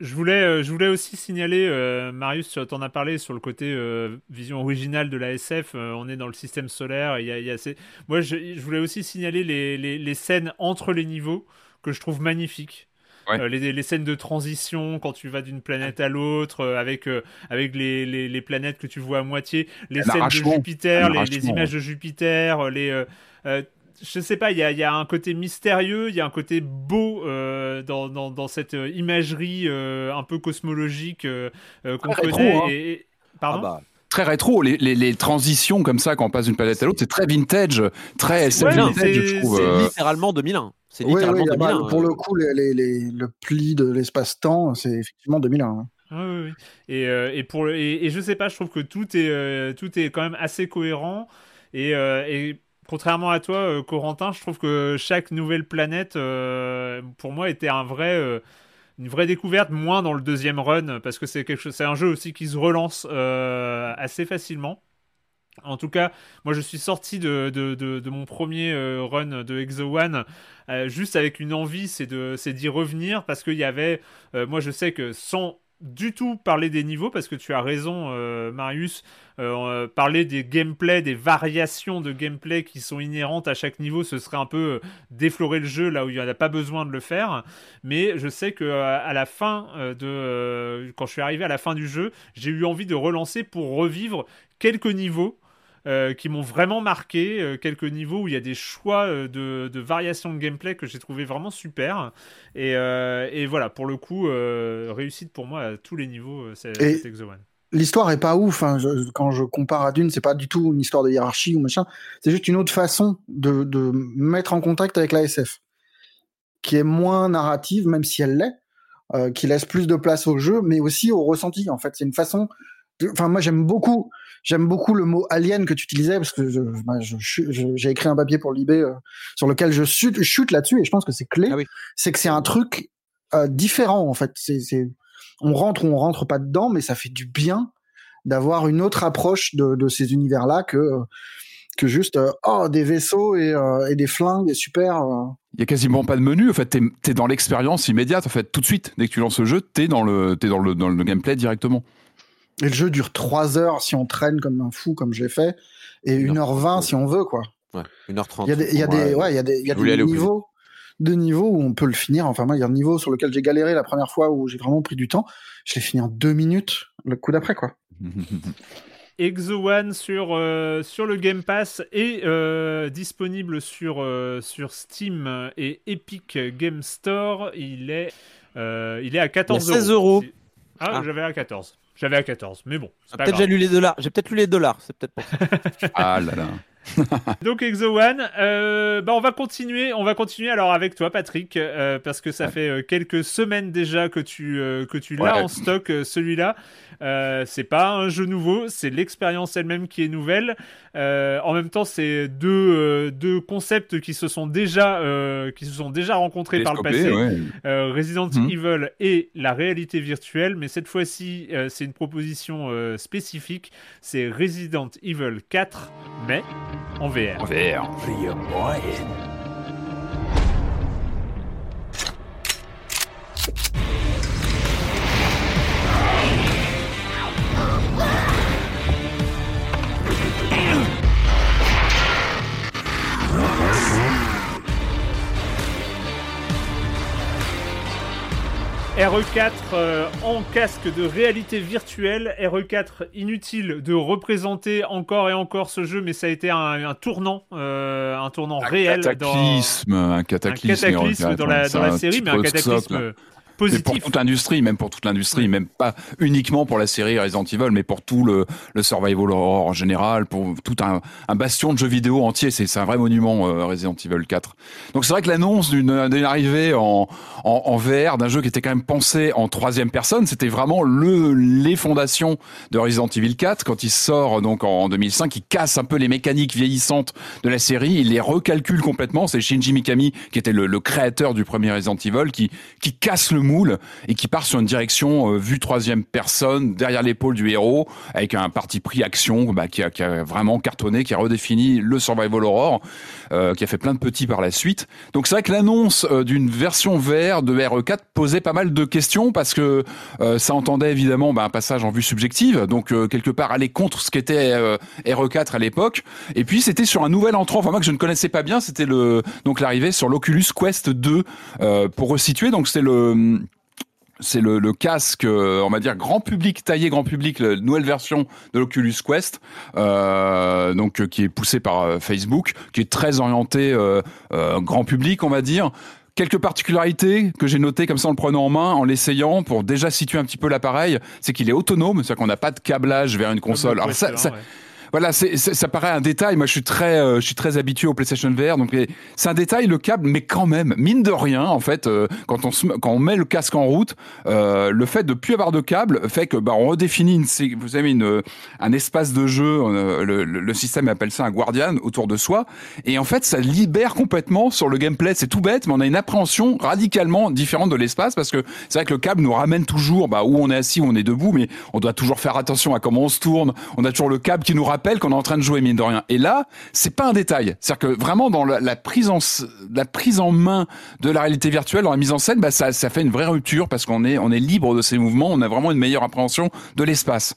Je voulais, euh, je voulais aussi signaler, euh, Marius, tu en as parlé sur le côté euh, vision originale de la SF. on est dans le système solaire. Il y a, y a Moi, je, je, voulais aussi signaler les, les, les, scènes entre les niveaux que je trouve magnifiques. les, les, scènes de transition quand tu vas d'une planète à l'autre, avec, avec les, les, planètes que tu vois à moitié, les scènes de Jupiter, les, images de Jupiter, les je sais pas, il y a, y a, un côté mystérieux, il y a un côté beau dans, dans, dans, cette imagerie un peu cosmologique qu'on connaît. Hein. Et, pardon? Ah bah, très rétro. Les, les, les, transitions comme ça quand on passe d'une planète à l'autre, c'est très vintage, très c'est vintage, je trouve. C'est littéralement 2001. C'est littéralement oui, oui, 2001. Bah, pour le coup, les, le pli de l'espace-temps, c'est effectivement 2001. Hein. Oui, oui, oui. Et, euh, et, pour, et, et, je sais pas, je trouve que tout est, euh, tout est quand même assez cohérent. Et, euh, et contrairement à toi, Corentin, je trouve que chaque nouvelle planète, pour moi, était vrai une vraie découverte, moins dans le deuxième run, parce que c'est un jeu aussi qui se relance euh, assez facilement. En tout cas, moi je suis sorti de, de, mon premier euh, run de Exo One euh, juste avec une envie, c'est d'y revenir parce qu'il y avait, moi je sais que sans du tout parler des niveaux parce que tu as raison euh, Marius euh, parler des gameplay des variations de gameplay qui sont inhérentes à chaque niveau ce serait un peu euh, déflorer le jeu là où il n'y en a pas besoin de le faire. Mais je sais que à la fin de quand je suis arrivé à la fin du jeu j'ai eu envie de relancer pour revivre quelques niveaux euh, qui m'ont vraiment marqué. Euh, quelques niveaux où il y a des choix euh, de, de variations de gameplay que j'ai trouvé vraiment super. Et, et, voilà, pour le coup, réussite pour moi à tous les niveaux, c'est Exo One. L'histoire est pas ouf. Hein. quand je compare à Dune, c'est pas du tout une histoire de hiérarchie ou machin. C'est juste une autre façon de, de mettre en contact avec la SF, qui est moins narrative, même si elle l'est, qui laisse plus de place au jeu, mais aussi au ressenti. En fait, c'est une façon. Enfin, moi, j'aime beaucoup J'aime beaucoup le mot alien que tu utilisais parce que j'ai écrit un papier pour l'IB euh, sur lequel je chute, chute là-dessus et je pense que c'est clé. Ah c'est que c'est un truc euh, différent en fait. C'est, on rentre ou on rentre pas dedans, mais ça fait du bien d'avoir une autre approche de, de ces univers-là que que juste euh, oh des vaisseaux et, et, des flingues et super. Il y a quasiment pas de menu. En fait, t'es es dans l'expérience immédiate. En fait, tout de suite, dès que tu lances le jeu, t'es dans le t'es dans le dans le gameplay directement. Et le jeu dure 3 heures si on traîne comme un fou, comme j'ai fait, et 1h20 si on veut, quoi. Ouais, 1h30. Il y a des, il y a des, ouais, il y a des, il y a des niveaux, où on peut le finir. Enfin, moi, il y a un niveau sur lequel j'ai galéré la première fois où j'ai vraiment pris du temps. Je l'ai fini en 2 minutes le coup d'après, quoi. Exo One sur, euh, sur le Game Pass est euh, disponible sur, euh, sur Steam et Epic Game Store. Il est, il est à 14 16 euros. Ah, ah, j'avais à 14. J'avais à 14, mais bon. Ah, peut-être j'ai lu les dollars. J'ai peut-être lu les dollars. C'est peut-être pour ça. ah là là. Donc Exo One, euh, bah on va continuer, on va continuer alors avec toi Patrick euh, parce que ça fait euh, quelques semaines déjà que tu que tu l'as en stock celui-là. c'est pas un jeu nouveau, c'est l'expérience elle-même qui est nouvelle. en même temps, c'est deux deux concepts qui se sont déjà qui se sont déjà rencontrés par le passé. Resident mhm. Evil et la réalité virtuelle, mais cette fois-ci c'est une proposition spécifique. C'est Resident Evil 4, mais en VR. En VR. RE4 euh, en casque de réalité virtuelle. RE4 inutile de représenter encore et encore ce jeu, mais ça a été un, tournant, euh, un tournant réel. Cataclysme, un cataclysme, un cataclysme dans, la, dans la série, mais un cataclysme mais pour toute l'industrie, même pour toute l'industrie, même pas uniquement pour la série Resident Evil, mais pour tout le, le survival horror en général, pour tout un, un bastion de jeux vidéo entier. C'est un vrai monument euh, Resident Evil 4. Donc c'est vrai que l'annonce d'une arrivée en, en, en VR d'un jeu qui était quand même pensé en troisième personne, c'était vraiment le les fondations de Resident Evil 4 quand il sort donc en 2005, il casse un peu les mécaniques vieillissantes de la série, il les recalcule complètement. C'est Shinji Mikami qui était le, le créateur du premier Resident Evil qui qui casse le et qui part sur une direction euh, vue troisième personne derrière l'épaule du héros avec un parti pris action bah, qui, a, vraiment cartonné, qui a redéfini le survival horror, euh, qui a fait plein de petits par la suite. Donc c'est vrai que l'annonce euh, d'une version VR de RE4 posait pas mal de questions parce que ça entendait évidemment bah, un passage en vue subjective, donc quelque part aller contre ce qu'était RE4 à l'époque. Et puis c'était sur un nouvel entrant, enfin moi que je ne connaissais pas bien, c'était donc l'arrivée sur l'Oculus Quest 2 pour resituer. Donc c'est le c'est le, le, casque, euh, on va dire grand public, taillé grand public, la nouvelle version de l'Oculus Quest, euh, donc qui est poussé par Facebook, qui est très orienté grand public, on va dire. Quelques particularités que j'ai notées comme ça en le prenant en main, en l'essayant, pour déjà situer un petit peu l'appareil, c'est qu'il est autonome, c'est-à-dire qu'on n'a pas de câblage vers une console. Alors ça, ça, voilà, ça paraît un détail. Moi, je suis très, euh, je suis très habitué au PlayStation VR, donc c'est un détail le câble, mais quand même, mine de rien, en fait, euh, quand on se, quand on met le casque en route, euh, le fait de plus avoir de câble fait que bah on redéfinit une, vous savez, une, un espace de jeu. Le, le, système appelle ça un guardian autour de soi, et en fait, ça libère complètement sur le gameplay. C'est tout bête, mais on a une appréhension radicalement différente de l'espace parce que c'est vrai que le câble nous ramène toujours bah, où on est assis, où on est debout, mais on doit toujours faire attention à comment on se tourne. On a toujours le câble qui nous rappelle rappelle qu'on est en train de jouer mine de rien. Et là, c'est pas un détail. C'est-à-dire que vraiment dans la, prise en la prise en main de la réalité virtuelle, dans la mise en scène, bah, ça, ça fait une vraie rupture parce qu'on est on est libre de ses mouvements, on a vraiment une meilleure appréhension de l'espace.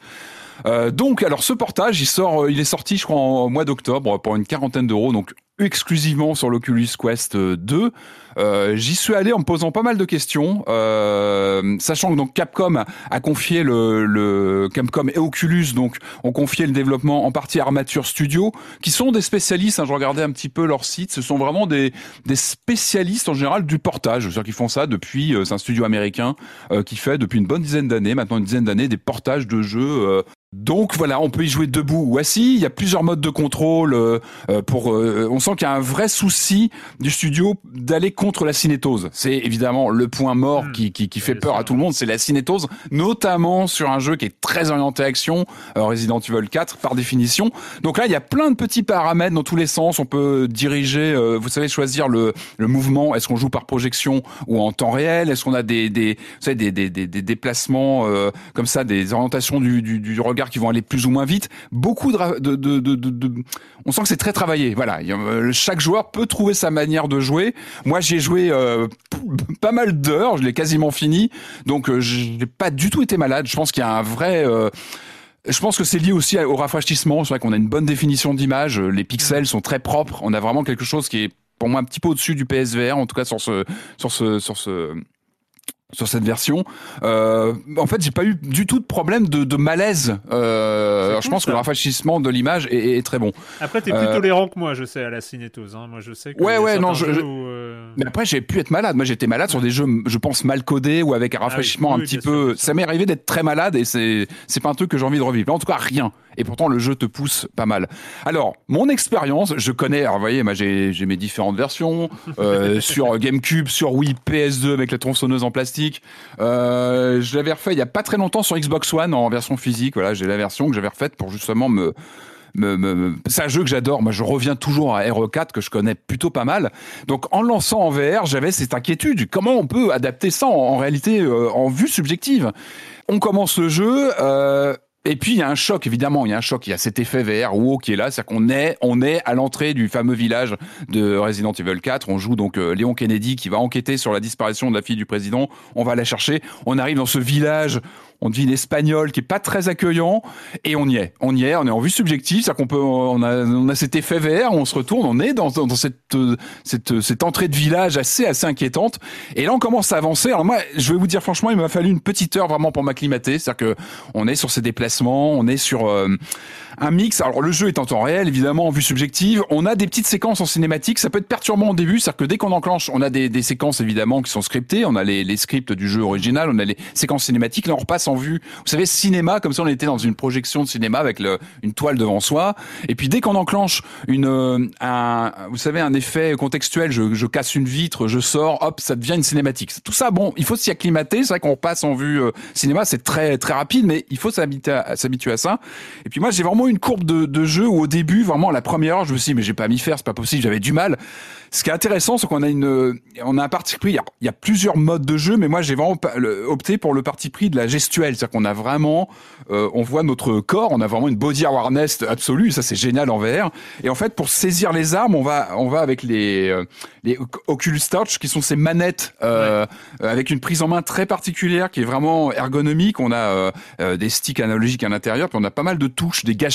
Euh, donc, alors ce portage, il sort, euh, il est sorti, je crois, en, mois d'octobre pour une quarantaine d'euros, donc exclusivement sur l'Oculus Quest 2. Euh, J'y suis allé en me posant pas mal de questions, euh, sachant que donc Capcom a, confié le, le, Capcom et Oculus donc ont confié le développement en partie à Armature Studio, qui sont des spécialistes. Hein, je regardais un petit peu leur site, ce sont vraiment des, des spécialistes en général du portage, c'est-à-dire qu'ils font ça depuis. Euh, c'est un studio américain euh, qui fait depuis une bonne dizaine d'années, maintenant une dizaine d'années, des portages de jeux donc voilà, on peut y jouer debout ou assis. Il y a plusieurs modes de contrôle. Euh, euh, pour, euh, on sent qu'il y a un vrai souci du studio d'aller contre la cinétose. C'est évidemment le point mort hmm. qui, qui, qui, fait peur à tout le monde, c'est la cinétose, notamment sur un jeu qui est très orienté action, Resident Evil 4 par définition. Donc là, il y a plein de petits paramètres dans tous les sens. On peut diriger, vous savez, choisir le, le mouvement. Est-ce qu'on joue par projection ou en temps réel? Est-ce qu'on a des, des, vous savez, des, des, des, des déplacements comme ça, des orientations du, du, du regard qui vont aller plus ou moins vite. Beaucoup de, on sent que c'est très travaillé. Voilà, euh, chaque joueur peut trouver sa manière de jouer. Moi, j'ai joué euh, pas mal d'heures, je l'ai quasiment fini, donc euh, je n'ai pas du tout été malade. Je pense qu'il y a un vrai je pense que c'est lié aussi au rafraîchissement. C'est vrai qu'on a une bonne définition d'image. Les pixels sont très propres. On a vraiment quelque chose qui est pour moi un petit peu au-dessus du PSVR, en tout cas sur ce, sur ce, sur ce, sur cette version. Euh, en fait, j'ai pas eu du tout de problème de, de malaise. Euh, je pense que le rafraîchissement de l'image est, est, très bon. Après, t'es plus euh, tolérant que moi, je sais, à la cinétose. Hein. Moi, je sais que ouais, ouais, non, je, euh, Mais après, j'ai pu être malade. Moi, j'étais malade sur des jeux, je pense, mal codés ou avec un ah rafraîchissement un petit peu. ça m'est arrivé d'être très malade et c'est c'est pas un truc que j'ai envie de revivre. En tout cas, rien. Et pourtant, le jeu te pousse pas mal. Alors, mon expérience, je connais. Alors, vous voyez, moi, j'ai mes différentes versions euh, sur GameCube, sur Wii, PS2 avec la tronçonneuse en plastique euh, je l'avais refait il y a pas très longtemps sur Xbox One en version physique. Voilà, j'ai la version que j'avais refaite pour justement me me, c'est un jeu que j'adore. Moi, je reviens toujours à RE4 que je connais plutôt pas mal. Donc, en lançant en VR, j'avais cette inquiétude. Comment on peut adapter ça en, réalité euh, en vue subjective? On commence le jeu. Euh, et puis il y a un choc évidemment, il y a un choc, il y a cet effet VR wow qui est là, c'est-à-dire qu'on est on est à l'entrée du fameux village de Resident Evil 4, on joue donc euh, Léon Kennedy qui va enquêter sur la disparition de la fille du président, on va la chercher, on arrive dans ce village on devine espagnol qui est pas très accueillant et on y est, on y est, on est en vue subjective, c'est-à-dire qu'on peut, on a, on a cet effet vert, on se retourne, on est dans, dans cette, cette, cette entrée de village assez, assez inquiétante. Et là on commence à avancer. Alors moi, je vais vous dire franchement, il m'a fallu une petite heure vraiment pour m'acclimater, c'est-à-dire que on est sur ces déplacements, on est sur euh, un mix. Alors le jeu est en temps réel, évidemment, en vue subjective. On a des petites séquences en cinématique. Ça peut être perturbant au début, c'est-à-dire que dès qu'on enclenche, on a des, des, séquences évidemment qui sont scriptées. On a les, les, scripts du jeu original, on a les séquences cinématiques. Là, on repasse en vue. Vous savez, cinéma, comme si on était dans une projection de cinéma avec une toile devant soi. Et puis dès qu'on enclenche une, euh, un, vous savez, un effet contextuel, je, je, casse une vitre, je sors, hop, ça devient une cinématique. Tout ça, bon, il faut s'y acclimater. C'est vrai qu'on passe en vue euh, cinéma, c'est très très rapide, mais il faut s'habituer à, à ça. Et puis moi, j'ai vraiment une courbe de, de jeu où au début, vraiment, la première heure, je me suis dit, mais j'ai pas m'y faire, c'est pas possible, j'avais du mal. Ce qui est intéressant, c'est qu'on a une, on a un parti pris. Il y a, plusieurs modes de jeu, mais moi j'ai vraiment opté pour le parti pris de la gestuelle, c'est-à-dire qu'on a vraiment, euh, on voit notre corps, on a vraiment une body awareness absolue. Ça c'est génial en VR. Et en fait, pour saisir les armes, on va, on va avec les, euh, les Oculus Touch, qui sont ces manettes euh, avec une prise en main très particulière, qui est vraiment ergonomique. On a des sticks analogiques à l'intérieur, puis on a pas mal de touches, des gâchettes.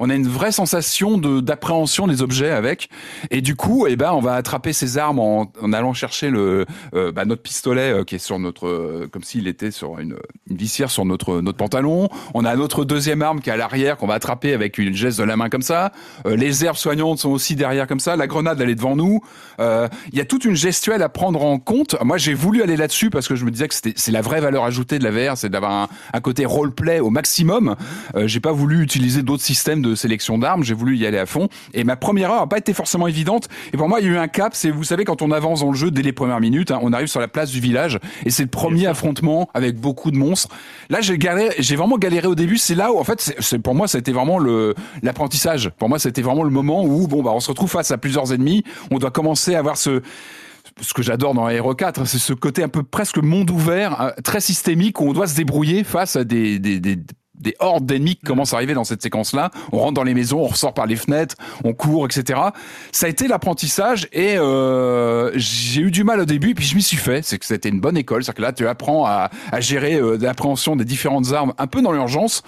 On a une vraie sensation d'appréhension des objets avec. Et du coup, eh ben, on va attraper ces armes en, allant chercher le euh, bah, notre pistolet euh, qui est sur notre, euh, comme s'il était sur une, une visière sur notre notre pantalon. On a notre deuxième arme qui est à l'arrière qu'on va attraper avec une geste de la main comme ça. les herbes soignantes sont aussi derrière comme ça. La grenade elle est devant nous. Il y a toute une gestuelle à prendre en compte. Moi, j'ai voulu aller là-dessus parce que je me disais que c'était c'est la vraie valeur ajoutée de la VR, c'est d'avoir un, un, côté roleplay au maximum. j'ai pas voulu utiliser d'autres systèmes de sélection d'armes. J'ai voulu y aller à fond. Et ma première heure a pas été forcément évidente. Et pour moi, il y a eu un cap. C'est, vous savez, quand on avance dans le jeu dès les premières minutes, hein, on arrive sur la place du village et c'est le premier affrontement avec beaucoup de monstres. Là, j'ai galéré, j'ai vraiment galéré au début. C'est là où, en fait, c'est, pour moi, ça a été vraiment le l'apprentissage. Pour moi, c'était vraiment le moment où, bon, bah, on se retrouve face à plusieurs ennemis. On doit commencer à avoir ce ce que j'adore dans Aero 4, c'est ce côté un peu presque monde ouvert, euh, très systémique, où on doit se débrouiller face à des, des, des des hordes d'ennemis qui commencent à arriver dans cette séquence-là. On rentre dans les maisons, on ressort par les fenêtres, on court, etc. Ça a été l'apprentissage et euh, j'ai eu du mal au début, puis je m'y suis fait. C'est que c'était une bonne école, c'est que là tu apprends à, à gérer euh, l'appréhension des différentes armes un peu dans l'urgence.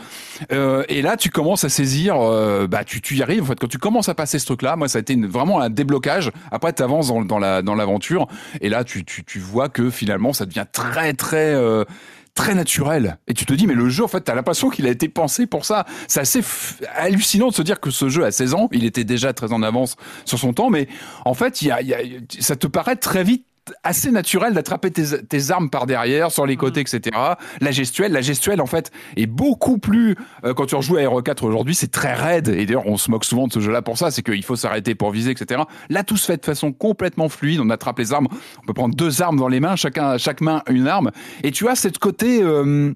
Euh, et là tu commences à saisir, euh, bah tu, tu y arrives. En fait, quand tu commences à passer ce truc-là, moi ça a été une, vraiment un déblocage. Après tu avances dans, dans la dans l'aventure et là tu, tu tu vois que finalement ça devient très très euh, très naturel. Et tu te dis, mais le jeu, en fait, t'as l'impression qu'il a été pensé pour ça. C'est assez hallucinant de se dire que ce jeu a 16 ans, il était déjà très en avance sur son temps, mais en fait, y a, y a, ça te paraît très vite assez naturel d'attraper tes, tes, armes par derrière, sur les côtés, etc. La gestuelle, la gestuelle en fait est beaucoup plus. Euh, quand tu rejoues à Hero 4 aujourd'hui, c'est très raide. Et d'ailleurs, on se moque souvent de ce jeu-là pour ça, c'est qu'il faut s'arrêter pour viser, etc. Là, tout se fait de façon complètement fluide. On attrape les armes. On peut prendre deux armes dans les mains, chacun, chaque main une arme. Et tu as cette côté. Euh,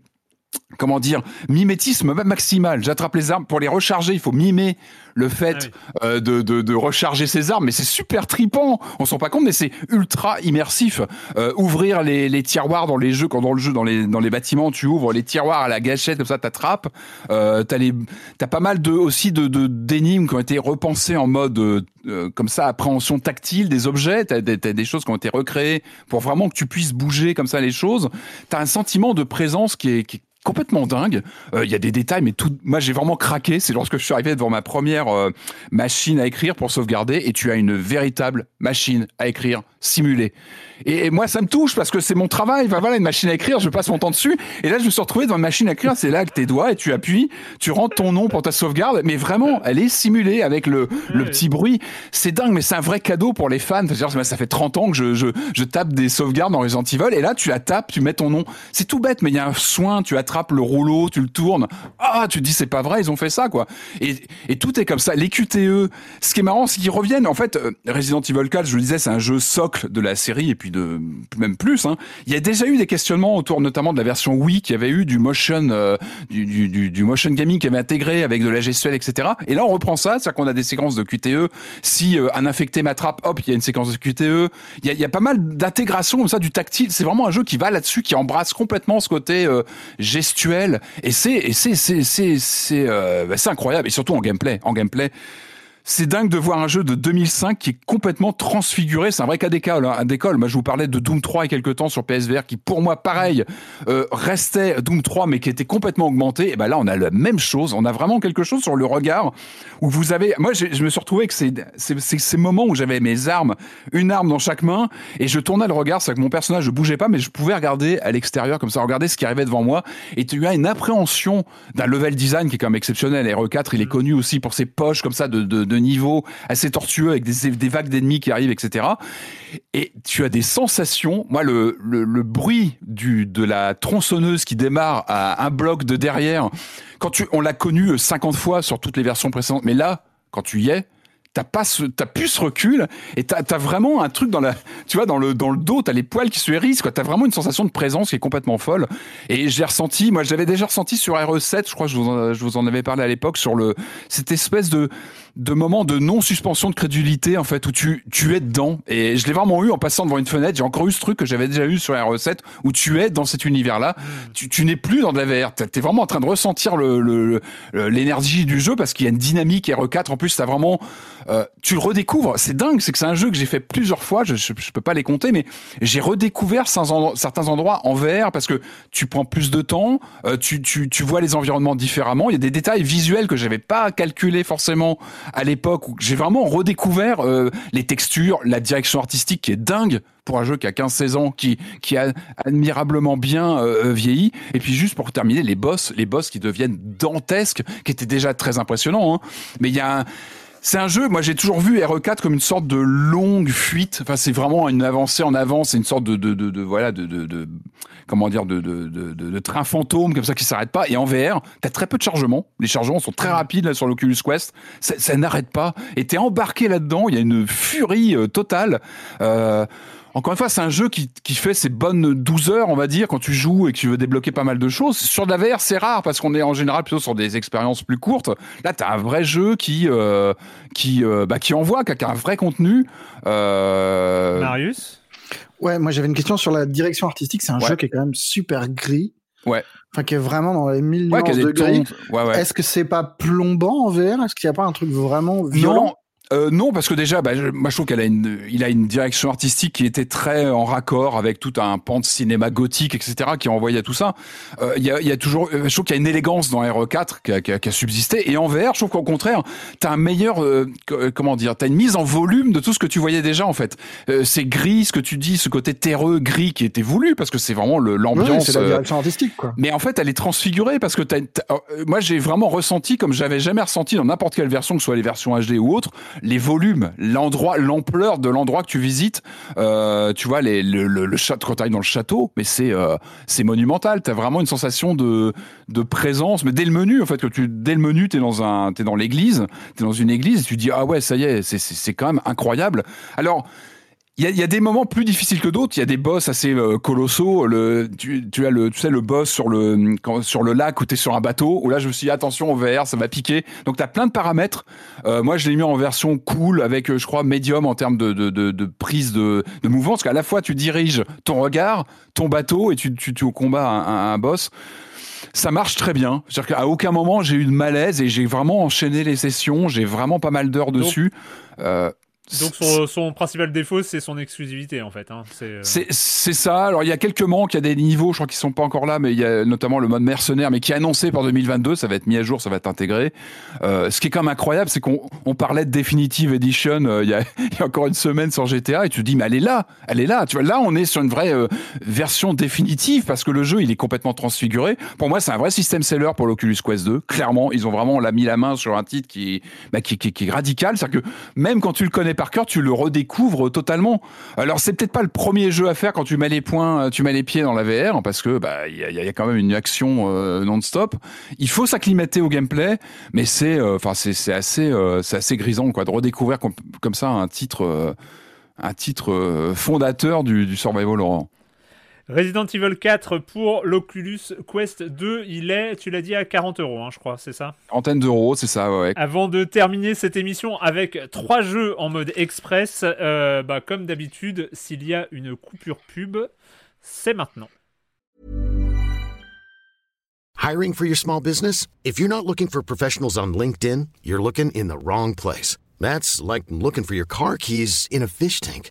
comment dire, mimétisme maximal. J'attrape les armes pour les recharger. Il faut mimer le fait ah euh, de, de, de, recharger ses armes, mais c'est super tripant. On s'en rend pas compte, mais c'est ultra immersif. Euh, ouvrir les, les, tiroirs dans les jeux, quand dans le jeu, dans les, dans les bâtiments, tu ouvres les tiroirs à la gâchette, comme ça, t'attrapes. Euh, t'as les, t'as pas mal de aussi de d'énigmes qui ont été repensées en mode euh, comme ça appréhension tactile des objets. T'as des, des choses qui ont été recréées pour vraiment que tu puisses bouger comme ça les choses. T'as un sentiment de présence qui est, qui est complètement dingue. Il euh, y a des détails, mais tout. Moi, j'ai vraiment craqué. C'est lorsque je suis arrivé devant ma première euh, machine à écrire pour sauvegarder, et tu as une véritable machine à écrire simulée. Et, moi, ça me touche parce que c'est mon travail. Enfin, voilà, une machine à écrire, je passe mon temps dessus. Et là, je me suis retrouvé devant une machine à écrire. C'est là que tes doigts et tu appuies, tu rentres ton nom pour ta sauvegarde. Mais vraiment, elle est simulée avec le, le petit bruit. C'est dingue, mais c'est un vrai cadeau pour les fans. ça fait 30 ans que je, je, je tape des sauvegardes dans Resident Evil. Et là, tu la tapes, tu mets ton nom. C'est tout bête, mais il y a un soin. Tu attrapes le rouleau, tu le tournes. Ah, tu te dis, c'est pas vrai, ils ont fait ça, quoi. Et, et tout est comme ça. Les QTE. Ce qui est marrant, c'est qu'ils reviennent. En fait, euh, Resident Evil 4, je le disais, c'est un jeu socle de la série et puis de, même plus. Hein. Il y a déjà eu des questionnements autour notamment de la version Wii qui avait eu du motion, euh, du, du, motion gaming qui avait intégré avec de la gestuelle, etc. Et là, on reprend ça, c'est-à-dire qu'on a des séquences de QTE. Si euh, un infecté m'attrape, hop, il y a une séquence de QTE. Il y a, il y pas mal d'intégration comme ça du tactile. C'est vraiment un jeu qui va là-dessus, qui embrasse complètement ce côté euh. Et c'est, et c'est, c'est, c'est, c'est, bah, c'est incroyable. Et surtout en gameplay, en gameplay c'est dingue de voir un jeu de 2005 qui est complètement transfiguré. C'est un vrai cas d'école. Hein. d'école. Moi, je vous parlais de Doom 3 il y a quelques temps sur PSVR, qui pour moi, pareil, euh, restait Doom 3, mais qui était complètement augmenté. Et ben là, on a la même chose. On a vraiment quelque chose sur le regard où vous avez. Moi, je me suis retrouvé que c'est ces moments où j'avais mes armes, une arme dans chaque main, et je tournais le regard. C'est que mon personnage ne bougeait pas, mais je pouvais regarder à l'extérieur comme ça, regarder ce qui arrivait devant moi. Et tu as une appréhension d'un level design qui est quand même exceptionnel. RE4, il est connu aussi pour ses poches comme ça de, de, de niveau assez tortueux avec des, vagues d'ennemis qui arrivent, etc. Et tu as des sensations. Moi, le, bruit de la tronçonneuse qui démarre à un bloc de derrière, quand tu, on l'a connu 50 fois sur toutes les versions précédentes, mais là, quand tu y es, t'as pas ce, t'as plus ce recul et t'as, as vraiment un truc dans la, tu vois, dans le, dans le dos, t'as les poils qui se hérissent, quoi. T'as vraiment une sensation de présence qui est complètement folle. Et j'ai ressenti, moi, j'avais déjà ressenti sur RE7, je crois que je vous en, je vous en avais parlé à l'époque, sur le, cette espèce de, de moment de non-suspension de crédulité, en fait, où tu, tu es dedans. Et je l'ai vraiment eu en passant devant une fenêtre. J'ai encore eu ce truc que j'avais déjà eu sur RE7, où tu es dans cet univers-là. Mmh. Tu, tu n'es plus dans de la VR. T'es vraiment en train de ressentir le, l'énergie du jeu parce qu'il y a une dynamique RE4. En plus, t'as vraiment, euh, tu le redécouvres. C'est dingue, c'est que c'est un jeu que j'ai fait plusieurs fois. Je, je, peux pas les compter, mais j'ai redécouvert certains endroits en VR parce que tu prends plus de temps, euh, tu, tu, tu vois les environnements différemment. Il y a des détails visuels que j'avais pas calculés forcément à l'époque. Où j'ai vraiment redécouvert euh, les textures, la direction artistique qui est dingue pour un jeu qui a 15-16 ans, qui, qui a admirablement bien euh, vieilli. Et puis juste pour terminer, les boss, les boss qui deviennent dantesques, qui étaient déjà très impressionnants. Hein. Mais il y a c'est un jeu, moi j'ai toujours vu RE4 comme une sorte de longue fuite. Enfin, c'est vraiment une avancée en avant, c'est une sorte de, de, de, de voilà, de, de, comment dire, de, de, train fantôme comme ça qui s'arrête pas. Et en VR, t'as très peu de chargement. Les chargements sont très rapides là sur l'Oculus Quest. Ça, ça n'arrête pas. Et t'es embarqué là-dedans. Il y a une furie euh, totale. Euh, encore une fois, c'est un jeu qui, qui fait ses bonnes 12 heures, on va dire, quand tu joues et que tu veux débloquer pas mal de choses. Sur de la VR, c'est rare parce qu'on est en général plutôt sur des expériences plus courtes. Là, tu as un vrai jeu qui, euh, qui, euh, bah, qui envoie, qui a, un vrai contenu. Euh... Marius? Ouais, moi j'avais une question sur la direction artistique. C'est un jeu qui est quand même super gris. Ouais. Enfin, qui est vraiment dans les mille ouais, de gris. Ouais, ouais. Est-ce que c'est pas plombant en VR Est-ce qu'il n'y a pas un truc vraiment violent? Euh, non, parce que déjà, bah, moi je trouve qu'elle a une, il a une direction artistique qui était très en raccord avec tout un pan de cinéma gothique, etc., qui envoyait à tout ça. Euh, il y, a, y, a, toujours, euh, je trouve qu'il y a une élégance dans RE4 qui a, qui, a, qui a, subsisté. Et en VR, je trouve qu'au contraire, t'as un meilleur, euh, comment dire, t'as une mise en volume de tout ce que tu voyais déjà en fait. c'est gris, ce que tu dis, ce côté terreux, gris qui était voulu parce que c'est vraiment l'ambiance. c'est la direction artistique, quoi. Mais en fait, elle est transfigurée parce que t'as, moi j'ai vraiment ressenti comme j'avais jamais ressenti dans n'importe quelle version, que ce soit les versions HD ou autres les volumes, l'endroit, l'ampleur de l'endroit que tu visites. Euh, tu vois, le, le, le château, quand tu dans le château, mais c'est euh, c'est monumental. Tu as vraiment une sensation de, de présence. Mais dès le menu, en fait, que tu, dès le menu, tu es dans, un, es dans l'église, tu es dans une église, tu dis, ah ouais, ça y est, c'est quand même incroyable. Alors, il y a, y a, des moments plus difficiles que d'autres. Il y a des boss assez euh, colossaux. Le, tu, tu, as le, tu sais, le boss sur le, quand, sur le lac où tu es sur un bateau, où là, je me suis dit, attention, au VR, ça va piquer. Donc, tu as plein de paramètres. Euh, moi, je l'ai mis en version cool, avec, euh, je crois, médium en termes de, de, de, de prise de, de mouvement. Parce qu'à la fois, tu diriges ton regard, ton bateau, et tu, tu, tu combats un, un, un boss ça marche très bien. C'est-à-dire qu'à aucun moment j'ai eu de malaise et j'ai vraiment enchaîné les sessions. J'ai vraiment pas mal d'heures dessus. Euh, donc son, principal défaut, c'est son exclusivité en fait. Hein. Euh, c'est ça. Alors il y a quelques manques, il y a des niveaux, je crois qu'ils sont pas encore là, mais il y a notamment le mode mercenaire, mais qui est annoncé pour 2022, ça va être mis à jour, ça va être intégré. Euh, ce qui est quand même incroyable, c'est qu'on on parlait de Definitive Edition euh, il, y a, encore une semaine sur GTA, et tu te dis mais elle est là, elle est là. Tu vois, là on est sur une vraie version définitive parce que le jeu il est complètement transfiguré. Pour moi, c'est un vrai système seller pour l'Oculus Quest 2. Clairement, ils ont vraiment mis la main sur un titre qui, bah, qui, qui, qui est radical, c'est-à-dire que même quand tu le connais par cœur, tu le redécouvres totalement. Alors c'est peut-être pas le premier jeu à faire quand tu mets les points, euh, tu mets les pieds dans la VR, parce que bah il y a, quand même une action euh, non-stop. Il faut s'acclimater au gameplay, mais c'est euh, enfin c'est c'est assez euh, c'est assez grisant quoi de redécouvrir comme, comme ça un titre un titre fondateur du, du survival horror. Resident Evil 4 pour l'Oculus Quest 2, il est, tu l'as dit, à 40 euros, hein, je crois, c'est ça Antenne d'euros, c'est ça, ouais. Avant de terminer cette émission avec trois jeux en mode express, euh, bah, comme d'habitude, s'il y a une coupure pub, c'est maintenant. Hiring for your small business? If you're not looking for professionals on LinkedIn, you're looking in the wrong place. That's like looking for your car keys in a fish tank.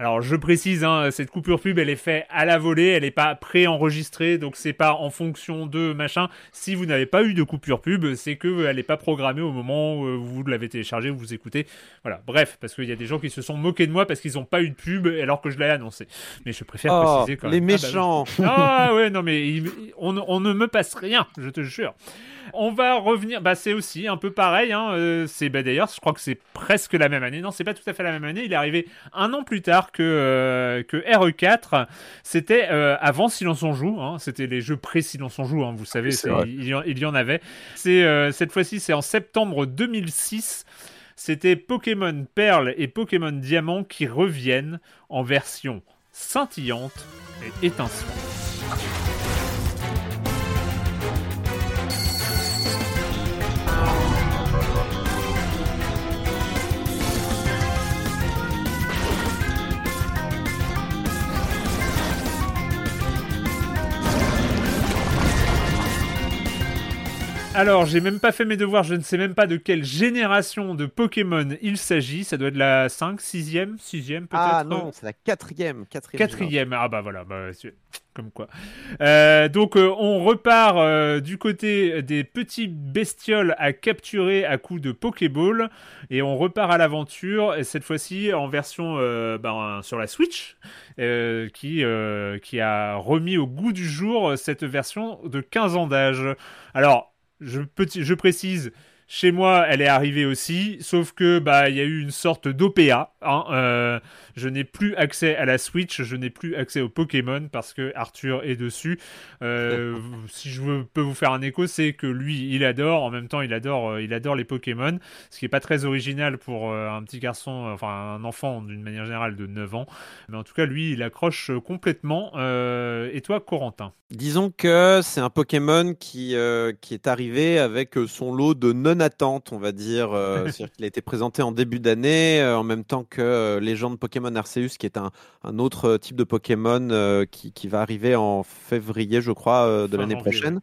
Alors je précise, hein, cette coupure pub, elle est faite à la volée, elle n'est pas pré-enregistrée, donc c'est pas en fonction de machin. Si vous n'avez pas eu de coupure pub, c'est que elle n'est pas programmée au moment où vous l'avez téléchargé, vous écoutez. Voilà, bref, parce qu'il y a des gens qui se sont moqués de moi parce qu'ils n'ont pas eu de pub alors que je l'ai annoncé. Mais je préfère oh, préciser quand même. Les méchants Ah, bah, ah ouais, non mais on, on, ne me passe rien, je te jure. On va revenir, bah c'est aussi un peu pareil, hein, euh, c'est bah, d'ailleurs, je crois que c'est presque la même année. Non, c'est pas tout à fait la même année, il est arrivé un an plus tard que, euh, que RE4. C'était euh, avant Silence on joue, hein. c'était les jeux pré-Silence on joue, hein, vous savez, il y, en, il, y en, avait. C'est euh, Cette fois-ci, c'est en septembre 2006. C'était Pokémon Perle et Pokémon Diamant qui reviennent en version scintillante et étincelante. Alors, j'ai même pas fait mes devoirs, je ne sais même pas de quelle génération de Pokémon il s'agit. Ça doit être la 5, 6e, 6e peut-être Ah non, c'est la quatrième. Quatrième. Quatrième, ah bah voilà, bah, comme quoi. Euh, donc euh, on repart euh, du côté des petits bestioles à capturer à coups de Pokéball et on repart à l'aventure et cette fois-ci en version ben, sur la Switch qui, qui a remis au goût du jour cette version de 15 ans d'âge. Alors je, précise, chez moi, elle est arrivée aussi, sauf que bah il y a eu une sorte d'OPA. Hein, euh, je n'ai plus accès à la Switch, je n'ai plus accès au Pokémon parce que Arthur est dessus. Euh, si je peux vous faire un écho, c'est que lui, il adore. En même temps, il adore, euh, il adore les Pokémon, ce qui est pas très original pour un petit garçon, enfin un enfant d'une manière générale de 9 ans. Mais en tout cas, lui, il accroche complètement. et toi, Corentin? Disons que c'est un Pokémon qui, qui est arrivé avec son lot de non-attente, on va dire. C'est-à-dire qu'il a été présenté en début d'année, en même temps que Légende Pokémon Arceus, qui est un, autre type de Pokémon qui, qui, va arriver en février, je crois, de l'année prochaine.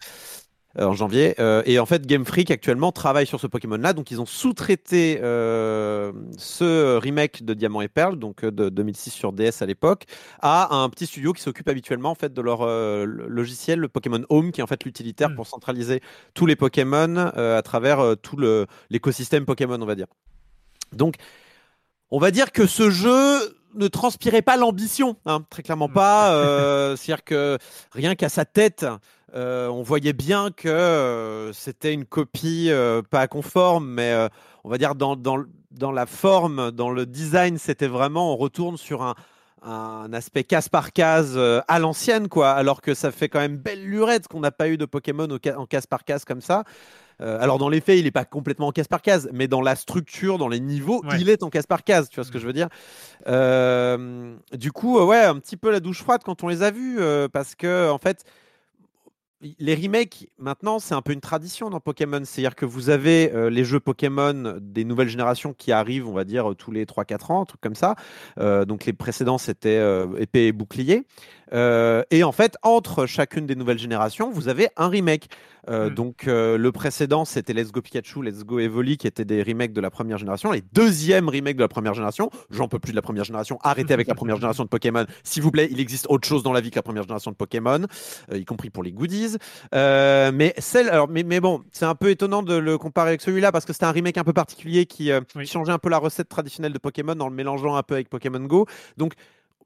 Euh, en janvier. Euh, et en fait, Game Freak actuellement travaille sur ce Pokémon-là. Donc, ils ont sous-traité euh, ce remake de Diamant et Perle, donc de 2006 sur DS à l'époque, à un petit studio qui s'occupe habituellement en fait de leur logiciel, le Pokémon Home, qui est en fait l'utilitaire hmm. pour centraliser tous les Pokémon à travers tout l'écosystème Pokémon, on va dire. Donc, on va dire que ce jeu ne transpirait pas l'ambition, hein, très clairement hmm. pas. C'est-à-dire que rien qu'à sa tête, euh, on voyait bien que euh, c'était une copie euh, pas conforme, mais on va dire dans, dans, la forme, dans le design, c'était vraiment, on retourne sur un, aspect case par case à l'ancienne, quoi, alors que ça fait quand même belle lurette qu'on n'a pas eu de Pokémon en case par case comme ça. Alors dans les faits, il n'est pas complètement en case par case, mais dans la structure, dans les niveaux, il est en case par case. Tu vois ce que je veux dire Du coup, ouais, un petit peu la douche froide quand on les a vus, parce que en fait, les remakes, maintenant, c'est un peu une tradition dans Pokémon. C'est-à-dire que vous avez euh, les jeux Pokémon des nouvelles générations qui arrivent, on va dire, tous les 3-4 ans, un truc comme ça. Euh, donc les précédents, c'était euh, épée et bouclier. Euh, et en fait, entre chacune des nouvelles générations, vous avez un remake. Euh, hmm. Donc euh, le précédent, c'était Let's Go Pikachu, Let's Go Evoli, qui étaient des remakes de la première génération. Les deuxièmes remakes de la première génération, j'en peux plus de la première génération. Arrêtez avec la première génération de Pokémon, s'il vous plaît. Il existe autre chose dans la vie que la première génération de Pokémon, y compris pour les goodies. mais celle, alors, mais, mais bon, c'est un peu étonnant de le comparer avec celui-là parce que c'était un remake un peu particulier qui, qui changeait un peu la recette traditionnelle de Pokémon en le mélangeant un peu avec Pokémon Go. Donc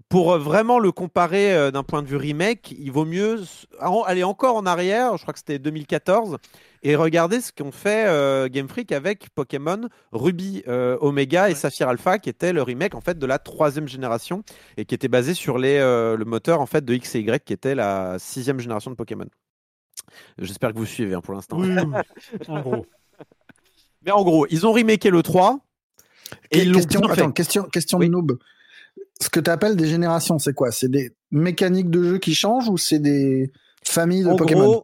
pour euh, vraiment le comparer euh, d'un point de vue remake, il vaut mieux aller encore en arrière, je crois que c'était 2014, et regarder ce qu'ont fait euh, Game Freak avec Pokémon Ruby Omega et Saphir Alpha, qui était le remake en fait de la troisième génération et qui était basé sur les, le moteur en fait de X et Y, qui était la sixième génération de Pokémon. J'espère que vous suivez hein, pour l'instant. Oui, en gros. Mais en gros, ils ont remaké le 3. Et, ils question, attends, question, question de noob ce que tu appelles des générations, c'est quoi? C'est des mécaniques de jeu qui changent ou c'est des familles de Pokémon?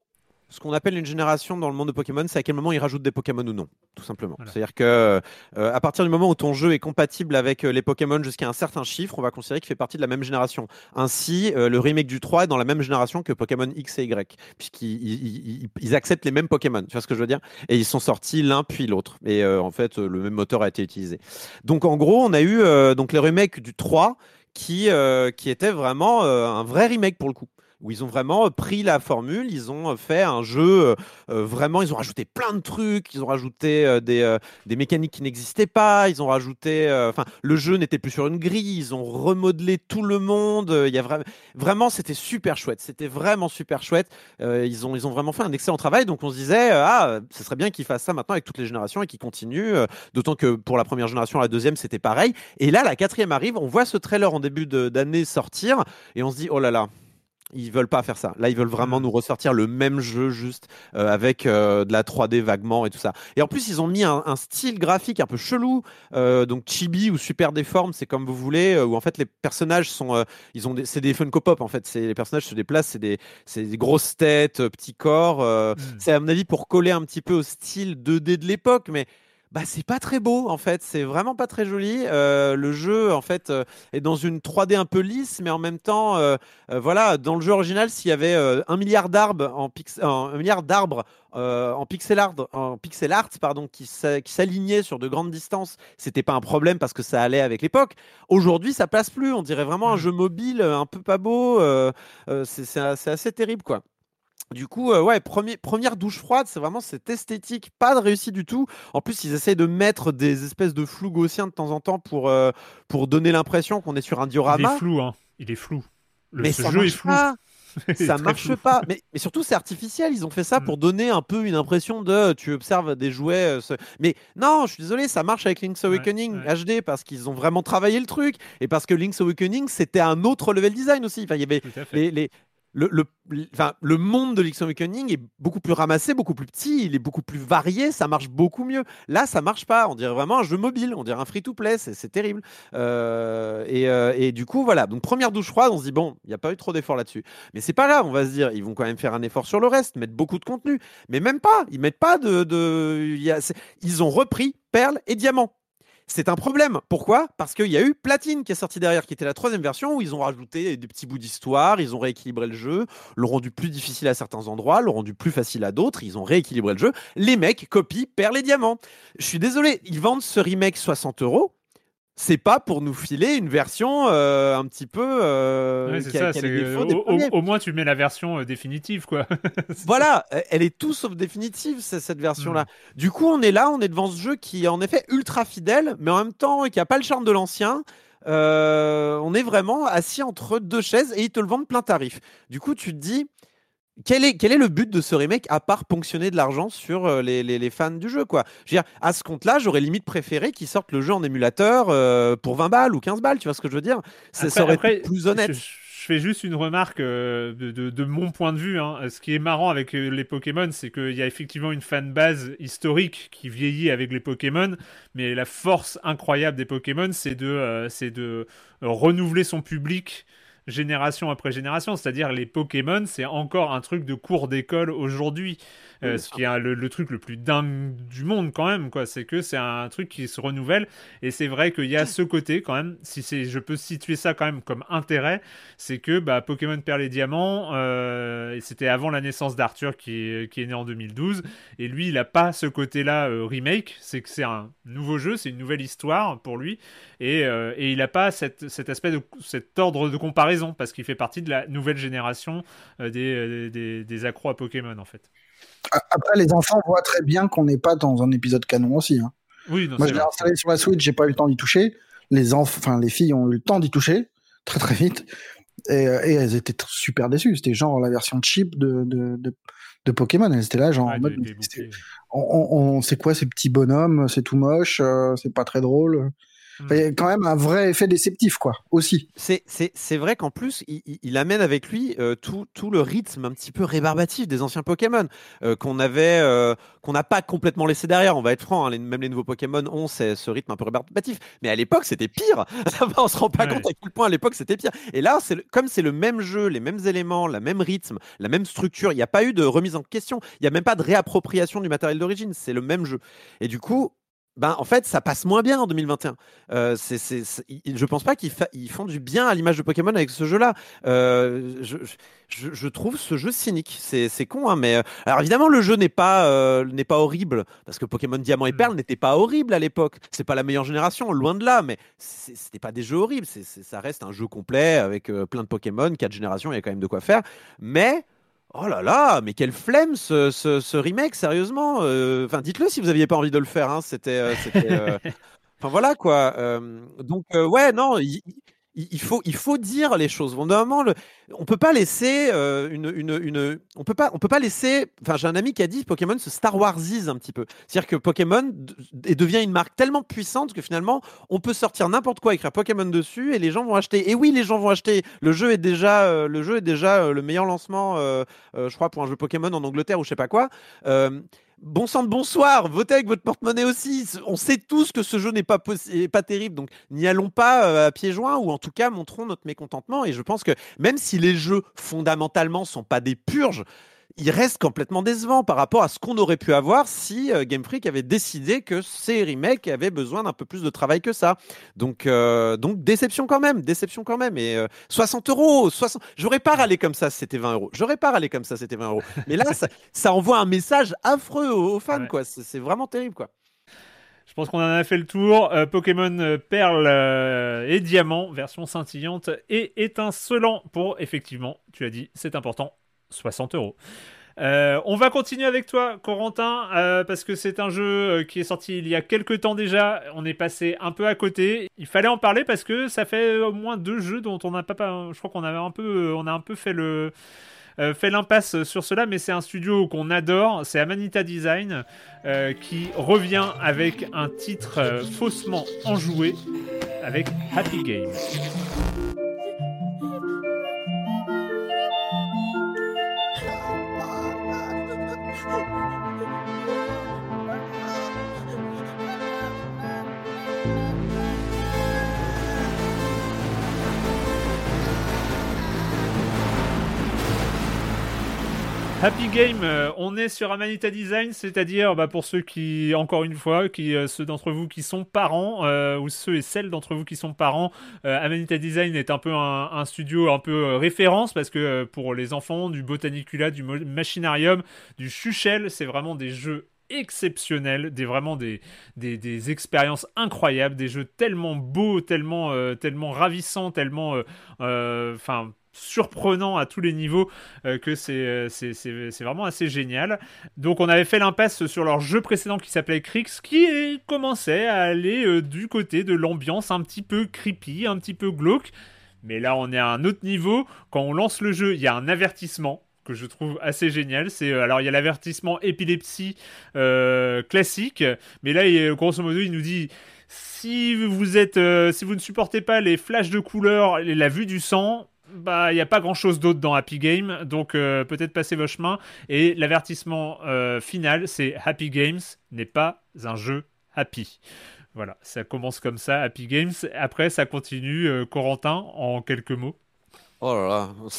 Ce qu'on appelle une génération dans le monde de Pokémon, c'est à quel moment ils rajoutent des Pokémon ou non, tout simplement. C'est-à-dire que euh, à partir du moment où ton jeu est compatible avec euh, les Pokémon jusqu'à un certain chiffre, on va considérer qu'il fait partie de la même génération. Ainsi, euh, le remake du 3 est dans la même génération que Pokémon X et Y, puisqu'ils acceptent les mêmes Pokémon. Tu vois ce que je veux dire? Et ils sont sortis l'un puis l'autre. Et en fait, le même moteur a été utilisé. Donc en gros, on a eu donc les remakes du 3 qui, qui était vraiment un vrai remake pour le coup où ils ont vraiment pris la formule, ils ont fait un jeu euh, euh, vraiment, ils ont rajouté plein de trucs, ils ont rajouté euh, des, mécaniques qui n'existaient pas, ils ont rajouté, enfin, le jeu n'était plus sur une grille, ils ont remodelé tout le monde. Il y a vraiment, vraiment, c'était super chouette, c'était vraiment super chouette. ils ont, ils ont vraiment fait un excellent travail, donc on se disait, ah, ce serait bien qu'ils fassent ça maintenant avec toutes les générations et qu'ils continuent. D'autant que pour la première génération, la deuxième, c'était pareil. Et là, la quatrième arrive, on voit ce trailer en début d'année sortir et on se dit, oh là là Ils veulent pas faire ça. Là, ils veulent vraiment mm. nous ressortir le même jeu, juste euh, avec euh, de la 3D vaguement et tout ça. Et en plus, ils ont mis un, style graphique un peu chelou, euh, donc chibi ou super déforme, c'est comme vous voulez, où en fait les personnages sont, ils ont, c'est des Funko Pop en fait. C'est les personnages se déplacent, c'est des, c'est des grosses têtes, petits corps. Mm. C'est à mon avis pour coller un petit peu au style 2D de l'époque, mais bah c'est pas très beau en fait, c'est vraiment pas très joli. Euh, le jeu en fait euh, est dans une 3D un peu lisse, mais en même temps, euh, voilà, dans le jeu original, s'il y avait un milliard d'arbres en, un milliard d'arbres en pixel art, en pixel art pardon, qui s'alignaient sur de grandes distances, c'était pas un problème parce que ça allait avec l'époque. Aujourd'hui, ça passe plus. On dirait vraiment un mmh. jeu mobile un peu pas beau. c'est assez terrible quoi. Du coup, euh, ouais, première douche froide, c'est vraiment cette esthétique, pas de réussite du tout. En plus, ils essayent de mettre des espèces de flou gaussiens de temps en temps pour, euh, pour donner l'impression qu'on est sur un diorama. Il est flou, hein. Il est flou. Le, mais ce jeu est flou. Pas. ça marche pas. Mais, mais surtout, c'est artificiel. Ils ont fait ça mm. pour donner un peu une impression de tu observes des jouets. Euh, mais non, je suis désolé, ça marche avec Link's Awakening HD parce qu'ils ont vraiment travaillé le truc et parce que Link's Awakening c'était un autre level design aussi. Enfin, il y avait les, les, le, le, enfin, le monde de Link's Awakening est beaucoup plus ramassé, beaucoup plus petit, il est beaucoup plus varié, ça marche beaucoup mieux. Là, ça marche pas. On dirait vraiment un jeu mobile, on dirait un free-to-play, c'est terrible. Euh, et, euh, et, du coup, voilà. Donc, première douche froide, on se dit, bon, il n'y a pas eu trop d'efforts là-dessus. Mais c'est pas grave, on va se dire, ils vont quand même faire un effort sur le reste, mettre beaucoup de contenu. Mais même pas, ils mettent pas de. de ils ont repris Perle et Diamant c'est un problème. Pourquoi? Parce qu'il y a eu Platine qui est sorti derrière, qui était la troisième version, où ils ont rajouté des petits bouts d'histoire, ils ont rééquilibré le jeu, l'ont rendu plus difficile à certains endroits, l'ont rendu plus facile à d'autres, ils ont rééquilibré le jeu. Les mecs copient Perle et Diamants. Je suis désolé, ils vendent ce remake 60 euros c'est pas pour nous filer une version euh, un petit peu euh, au, moins tu mets la version euh, définitive quoi. Voilà elle est tout sauf définitive cette version là mm. du coup on est là on est devant ce jeu qui est en effet ultra fidèle mais en même temps qui a pas le charme de l'ancien. On est vraiment assis entre deux chaises et ils te le vendent plein tarif. Du coup tu te dis quel est, quel est le but de ce remake à part ponctionner de l'argent sur euh, les, les, fans du jeu quoi? Je veux dire, À ce compte-là, j'aurais limite préféré qu'ils sortent le jeu en émulateur euh, pour 20 balles ou 15 balles, tu vois ce que je veux dire? Ça serait plus honnête. Je, fais juste une remarque euh, de, de, mon point de vue. Hein. Ce qui est marrant avec les Pokémon, c'est qu'il y a effectivement une fanbase historique qui vieillit avec les Pokémon, mais la force incroyable des Pokémon, c'est de, c'est de renouveler son public génération après génération. C'est-à-dire les Pokémon, c'est encore un truc de cours d'école aujourd'hui. Euh, ce qui est le, truc le plus dingue du monde quand même, quoi. C'est que c'est un truc qui se renouvelle. Et c'est vrai qu'il y a ce côté quand même, si c'est, je peux situer ça quand même comme intérêt, c'est que bah, Pokémon Perle et Diamant, euh, c'était avant la naissance d'Arthur qui est, qui est né en 2012. Et lui, il n'a pas ce côté-là euh, remake. C'est que c'est un nouveau jeu, c'est une nouvelle histoire pour lui. Et, et il n'a pas cette, cet aspect de cet ordre de comparaison parce qu'il fait partie de la nouvelle génération des, des, des accros à Pokémon en fait. Après, les enfants voient très bien qu'on n'est pas dans un épisode canon aussi. Hein. Oui, Moi, je l'ai installé sur la Switch, j'ai pas eu le temps d'y toucher. Les enfin, les filles ont eu le temps d'y toucher très très vite, et, euh, elles étaient super déçues. C'était genre la version cheap de, de, Pokémon. Elles étaient là, genre, on, c'est quoi ces petits bonhommes? C'est tout moche, euh, c'est pas très drôle. Il y a quand même un vrai effet déceptif, quoi, aussi. C'est vrai qu'en plus, il, amène avec lui euh, tout, tout, le rythme un petit peu rébarbatif des anciens Pokémon euh, qu'on avait, euh, qu'on n'a pas complètement laissé derrière. On va être franc, hein, même les nouveaux Pokémon ont ce rythme un peu rébarbatif. Mais à l'époque, c'était pire. on se rend pas compte à quel point à l'époque c'était pire. Et là, comme c'est le même jeu, les mêmes éléments, la même rythme, la même structure, il n'y a pas eu de remise en question. Il n'y a même pas de réappropriation du matériel d'origine. C'est le même jeu. Et du coup, ben, en fait, ça passe moins bien en 2021. Euh, c'est, c'est, je pense pas qu'ils font du bien à l'image de Pokémon avec ce jeu-là. Euh, je, je, je, trouve ce jeu cynique. C'est, c'est con, hein, mais euh, alors évidemment, le jeu n'est pas euh, n'est pas horrible parce que Pokémon Diamant et Perle mmh. n'était pas horrible à l'époque. C'est pas la meilleure génération, loin de là, mais c'était pas des jeux horribles. C'est, ça reste un jeu complet avec plein de Pokémon, quatre générations, il y a quand même de quoi faire. Mais Oh là là, mais quelle flemme ce, ce, remake, sérieusement. Euh, enfin, dites-le si vous n'aviez pas envie de le faire. Hein. C'était, euh, euh, enfin voilà quoi. donc ouais, non, il faut, il faut dire les choses. Bon, le, on peut pas laisser euh, une, une, une, on peut pas, on peut pas laisser. Enfin, j'ai un ami qui a dit Pokémon se Star Warsise un petit peu. C'est-à-dire que Pokémon devient une marque tellement puissante que finalement, on peut sortir n'importe quoi, écrire Pokémon dessus et les gens vont acheter. Et oui, les gens vont acheter. Le jeu est déjà, euh, le jeu est déjà euh, le meilleur lancement, je crois, pour un jeu Pokémon en Angleterre ou je sais pas quoi. Bon sang de bonsoir, votez avec votre porte-monnaie aussi. On sait tous que ce jeu n'est pas, pas terrible, donc n'y allons pas euh, à pieds joints ou en tout cas montrons notre mécontentement. Et je pense que même si les jeux fondamentalement sont pas des purges, il reste complètement décevant par rapport à ce qu'on aurait pu avoir si euh, Game Freak avait décidé que ces remakes avaient besoin d'un peu plus de travail que ça. Donc, euh, donc déception quand même, déception quand même. Et 60 euh, euros, 60... j'aurais pas râlé comme ça si c'était 20 euros. J'aurais pas râlé comme ça si c'était 20 euros. Mais là, ça, envoie un message affreux aux, fans, quoi. C'est vraiment terrible, quoi. Je pense qu'on en a fait le tour. Pokémon Perle et Diamant, version scintillante et étincelant pour, effectivement, tu as dit, c'est important, 60 euros. Euh, on va continuer avec toi, Corentin, euh, parce que c'est un jeu euh, qui est sorti il y a quelques temps déjà. On est passé un peu à côté. Il fallait en parler parce que ça fait au moins deux jeux dont on n'a pas. Je crois qu'on avait un peu, on a un peu fait le. fait l'impasse sur cela, mais c'est un studio qu'on adore, c'est Amanita Design qui revient avec un titre faussement enjoué avec Happy Game. Happy Game, euh, on est sur Amanita Design, c'est-à-dire bah, pour ceux qui, encore une fois, euh, ceux d'entre vous qui sont parents, euh, ou ceux et celles d'entre vous qui sont parents, Amanita Design est un peu un, studio un peu référence parce que pour les enfants, du Botanicula, du Machinarium, du Chuchel, c'est vraiment des jeux exceptionnels, des vraiment des, expériences incroyables, des jeux tellement beaux, tellement, tellement ravissants, tellement, enfin surprenant à tous les niveaux euh, que euh, c'est, vraiment assez génial. Donc on avait fait l'impasse sur leur jeu précédent qui s'appelait Crix qui commençait à aller euh, du côté de l'ambiance un petit peu creepy, un petit peu glauque. Mais là on est à un autre niveau. Quand on lance le jeu, il y a un avertissement que je trouve assez génial. C'est alors il y a l'avertissement épilepsie classique, mais là grosso modo il nous dit si vous êtes si vous ne supportez pas les flashs de couleurs et la vue du sang, bah, il n'y a pas grand chose d'autre dans Happy Game, donc euh, peut-être passer vos chemins. Et l'avertissement euh, final, c'est Happy Games n'est pas un jeu happy. Voilà, ça commence comme ça, Happy Games. Après, ça continue, euh, Corentin, en quelques mots. Oh là là,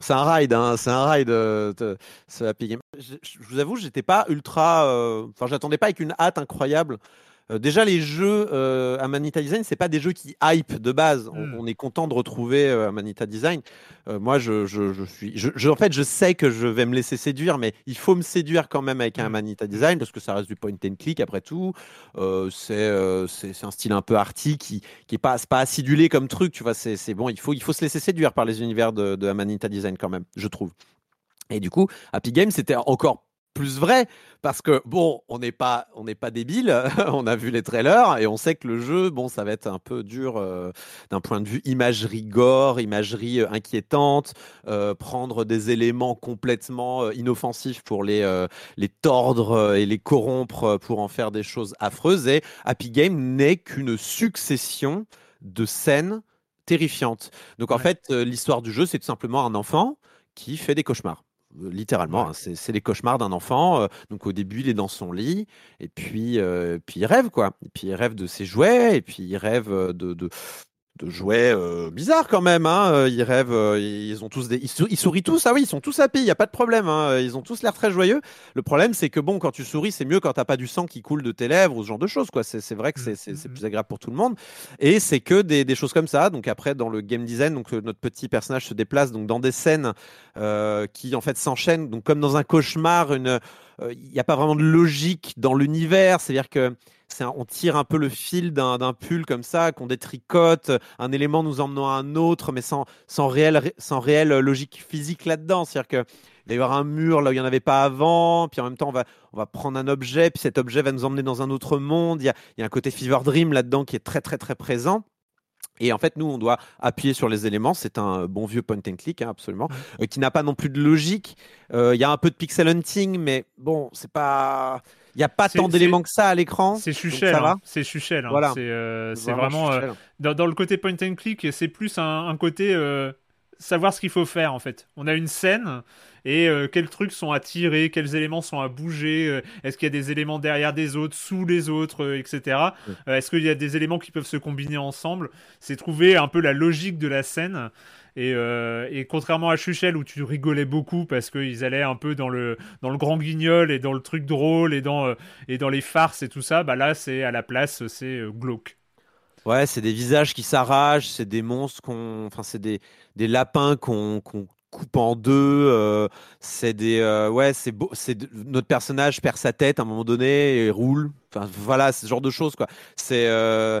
c'est un ride, hein, c'est un ride, ce Happy Game. Je, je vous avoue, j'étais pas ultra, enfin, j'attendais pas avec une hâte incroyable euh, déjà, les jeux euh, à Manita Design, c'est pas des jeux qui hype de base. On, hmm. est content de retrouver euh, Manita Design. Euh, moi, je, je, je suis, je, en fait, je sais que je vais me laisser séduire, mais il faut me séduire quand même avec un hmm. Manita Design parce que ça reste du point and click après tout. c'est, c'est, un style un peu arty qui, qui est pas, pas acidulé comme truc. Tu vois, c'est, bon. Il faut, il faut se laisser séduire par les univers de, de Amanita Design quand même, je trouve. Et du coup, Happy Game, c'était encore plus vrai parce que bon, on n'est pas on n'est pas débile, on a vu les trailers et on sait que le jeu, bon, ça va être un peu dur euh, d'un point de vue imagerie gore, imagerie euh, inquiétante, euh, prendre des éléments complètement inoffensifs pour les les tordre et les corrompre pour en faire des choses affreuses. Et Happy Game n'est qu'une succession de scènes terrifiantes. Donc en fait, l'histoire du jeu, c'est tout simplement un enfant qui fait des cauchemars. Euh, littéralement. Hein, c'est les cauchemars d'un enfant. Euh, donc au début, il est dans son lit, et puis, euh, puis il rêve quoi. Et puis il rêve de ses jouets, et puis il rêve de, de, de jouets euh, bizarres quand même. Hein. Euh, ils rêvent, euh, ils ont tous des, ils, sourient tous. Ah oui, ils sont tous happy. Il y a pas de problème. Hein. Ils ont tous l'air très joyeux. Le problème, c'est que bon, quand tu souris, c'est mieux quand t'as pas du sang qui coule de tes lèvres ou ce genre de choses. Quoi. C'est, vrai que c'est, c'est, mmh, mmh, plus agréable pour tout le monde. Et c'est que des, des, choses comme ça. Donc après, dans le game design, donc notre petit personnage se déplace donc dans des scènes qui en fait s'enchaînent. Donc comme dans un cauchemar, une, il n'y a pas vraiment de logique dans l'univers. C'est-à-dire que on tire un peu le fil d'un pull comme ça, qu'on détricote, un élément nous emmenant à un autre, mais sans, sans, réelle, sans réelle logique physique là-dedans. C'est-à-dire qu'il va y avoir un mur là où il n'y en avait pas avant, puis en même temps, on va, on va prendre un objet, puis cet objet va nous emmener dans un autre monde. Il y a, il y a un côté Fever Dream là-dedans qui est très, très, très présent. Et en fait, nous, on doit appuyer sur les éléments. C'est un bon vieux point and click, hein, absolument, euh, qui n'a pas non plus de logique. Euh, Il y a un peu de pixel hunting, mais bon, c'est pas. Il n'y a pas tant d'éléments que ça à l'écran. C'est chuchel. Hein, c'est chuchel. Hein. Voilà. C'est euh, vraiment. Dans, dans, le côté point and click, c'est plus un, un côté savoir ce qu'il faut faire en fait. On a une scène et euh, quels trucs sont à tirer, quels éléments sont à bouger, euh, est-ce qu'il y a des éléments derrière des autres, sous les autres, euh, etc. est-ce qu'il y a des éléments qui peuvent se combiner ensemble? C'est trouver un peu la logique de la scène. Et, et, contrairement à Chuchel où tu rigolais beaucoup parce qu'ils allaient un peu dans le, dans le grand guignol et dans le truc drôle et dans, et dans les farces et tout ça, bah là c'est à la place, c'est glauque. Ouais, c'est des visages qui s'arrachent, c'est des monstres qu'on. Enfin, c'est des, des lapins qu'on coupe en deux. Euh, c'est des. Euh, ouais, c'est beau. C'est notre personnage perd sa tête à un moment donné et roule. Enfin, voilà, ce genre de choses, quoi. C'est. Euh,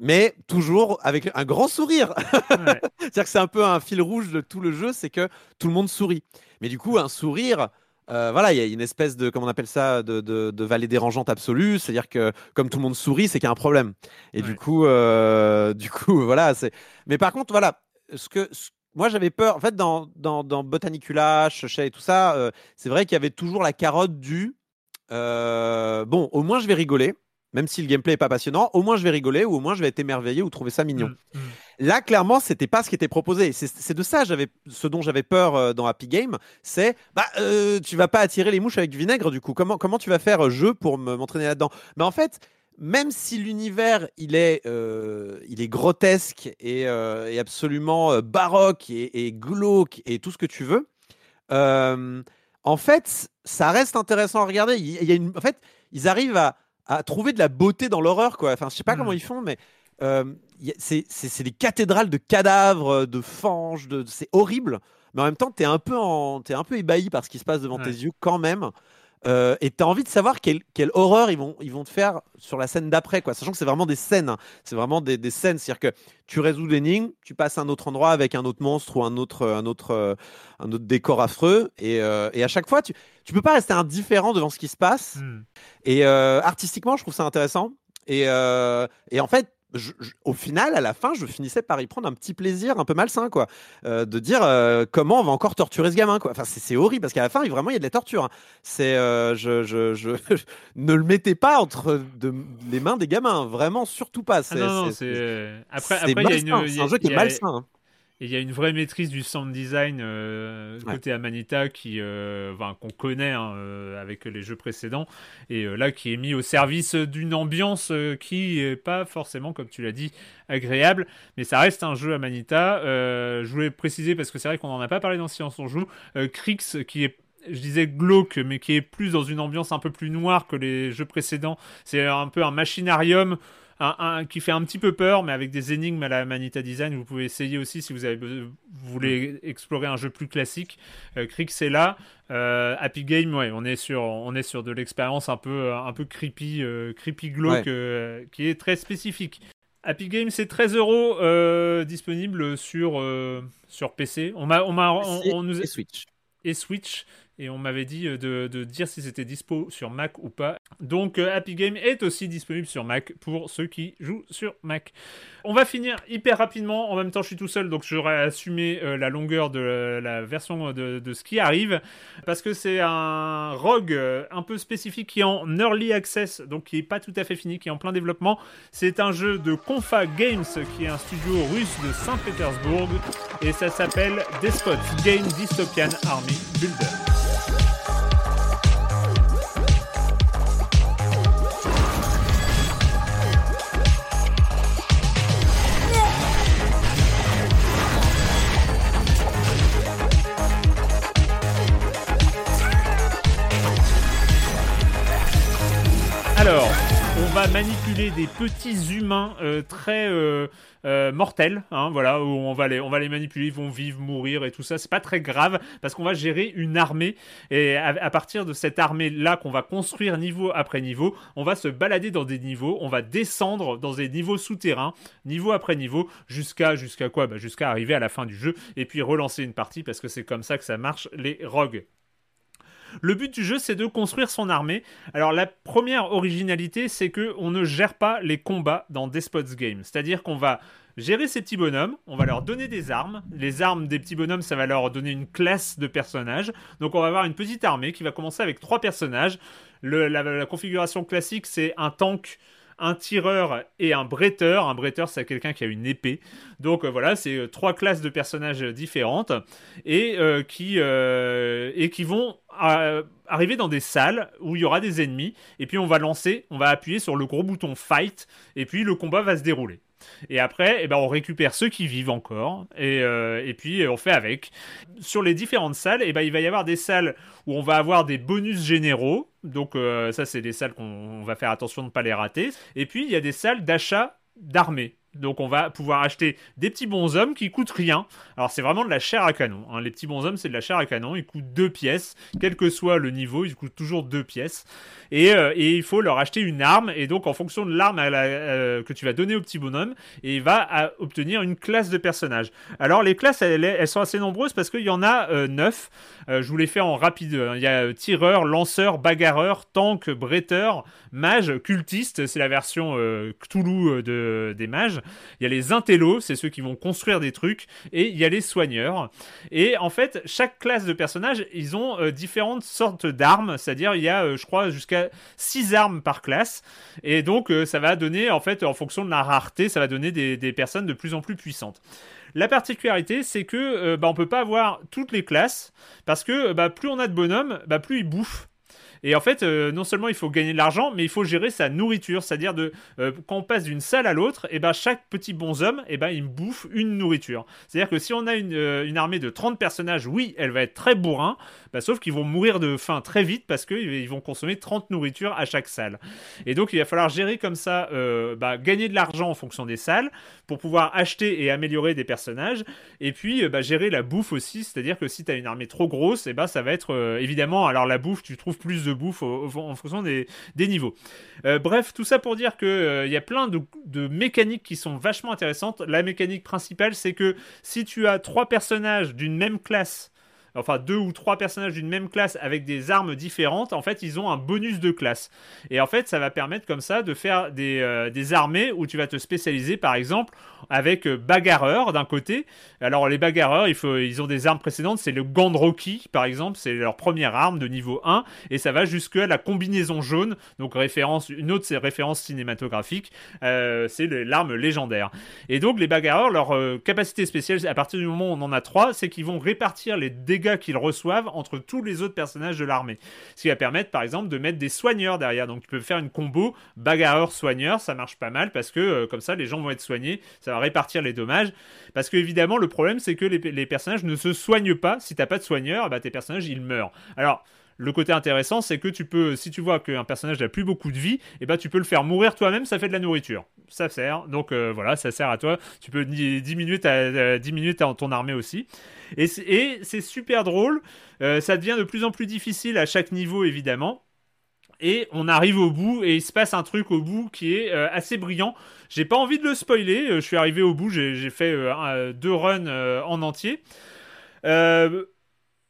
mais toujours avec un grand sourire. C'est-à-dire que c'est un peu un fil rouge de tout le jeu, c'est que tout le monde sourit. Mais du coup, un sourire, euh, voilà, il y a une espèce de, comment on appelle ça, de, de, vallée dérangeante absolue. C'est-à-dire que comme tout le monde sourit, c'est qu'il y a un problème. Et du coup, euh, du coup, voilà. C'est. Mais par contre, voilà, ce que moi j'avais peur. En fait, dans, dans, dans Botanicula, et tout ça, euh, c'est vrai qu'il y avait toujours la carotte du. bon, au moins je vais rigoler même si le gameplay est pas passionnant, au moins je vais rigoler ou au moins je vais être émerveillé ou trouver ça mignon. Mm, mm. Là, clairement, c'était pas ce qui était proposé. C'est de ça, j'avais, ce dont j'avais peur euh, dans Happy Game, c'est, bah, euh, tu vas pas attirer les mouches avec du vinaigre du coup. Comment, comment tu vas faire euh, jeu pour m'entraîner là-dedans? Mais en fait, même si l'univers il est, il est grotesque et, absolument baroque et, glauque et tout ce que tu veux, en fait, ça reste intéressant à regarder. Il, y a une, en fait, ils arrivent à à trouver de la beauté dans l'horreur, quoi. Enfin, je sais pas comment hmm. ils font, mais euh, c'est des cathédrales de cadavres, de fanges, de... c'est horrible. Mais en même temps, tu es, un peu en... es un peu ébahi par ce qui se passe devant tes yeux quand même. Euh, et tu as envie de savoir quelle, quelle, horreur ils vont, ils vont te faire sur la scène d'après, quoi. Sachant que c'est vraiment des scènes. Hein. C'est vraiment des, des scènes. C'est-à-dire que tu résous l'énigme, tu passes à un autre endroit avec un autre monstre ou un autre, un autre, euh, un autre décor affreux. Et, euh, et, à chaque fois, tu, tu peux pas rester indifférent devant ce qui se passe. Hmm. Et artistiquement, je trouve ça intéressant. Et, et en fait, au final, à la fin, je finissais par y prendre un petit plaisir un peu malsain, quoi, euh, de dire euh, comment on va encore torturer ce gamin, quoi. Enfin, c'est horrible parce qu'à la fin, vraiment, il y a de la torture. Hein. C'est, euh, je, je, je ne le mettez pas entre de, les mains des gamins, vraiment, surtout pas. Ah non, c'est après, après, il y a une, un jeu qui est malsain. Et il y a une vraie maîtrise du sound design euh, côté Amanita qui, euh, qu'on connaît hein, euh, avec les jeux précédents et là qui est mis au service d'une ambiance qui est pas forcément, comme tu l'as dit, agréable, mais ça reste un jeu Amanita. je voulais préciser parce que c'est vrai qu'on n'en a pas parlé dans Science on joue. Crix qui est je disais glauque, mais qui est plus dans une ambiance un peu plus noire que les jeux précédents. C'est un peu un machinarium un, qui fait un petit peu peur, mais avec des énigmes à la Manita Design. Vous pouvez essayer aussi si vous, avez, voulez explorer un jeu plus classique. Euh, Crick, c'est là. Euh, Happy Game, ouais, on est sur, on est sur de l'expérience un peu, un peu creepy, euh, creepy glauque, qui est très spécifique. Happy Game, c'est 13 euros disponible sur, sur PC. On m'a, on m'a, on, nous et Switch. Et Switch et on m'avait dit euh, de, dire si c'était dispo sur Mac ou pas. Donc euh, Happy Game est aussi disponible sur Mac pour ceux qui jouent sur Mac. On va finir hyper rapidement. En même temps, je suis tout seul, donc j'aurais assumé euh, la longueur de la version de, ce qui arrive parce que c'est un rogue un peu spécifique qui est en early access, donc qui est pas tout à fait fini, qui est en plein développement. C'est un jeu de Confa Games, qui est un studio russe de Saint-Pétersbourg, et ça s'appelle Despot Game Dystopian Army Builder. Manipuler des petits humains euh, très euh, euh, mortels, hein, voilà, où on va les, on va les manipuler, ils vont vivre, mourir et tout ça. C'est pas très grave parce qu'on va gérer une armée et à, partir de cette armée là qu'on va construire niveau après niveau, on va se balader dans des niveaux, on va descendre dans des niveaux souterrains, niveau après niveau, jusqu'à jusqu'à quoi? Bah, Jusqu'à arriver à la fin du jeu et puis relancer une partie parce que c'est comme ça que ça marche les rogues. Le but du jeu, c'est de construire son armée. Alors la première originalité, c'est que on ne gère pas les combats dans Despots Game. C'est-à-dire qu'on va gérer ces petits bonhommes, on va leur donner des armes. Les armes des petits bonhommes, ça va leur donner une classe de personnages. Donc on va avoir une petite armée qui va commencer avec trois personnages. la, configuration classique, c'est un tank un tireur et un bretteur. Un bretteur, c'est quelqu'un qui a une épée. Donc euh, voilà, c'est euh, trois classes de personnages différentes et, euh, qui, et qui vont arriver dans des salles où il y aura des ennemis. Et puis on va lancer, on va appuyer sur le gros bouton fight et puis le combat va se dérouler. Et après, eh ben, on récupère ceux qui vivent encore, et, et, puis on fait avec. Sur les différentes salles, eh ben, il va y avoir des salles où on va avoir des bonus généraux, donc euh, ça, c'est des salles qu'on va faire attention de ne pas les rater. Et puis, il y a des salles d'achat d'armées. Donc on va pouvoir acheter des petits bonshommes qui coûtent rien. Alors c'est vraiment de la chair à canon. Hein. Les petits bonshommes c'est de la chair à canon. Ils coûtent deux pièces. Quel que soit le niveau, ils coûtent toujours deux pièces. Et, euh, il faut leur acheter une arme. Et donc en fonction de l'arme euh, que tu vas donner au petit bonhomme, et il va obtenir une classe de personnage. Alors les classes elles, sont assez nombreuses parce qu'il y en a euh, neuf. je vous les fais en rapide. Il y a tireur, lanceur, bagarreur, tank, bretteur, mage, cultiste. C'est la version Cthulhu de, des mages. Il y a les intellos, c'est ceux qui vont construire des trucs, et il y a les soigneurs. Et en fait, chaque classe de personnages, ils ont euh, différentes sortes d'armes, c'est-à-dire il y a, euh, je crois, jusqu'à 6 armes par classe. Et donc, euh, ça va donner, en fait, en fonction de la rareté, ça va donner des, personnes de plus en plus puissantes. La particularité, c'est que bah, on peut pas avoir toutes les classes parce que bah, plus on a de bonhommes, bah, plus ils bouffent. Et en fait, euh, non seulement il faut gagner de l'argent, mais il faut gérer sa nourriture. C'est-à-dire de euh, quand on passe d'une salle à l'autre, et eh ben chaque petit bonhomme, et eh ben il bouffe une nourriture. C'est-à-dire que si on a une, euh, armée de 30 personnages, oui, elle va être très bourrin, bah, sauf qu'ils vont mourir de faim très vite parce qu'ils vont consommer 30 nourritures à chaque salle. Et donc il va falloir gérer comme ça, bah, gagner de l'argent en fonction des salles pour pouvoir acheter et améliorer des personnages. Et puis bah, gérer la bouffe aussi, c'est-à-dire que si tu as une armée trop grosse, et ben ça va être évidemment, alors la bouffe, tu trouves plus de bouffe en fonction des, niveaux. Euh, bref, tout ça pour dire qu'il euh, il y a plein de, mécaniques qui sont vachement intéressantes. La mécanique principale, c'est que si tu as trois personnages d'une même classe, enfin deux ou trois personnages d'une même classe avec des armes différentes, en fait, ils ont un bonus de classe. Et en fait, ça va permettre comme ça de faire des, euh, armées où tu vas te spécialiser, par exemple, avec euh, bagarreur d'un côté. Alors, les bagarreurs, ils ont des armes précédentes, c'est le Gandroki, par exemple, c'est leur première arme de niveau 1, et ça va jusqu'à la combinaison jaune, donc référence, une autre référence cinématographique, euh, c'est l'arme légendaire. Et donc, les bagarreurs, leur capacité spéciale, à partir du moment où on en a trois, c'est qu'ils vont répartir les dégâts qu'ils reçoivent entre tous les autres personnages de l'armée. Ce qui va permettre par exemple de mettre des soigneurs derrière. Donc tu peux faire une combo bagarreur-soigneur, ça marche pas mal parce que euh, comme ça les gens vont être soignés, ça va répartir les dommages. Parce que évidemment le problème c'est que les, personnages ne se soignent pas. Si t'as pas de soigneur, bah, tes personnages ils meurent. Alors le côté intéressant, c'est que tu peux, si tu vois qu'un personnage n'a plus beaucoup de vie, et eh ben tu peux le faire mourir toi-même, ça fait de la nourriture. Ça sert. Donc euh, voilà, ça sert à toi. Tu peux diminuer, ta, diminuer ton armée aussi. Et c'est super drôle. Euh, ça devient de plus en plus difficile à chaque niveau, évidemment. Et on arrive au bout et il se passe un truc au bout qui est euh, assez brillant. J'ai pas envie de le spoiler. je suis arrivé au bout, j'ai fait deux runs en entier.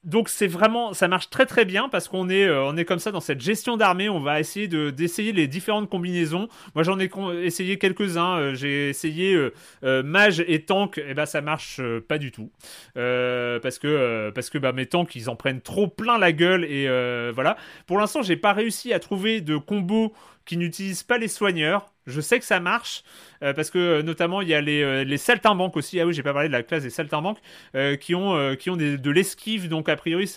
Donc c'est vraiment, ça marche très très bien parce qu'on est, euh, comme ça dans cette gestion d'armée. On va essayer de d'essayer les différentes combinaisons. Moi j'en ai essayé quelques-uns. Euh, j'ai essayé euh, mage et tank. Et eh ben ça marche pas du tout parce que parce que bah, mes tanks ils en prennent trop plein la gueule et voilà. Pour l'instant j'ai pas réussi à trouver de combo qui n'utilisent pas les soigneurs. Je sais que ça marche euh, parce que euh, notamment il y a les, euh, les saltimbanques aussi. Ah oui, j'ai pas parlé de la classe des saltimbanques qui ont de l'esquive. Donc a priori,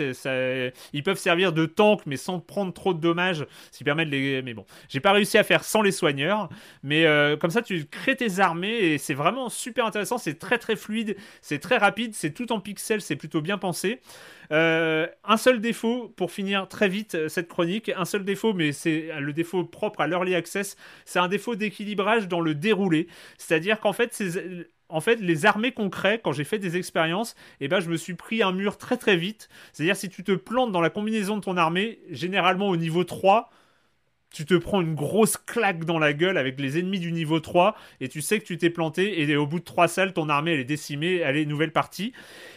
ils peuvent servir de tank, mais sans prendre trop de dommages, ce qui permet de les. Mais bon, j'ai pas réussi à faire sans les soigneurs. Mais comme ça, tu crées tes armées et c'est vraiment super intéressant. C'est très très fluide, c'est très rapide, c'est tout en pixels, c'est plutôt bien pensé. Euh, un seul défaut pour finir très vite euh, cette chronique, un seul défaut, mais c'est le défaut propre à l'early access, c'est un défaut d'équilibrage dans le déroulé. C'est-à-dire qu'en fait, en fait, les armées crée, quand j'ai fait des expériences, eh ben, je me suis pris un mur très très vite. C'est-à-dire, si tu te plantes dans la combinaison de ton armée, généralement au niveau 3, tu te prends une grosse claque dans la gueule avec les ennemis du niveau 3 et tu sais que tu t'es planté et au bout de 3 salles, ton armée elle est décimée, elle est nouvelle partie.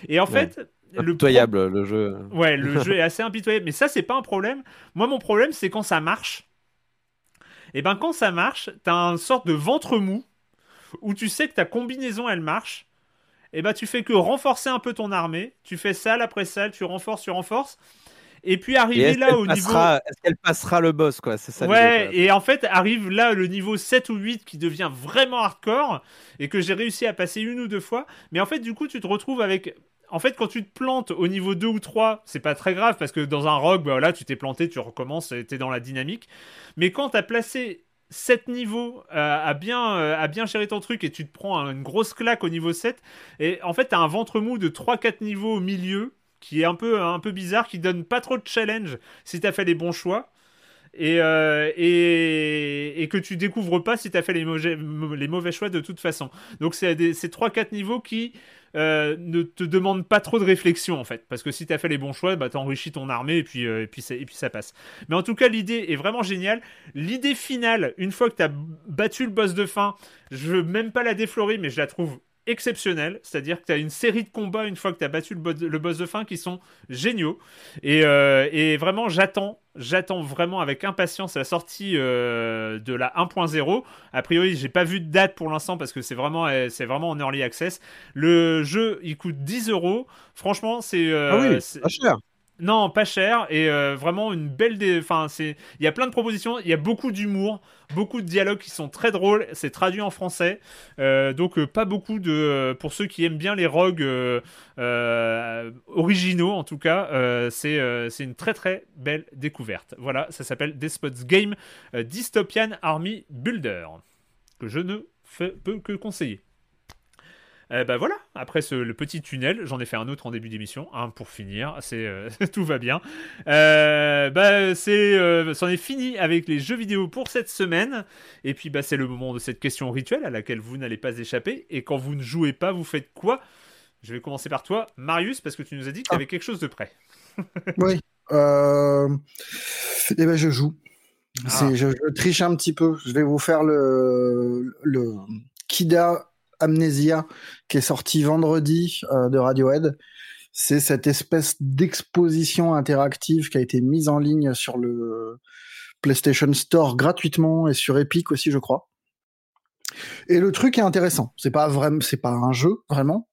Et en fait, impitoyable le, jeu. Ouais, le jeu est assez impitoyable, mais ça c'est pas un problème. Moi mon problème c'est quand ça marche. Et ben quand ça marche, t'as une sorte de ventre mou où tu sais que ta combinaison elle marche. Et ben tu fais que renforcer un peu ton armée. Tu fais salle après salle, tu renforces, tu renforces. Et puis arriver là au niveau. Est-ce qu'elle passera le boss, quoi? C'est ça. Ouais, et en fait, arrive là le niveau 7 ou 8 qui devient vraiment hardcore et que j'ai réussi à passer une ou deux fois. Mais en fait, du coup, tu te retrouves avec. En fait, quand tu te plantes au niveau 2 ou 3, c'est pas très grave parce que dans un rogue, bah, tu t'es planté, tu recommences, t'es dans la dynamique. Mais quand t'as placé 7 niveaux euh, à, bien, euh, à bien gérer ton truc et tu te prends une grosse claque au niveau 7, et en fait, t'as un ventre mou de 3-4 niveaux au milieu qui est un peu, un peu bizarre, qui donne pas trop de challenge si tu as fait les bons choix. Et, euh, et, que tu découvres pas si tu as fait les mauvais, les mauvais choix de toute façon. Donc c'est ces 3-4 niveaux qui euh, ne te demandent pas trop de réflexion en fait. Parce que si tu as fait les bons choix, bah, tu enrichis ton armée et puis, euh, puis ça, et puis ça passe. Mais en tout cas, l'idée est vraiment géniale. L'idée finale, une fois que tu as battu le boss de fin, je veux même pas la déflorer, mais je la trouve exceptionnel, c'est-à-dire que tu as une série de combats une fois que tu as battu le, boss de fin qui sont géniaux. Et, euh, vraiment, j'attends, j'attends vraiment avec impatience la sortie euh, de la 1.0. A priori, j'ai pas vu de date pour l'instant parce que c'est vraiment, euh, c'est vraiment en early access. Le jeu, il coûte 10 euros. Franchement, c'est. ah oui, pas cher. Non, pas cher et euh, vraiment une belle. Enfin, c'est. Il y a plein de propositions. Il y a beaucoup d'humour, beaucoup de dialogues qui sont très drôles. C'est traduit en français, euh, donc euh, pas beaucoup de. Pour ceux qui aiment bien les rogues originaux, en tout cas, c'est une très très belle découverte. Voilà, ça s'appelle Despots Game Dystopian Army Builder que je ne peux que conseiller. Euh, bah voilà, après ce, le petit tunnel, j'en ai fait un autre en début d'émission, hein, pour finir, c'est euh, tout va bien. Euh, bah c'est, euh, c'en est fini avec les jeux vidéo pour cette semaine. Et puis bah c'est le moment de cette question rituelle à laquelle vous n'allez pas échapper. Et quand vous ne jouez pas, vous faites quoi? Je vais commencer par toi, Marius, parce que tu nous as dit que tu avais quelque chose de prêt. oui. Eh ben je joue. Ah. Je, je, triche un petit peu. Je vais vous faire le, le Kida Amnesia qui est sorti vendredi euh, de Radiohead. C'est cette espèce d'exposition interactive qui a été mise en ligne sur le PlayStation Store gratuitement et sur Epic aussi, je crois. Et le truc est intéressant. C'est pas vraiment, c'est pas un jeu vraiment.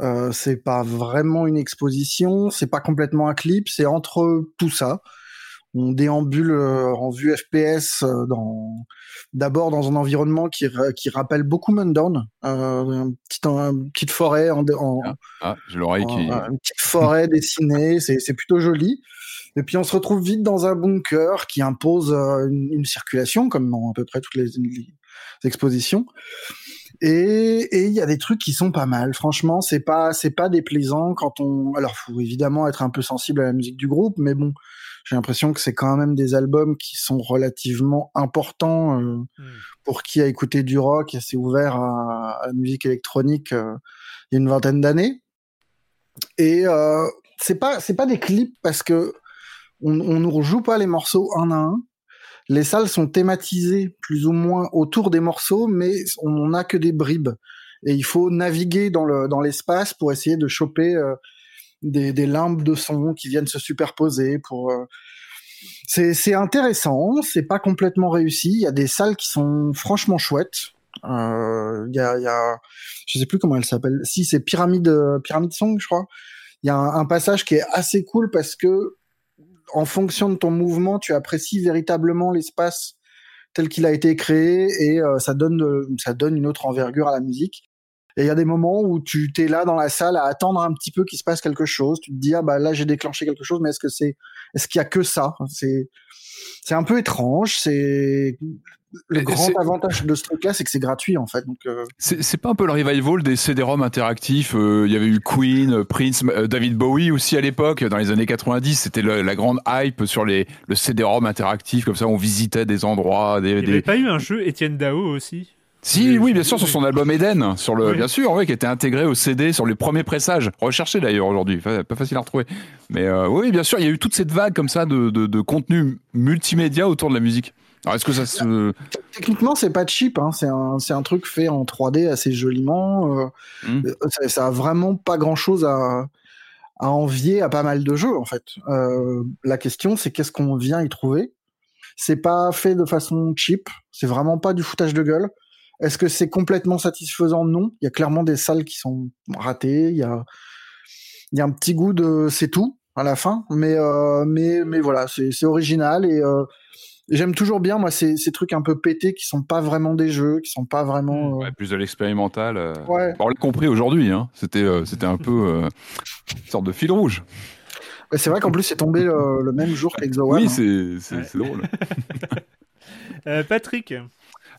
Euh, c'est pas vraiment une exposition. C'est pas complètement un clip. C'est entre tout ça on déambule euh, en vue FPS euh, dans d'abord dans un environnement qui, qui rappelle beaucoup Mundown, euh, une, petite, petite forêt en, ah, ah, je l'oreille qui une petite forêt dessinée, c'est plutôt joli. Et puis on se retrouve vite dans un bunker qui impose une, circulation comme dans à peu près toutes les, expositions. Et il y a des trucs qui sont pas mal. Franchement, c'est pas c'est pas déplaisant quand on. Alors, faut évidemment être un peu sensible à la musique du groupe, mais bon, j'ai l'impression que c'est quand même des albums qui sont relativement importants euh, hmm. pour qui a écouté du rock et s'est ouvert à, la musique électronique euh, il y a une vingtaine d'années. Et euh, c'est pas c'est pas des clips parce que on, on nous rejoue pas les morceaux un à un. Les salles sont thématisées plus ou moins autour des morceaux, mais on n'a que des bribes. Et il faut naviguer dans le dans l'espace pour essayer de choper euh, des, des limbes de son qui viennent se superposer pour euh, c'est intéressant, c'est pas complètement réussi. Il y a des salles qui sont franchement chouettes. Euh, il y, a, y a, je sais plus comment elle s'appelle. Si c'est Pyramide, Pyramide Song, je crois. Il y a un, passage qui est assez cool parce que en fonction de ton mouvement, tu apprécies véritablement l'espace tel qu'il a été créé et euh, ça donne ça donne une autre envergure à la musique. Et il y a des moments où tu t'es là dans la salle à attendre un petit peu qu'il se passe quelque chose. Tu te dis ah bah là j'ai déclenché quelque chose, mais est-ce que c'est est-ce qu'il y a que ça? C'est c'est un peu étrange. C'est le grand avantage de ce truc-là, c'est que c'est gratuit en fait. Donc euh... c'est pas un peu le revival des CD-ROM interactifs. Euh, il y avait eu Queen, euh, Prince, euh, David Bowie aussi à l'époque, dans les années 90. C'était la grande hype sur les le CD-ROM interactif. Comme ça, on visitait des endroits. Des, il n'y avait pas eu un jeu Étienne Dao aussi? Si, oui, bien sûr, sur son album Eden, sur le, bien sûr, oui, qui était intégré au CD sur les premiers pressages, recherché d'ailleurs aujourd'hui, pas facile à retrouver. Mais euh, oui, bien sûr, il y a eu toute cette vague comme ça de, de, contenu multimédia autour de la musique. Alors, est-ce que ça se... Techniquement, c'est pas cheap, hein. c'est un, un, truc fait en 3D assez joliment. Euh, mmh. ça, ça, a vraiment pas grand-chose à, à envier à pas mal de jeux en fait. Euh, la question c'est qu'est-ce qu'on vient y trouver? C'est pas fait de façon cheap, c'est vraiment pas du foutage de gueule. Est-ce que c'est complètement satisfaisant? Non. Il y a clairement des salles qui sont ratées. Il y a, il y a un petit goût de c'est tout à la fin, mais euh, mais mais voilà, c'est original et euh, j'aime toujours bien moi ces, ces trucs un peu pétés qui sont pas vraiment des jeux, qui sont pas vraiment mmh, ouais, plus de l'expérimental. Ouais. On l'a compris aujourd'hui, hein. C'était c'était un peu une sorte de fil rouge. C'est vrai qu'en plus c'est tombé le, même jour qu'Exo Oui, hein. c'est drôle. Patrick.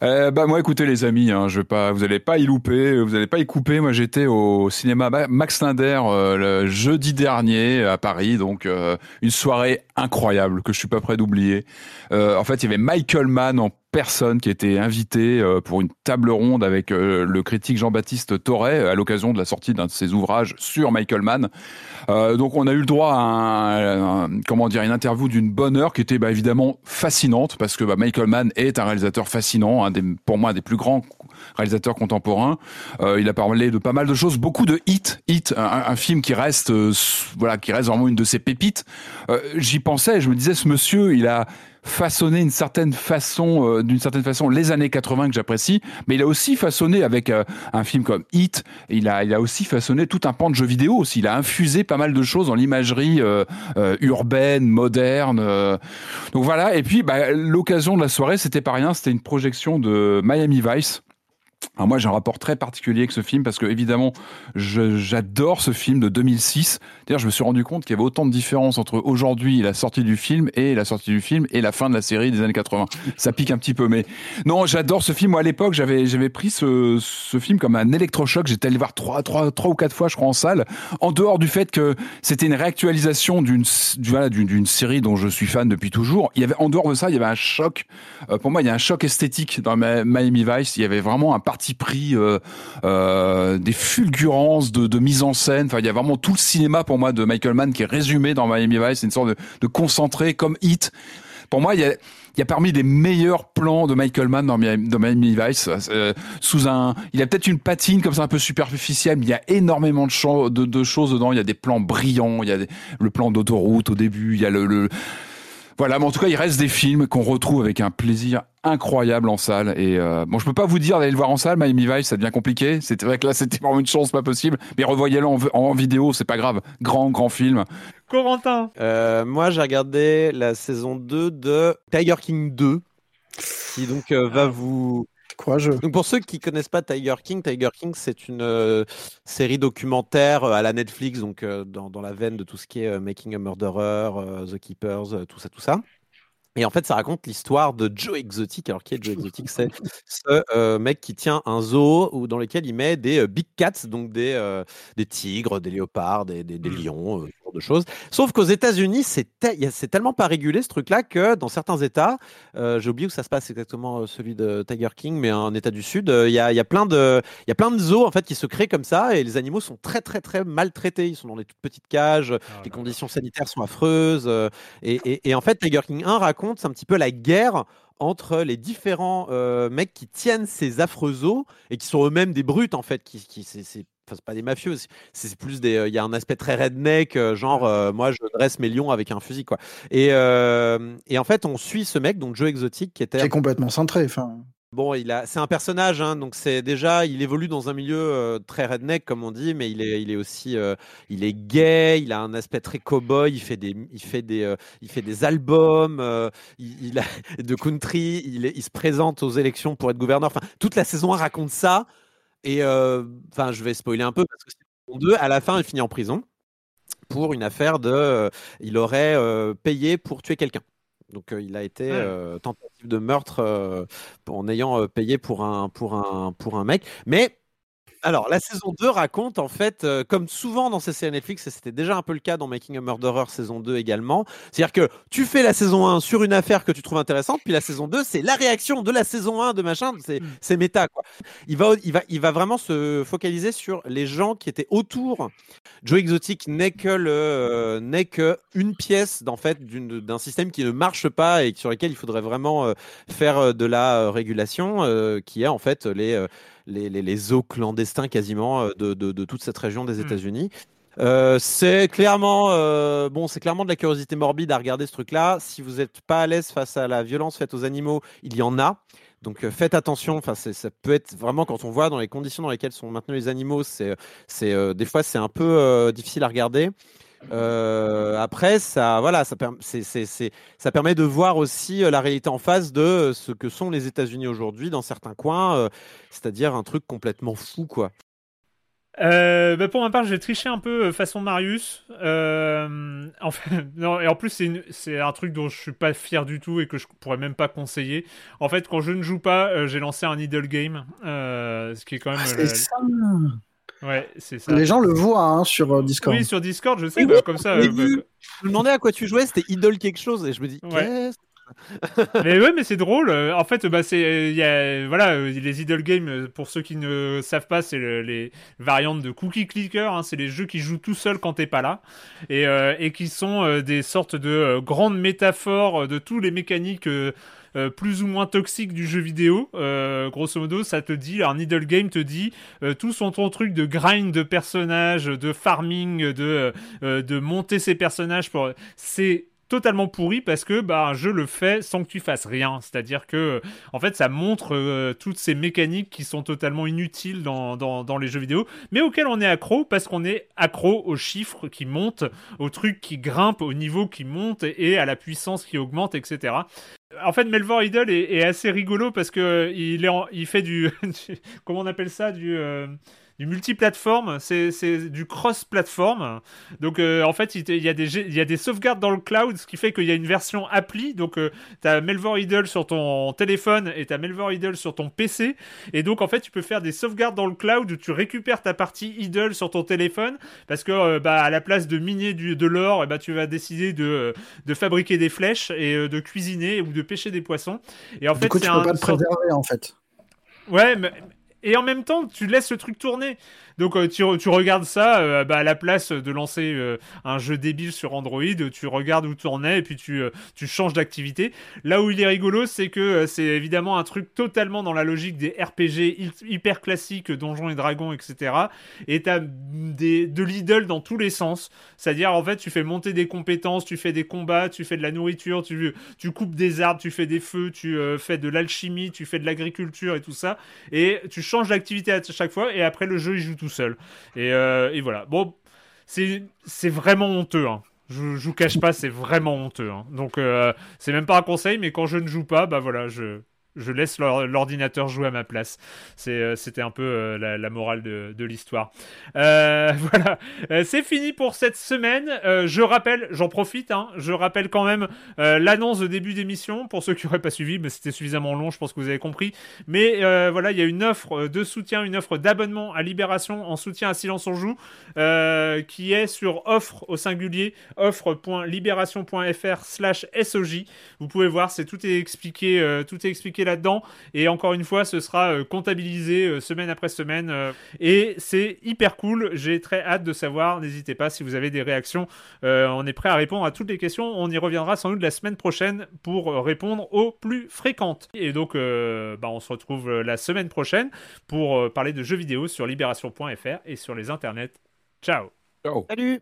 Euh, bah moi, écoutez les amis, hein, je vais pas, vous allez pas y louper, vous allez pas y couper. Moi, j'étais au cinéma Max Linder euh, le jeudi dernier à Paris, donc euh, une soirée incroyable que je suis pas prêt d'oublier. Euh, en fait, il y avait Michael Mann en personne qui était invité pour une table ronde avec le critique Jean-Baptiste Torret à l'occasion de la sortie d'un de ses ouvrages sur Michael Mann. Euh, donc on a eu le droit à comment dire une interview d'une bonne heure qui était bah, évidemment fascinante parce que bah, Michael Mann est un réalisateur fascinant, pour moi un des plus grands réalisateurs contemporains. Euh, il a parlé de pas mal de choses, beaucoup de hits, hit, un, un, film qui reste voilà qui reste vraiment une de ses pépites. J'y pensais, je me disais ce monsieur, il a façonné une certaine façon, euh, d'une certaine façon, les années 80 que j'apprécie, mais il a aussi façonné avec euh, un film comme Hit, il a, il a aussi façonné tout un pan de jeux vidéo aussi. Il a infusé pas mal de choses dans l'imagerie euh, urbaine, moderne. donc voilà. Et puis, bah, l'occasion de la soirée, c'était pas rien, c'était une projection de Miami Vice. Alors moi, j'ai un rapport très particulier avec ce film parce que évidemment, j'adore ce film de 2006. D'ailleurs, je me suis rendu compte qu'il y avait autant de différences entre aujourd'hui la sortie du film et la sortie du film et la fin de la série des années 80. Ça pique un petit peu, mais non, j'adore ce film. Moi, à l'époque, j'avais j'avais pris ce, film comme un électrochoc. J'étais allé voir trois, trois, trois ou quatre fois, je crois, en salle. En dehors du fait que c'était une réactualisation d'une d'une série dont je suis fan depuis toujours. Il y avait en dehors de ça, il y avait un choc. Euh, pour moi, il y a un choc esthétique dans Miami Vice. Il y avait vraiment un parti pris, euh, euh, des fulgurances de, de, mise en scène. Enfin, il y a vraiment tout le cinéma pour de Michael Mann qui est résumé dans Miami Vice. C'est une sorte de, concentré comme Hit. Pour moi, il y a parmi les meilleurs plans de Michael Mann dans Miami, Vice. Euh, sous un, il a peut-être une patine comme ça un peu superficielle, mais il y a énormément de, choses dedans. Il y a des plans brillants, il y a le plan d'autoroute au début, il y a le voilà, mais en tout cas, il reste des films qu'on retrouve avec un plaisir incroyable en salle. Et euh, bon, je peux pas vous dire d'aller le voir en salle, Miami Vice, ça devient compliqué. C'est vrai que là, c'était vraiment une chance pas possible. Mais revoyez-le en, en, vidéo, c'est pas grave. Grand, grand film. Corentin. Euh, moi, j'ai regardé la saison 2 de Tiger King 2, qui donc euh, va vous donc pour ceux qui connaissent pas Tiger King, Tiger King c'est une euh, série documentaire euh, à la Netflix, donc euh, dans, dans, la veine de tout ce qui est Making a Murderer, The Keepers, tout ça, tout ça. Et en fait, ça raconte l'histoire de Joe Exotic. Alors, qui est Joe Exotic? C'est ce euh, mec qui tient un zoo où, dans lequel il met des euh, big cats, donc des, euh, des tigres, des léopards, des, des, des mmh. lions, genre de choses. Sauf qu'aux États-Unis, c'est tellement pas régulé ce truc-là que dans certains États, j'ai oublié où ça se passe exactement celui de Tiger King, mais en État du Sud, il y a, y, a plein de, y a plein de zoos en fait qui se créent comme ça et les animaux sont très très très maltraités. Ils sont dans des toutes petites cages, ah les conditions sanitaires sont affreuses. Et, et, et, en fait, Tiger King 1 raconte un petit peu la guerre entre les différents euh, mecs qui tiennent ces affreux zoos et qui sont eux-mêmes des brutes en fait, qui, qui c'est pas des mafieux, c'est plus des. Il y a un aspect très redneck, euh, genre euh, moi je dresse mes lions avec un fusil quoi. Et, et en fait on suit ce mec donc Joe Exotic qui était. Qui est complètement centré. Enfin. Bon, il a, c'est un personnage, hein, donc c'est déjà, il évolue dans un milieu euh, très redneck comme on dit, mais il est, il est aussi, euh, il est gay, il a un aspect très cowboy, il fait des, il fait des, euh, il fait des albums, il, a de country, il, il, se présente aux élections pour être gouverneur. Enfin, toute la saison 1 raconte ça, et enfin, je vais spoiler un peu parce que saison 2, à la fin, il finit en prison pour une affaire de, il aurait payé pour tuer quelqu'un. Donc il a été tentative de meurtre en ayant payé pour un pour un pour un mec. Mais alors, la saison 2 raconte, en fait, euh, comme souvent dans ces séries Netflix, et c'était déjà un peu le cas dans Making a Murderer saison 2 également, c'est-à-dire que tu fais la saison 1 sur une affaire que tu trouves intéressante, puis la saison 2, c'est la réaction de la saison 1 de machin, c'est, mm. c'est méta, quoi. Il va, il, va, il va vraiment se focaliser sur les gens qui étaient autour. Joe Exotic n'est que, le, euh, n'est que une pièce, en fait, d'un système qui ne marche pas et sur lequel il faudrait vraiment euh, faire de la régulation, qui est en fait les les, les, les, zoos clandestins quasiment euh, de, de, de, toute cette région des mmh. États-Unis. c'est clairement, bon, c'est clairement de la curiosité morbide à regarder ce truc-là. Si vous n'êtes pas à l'aise face à la violence faite aux animaux, il y en a. Donc faites attention. Enfin, ça peut être vraiment quand on voit dans les conditions dans lesquelles sont maintenus les animaux, c'est, c'est des fois c'est un peu difficile à regarder. Après, ça, voilà, ça, ça permet de voir aussi la réalité en face de ce que sont les États-Unis aujourd'hui dans certains coins, c'est-à-dire un truc complètement fou, quoi. Euh, bah, pour ma part, j'ai triché un peu euh, façon Marius. Euh, en fait, non, et en plus, c'est un truc dont je suis pas fier du tout et que je pourrais même pas conseiller. En fait, quand je ne joue pas, j'ai lancé un idle game, ce qui est quand même. Ah. Ouais, c'est ça. Les gens le voient hein, sur Discord. Oui, sur Discord, je sais. Bah, comme ça. Bah, je me demandais à quoi tu jouais, c'était idle quelque chose, et je me dis. Ouais mais ouais, mais c'est drôle. En fait, bah, c'est, y a, voilà, les idle games, pour ceux qui ne savent pas, c'est les variantes de cookie clicker. Hein, c'est les jeux qui jouent tout seuls quand t'es pas là, et, euh, et qui sont euh, des sortes de euh, grandes métaphores de tous les mécaniques. Plus ou moins toxiques du jeu vidéo. grosso modo, ça te dit, un idle game te dit, tout son truc de grind de personnages, de farming, de, de monter ses personnages pour, c'est totalement pourri parce que bah, jeu le fait sans que tu fasses rien. C'est-à-dire que, en fait, ça montre euh, toutes ces mécaniques qui sont totalement inutiles dans, dans, les jeux vidéo, mais auxquelles on est accro parce qu'on est accro aux chiffres qui montent, aux trucs qui grimpent, au niveau qui monte et à la puissance qui augmente, etc. En fait, Melvor Idol est, assez rigolo parce que il, est il fait du, comment on appelle ça, du euh, du multiplateforme, c'est du cross-platform. Donc euh, en fait, il, y a des, il y a des sauvegardes dans le cloud, ce qui fait qu'il y a une version appli. Donc euh, tu as Melvor Idle sur ton téléphone et tu as Melvor Idle sur ton PC. Et donc en fait, tu peux faire des sauvegardes dans le cloud où tu récupères ta partie Idle sur ton téléphone parce que euh, bah, à la place de miner du, de l'or, et eh bah, tu vas décider de, de fabriquer des flèches et de cuisiner ou de pêcher des poissons. Et en fait, coup, tu peux pas te préserver en fait. Ouais, mais, et en même temps, tu laisses le truc tourner. Donc euh, tu, regardes ça euh, bah, à la place de lancer euh, un jeu débile sur Android, tu regardes où tu en es et puis tu, tu changes d'activité. Là où il est rigolo, c'est que c'est évidemment un truc totalement dans la logique des RPG hyper classiques, Donjons et Dragons, etc. Et tu as des, de l'idle dans tous les sens. C'est-à-dire, en fait, tu fais monter des compétences, tu fais des combats, tu fais de la nourriture, tu, tu coupes des arbres, tu fais des feux, tu fais de l'alchimie, tu fais de l'agriculture et tout ça. Et tu changes d'activité à chaque fois et après le jeu il joue tout seul. Et, euh, et voilà. Bon, c'est vraiment honteux. Hein. Je, je vous cache pas, c'est vraiment honteux. Hein. Donc, euh, c'est même pas un conseil, mais quand je ne joue pas, bah voilà, je, je laisse l'ordinateur jouer à ma place. Euh, c'était un peu euh, la, morale de, l'histoire. Euh, voilà, c'est fini pour cette semaine. je rappelle, j'en profite, hein, je rappelle quand même l'annonce de début d'émission pour ceux qui n'auraient pas suivi, mais c'était suffisamment long, je pense que vous avez compris. Mais voilà, il y a une offre de soutien, une offre d'abonnement à Libération en soutien à Silence on Joue, qui est sur offre au singulier, offre.libération.fr/slash SOJ. Vous pouvez voir, c'est tout est expliqué, tout est expliqué là-dedans. Et encore une fois, ce sera euh, comptabilisé euh, semaine après semaine. Euh, et c'est hyper cool. J'ai très hâte de savoir. N'hésitez pas si vous avez des réactions. on est prêt à répondre à toutes les questions. On y reviendra sans doute la semaine prochaine pour répondre aux plus fréquentes. Et donc, bah, on se retrouve la semaine prochaine pour parler de jeux vidéo sur libération.fr et sur les internets. Ciao. Ciao. Salut.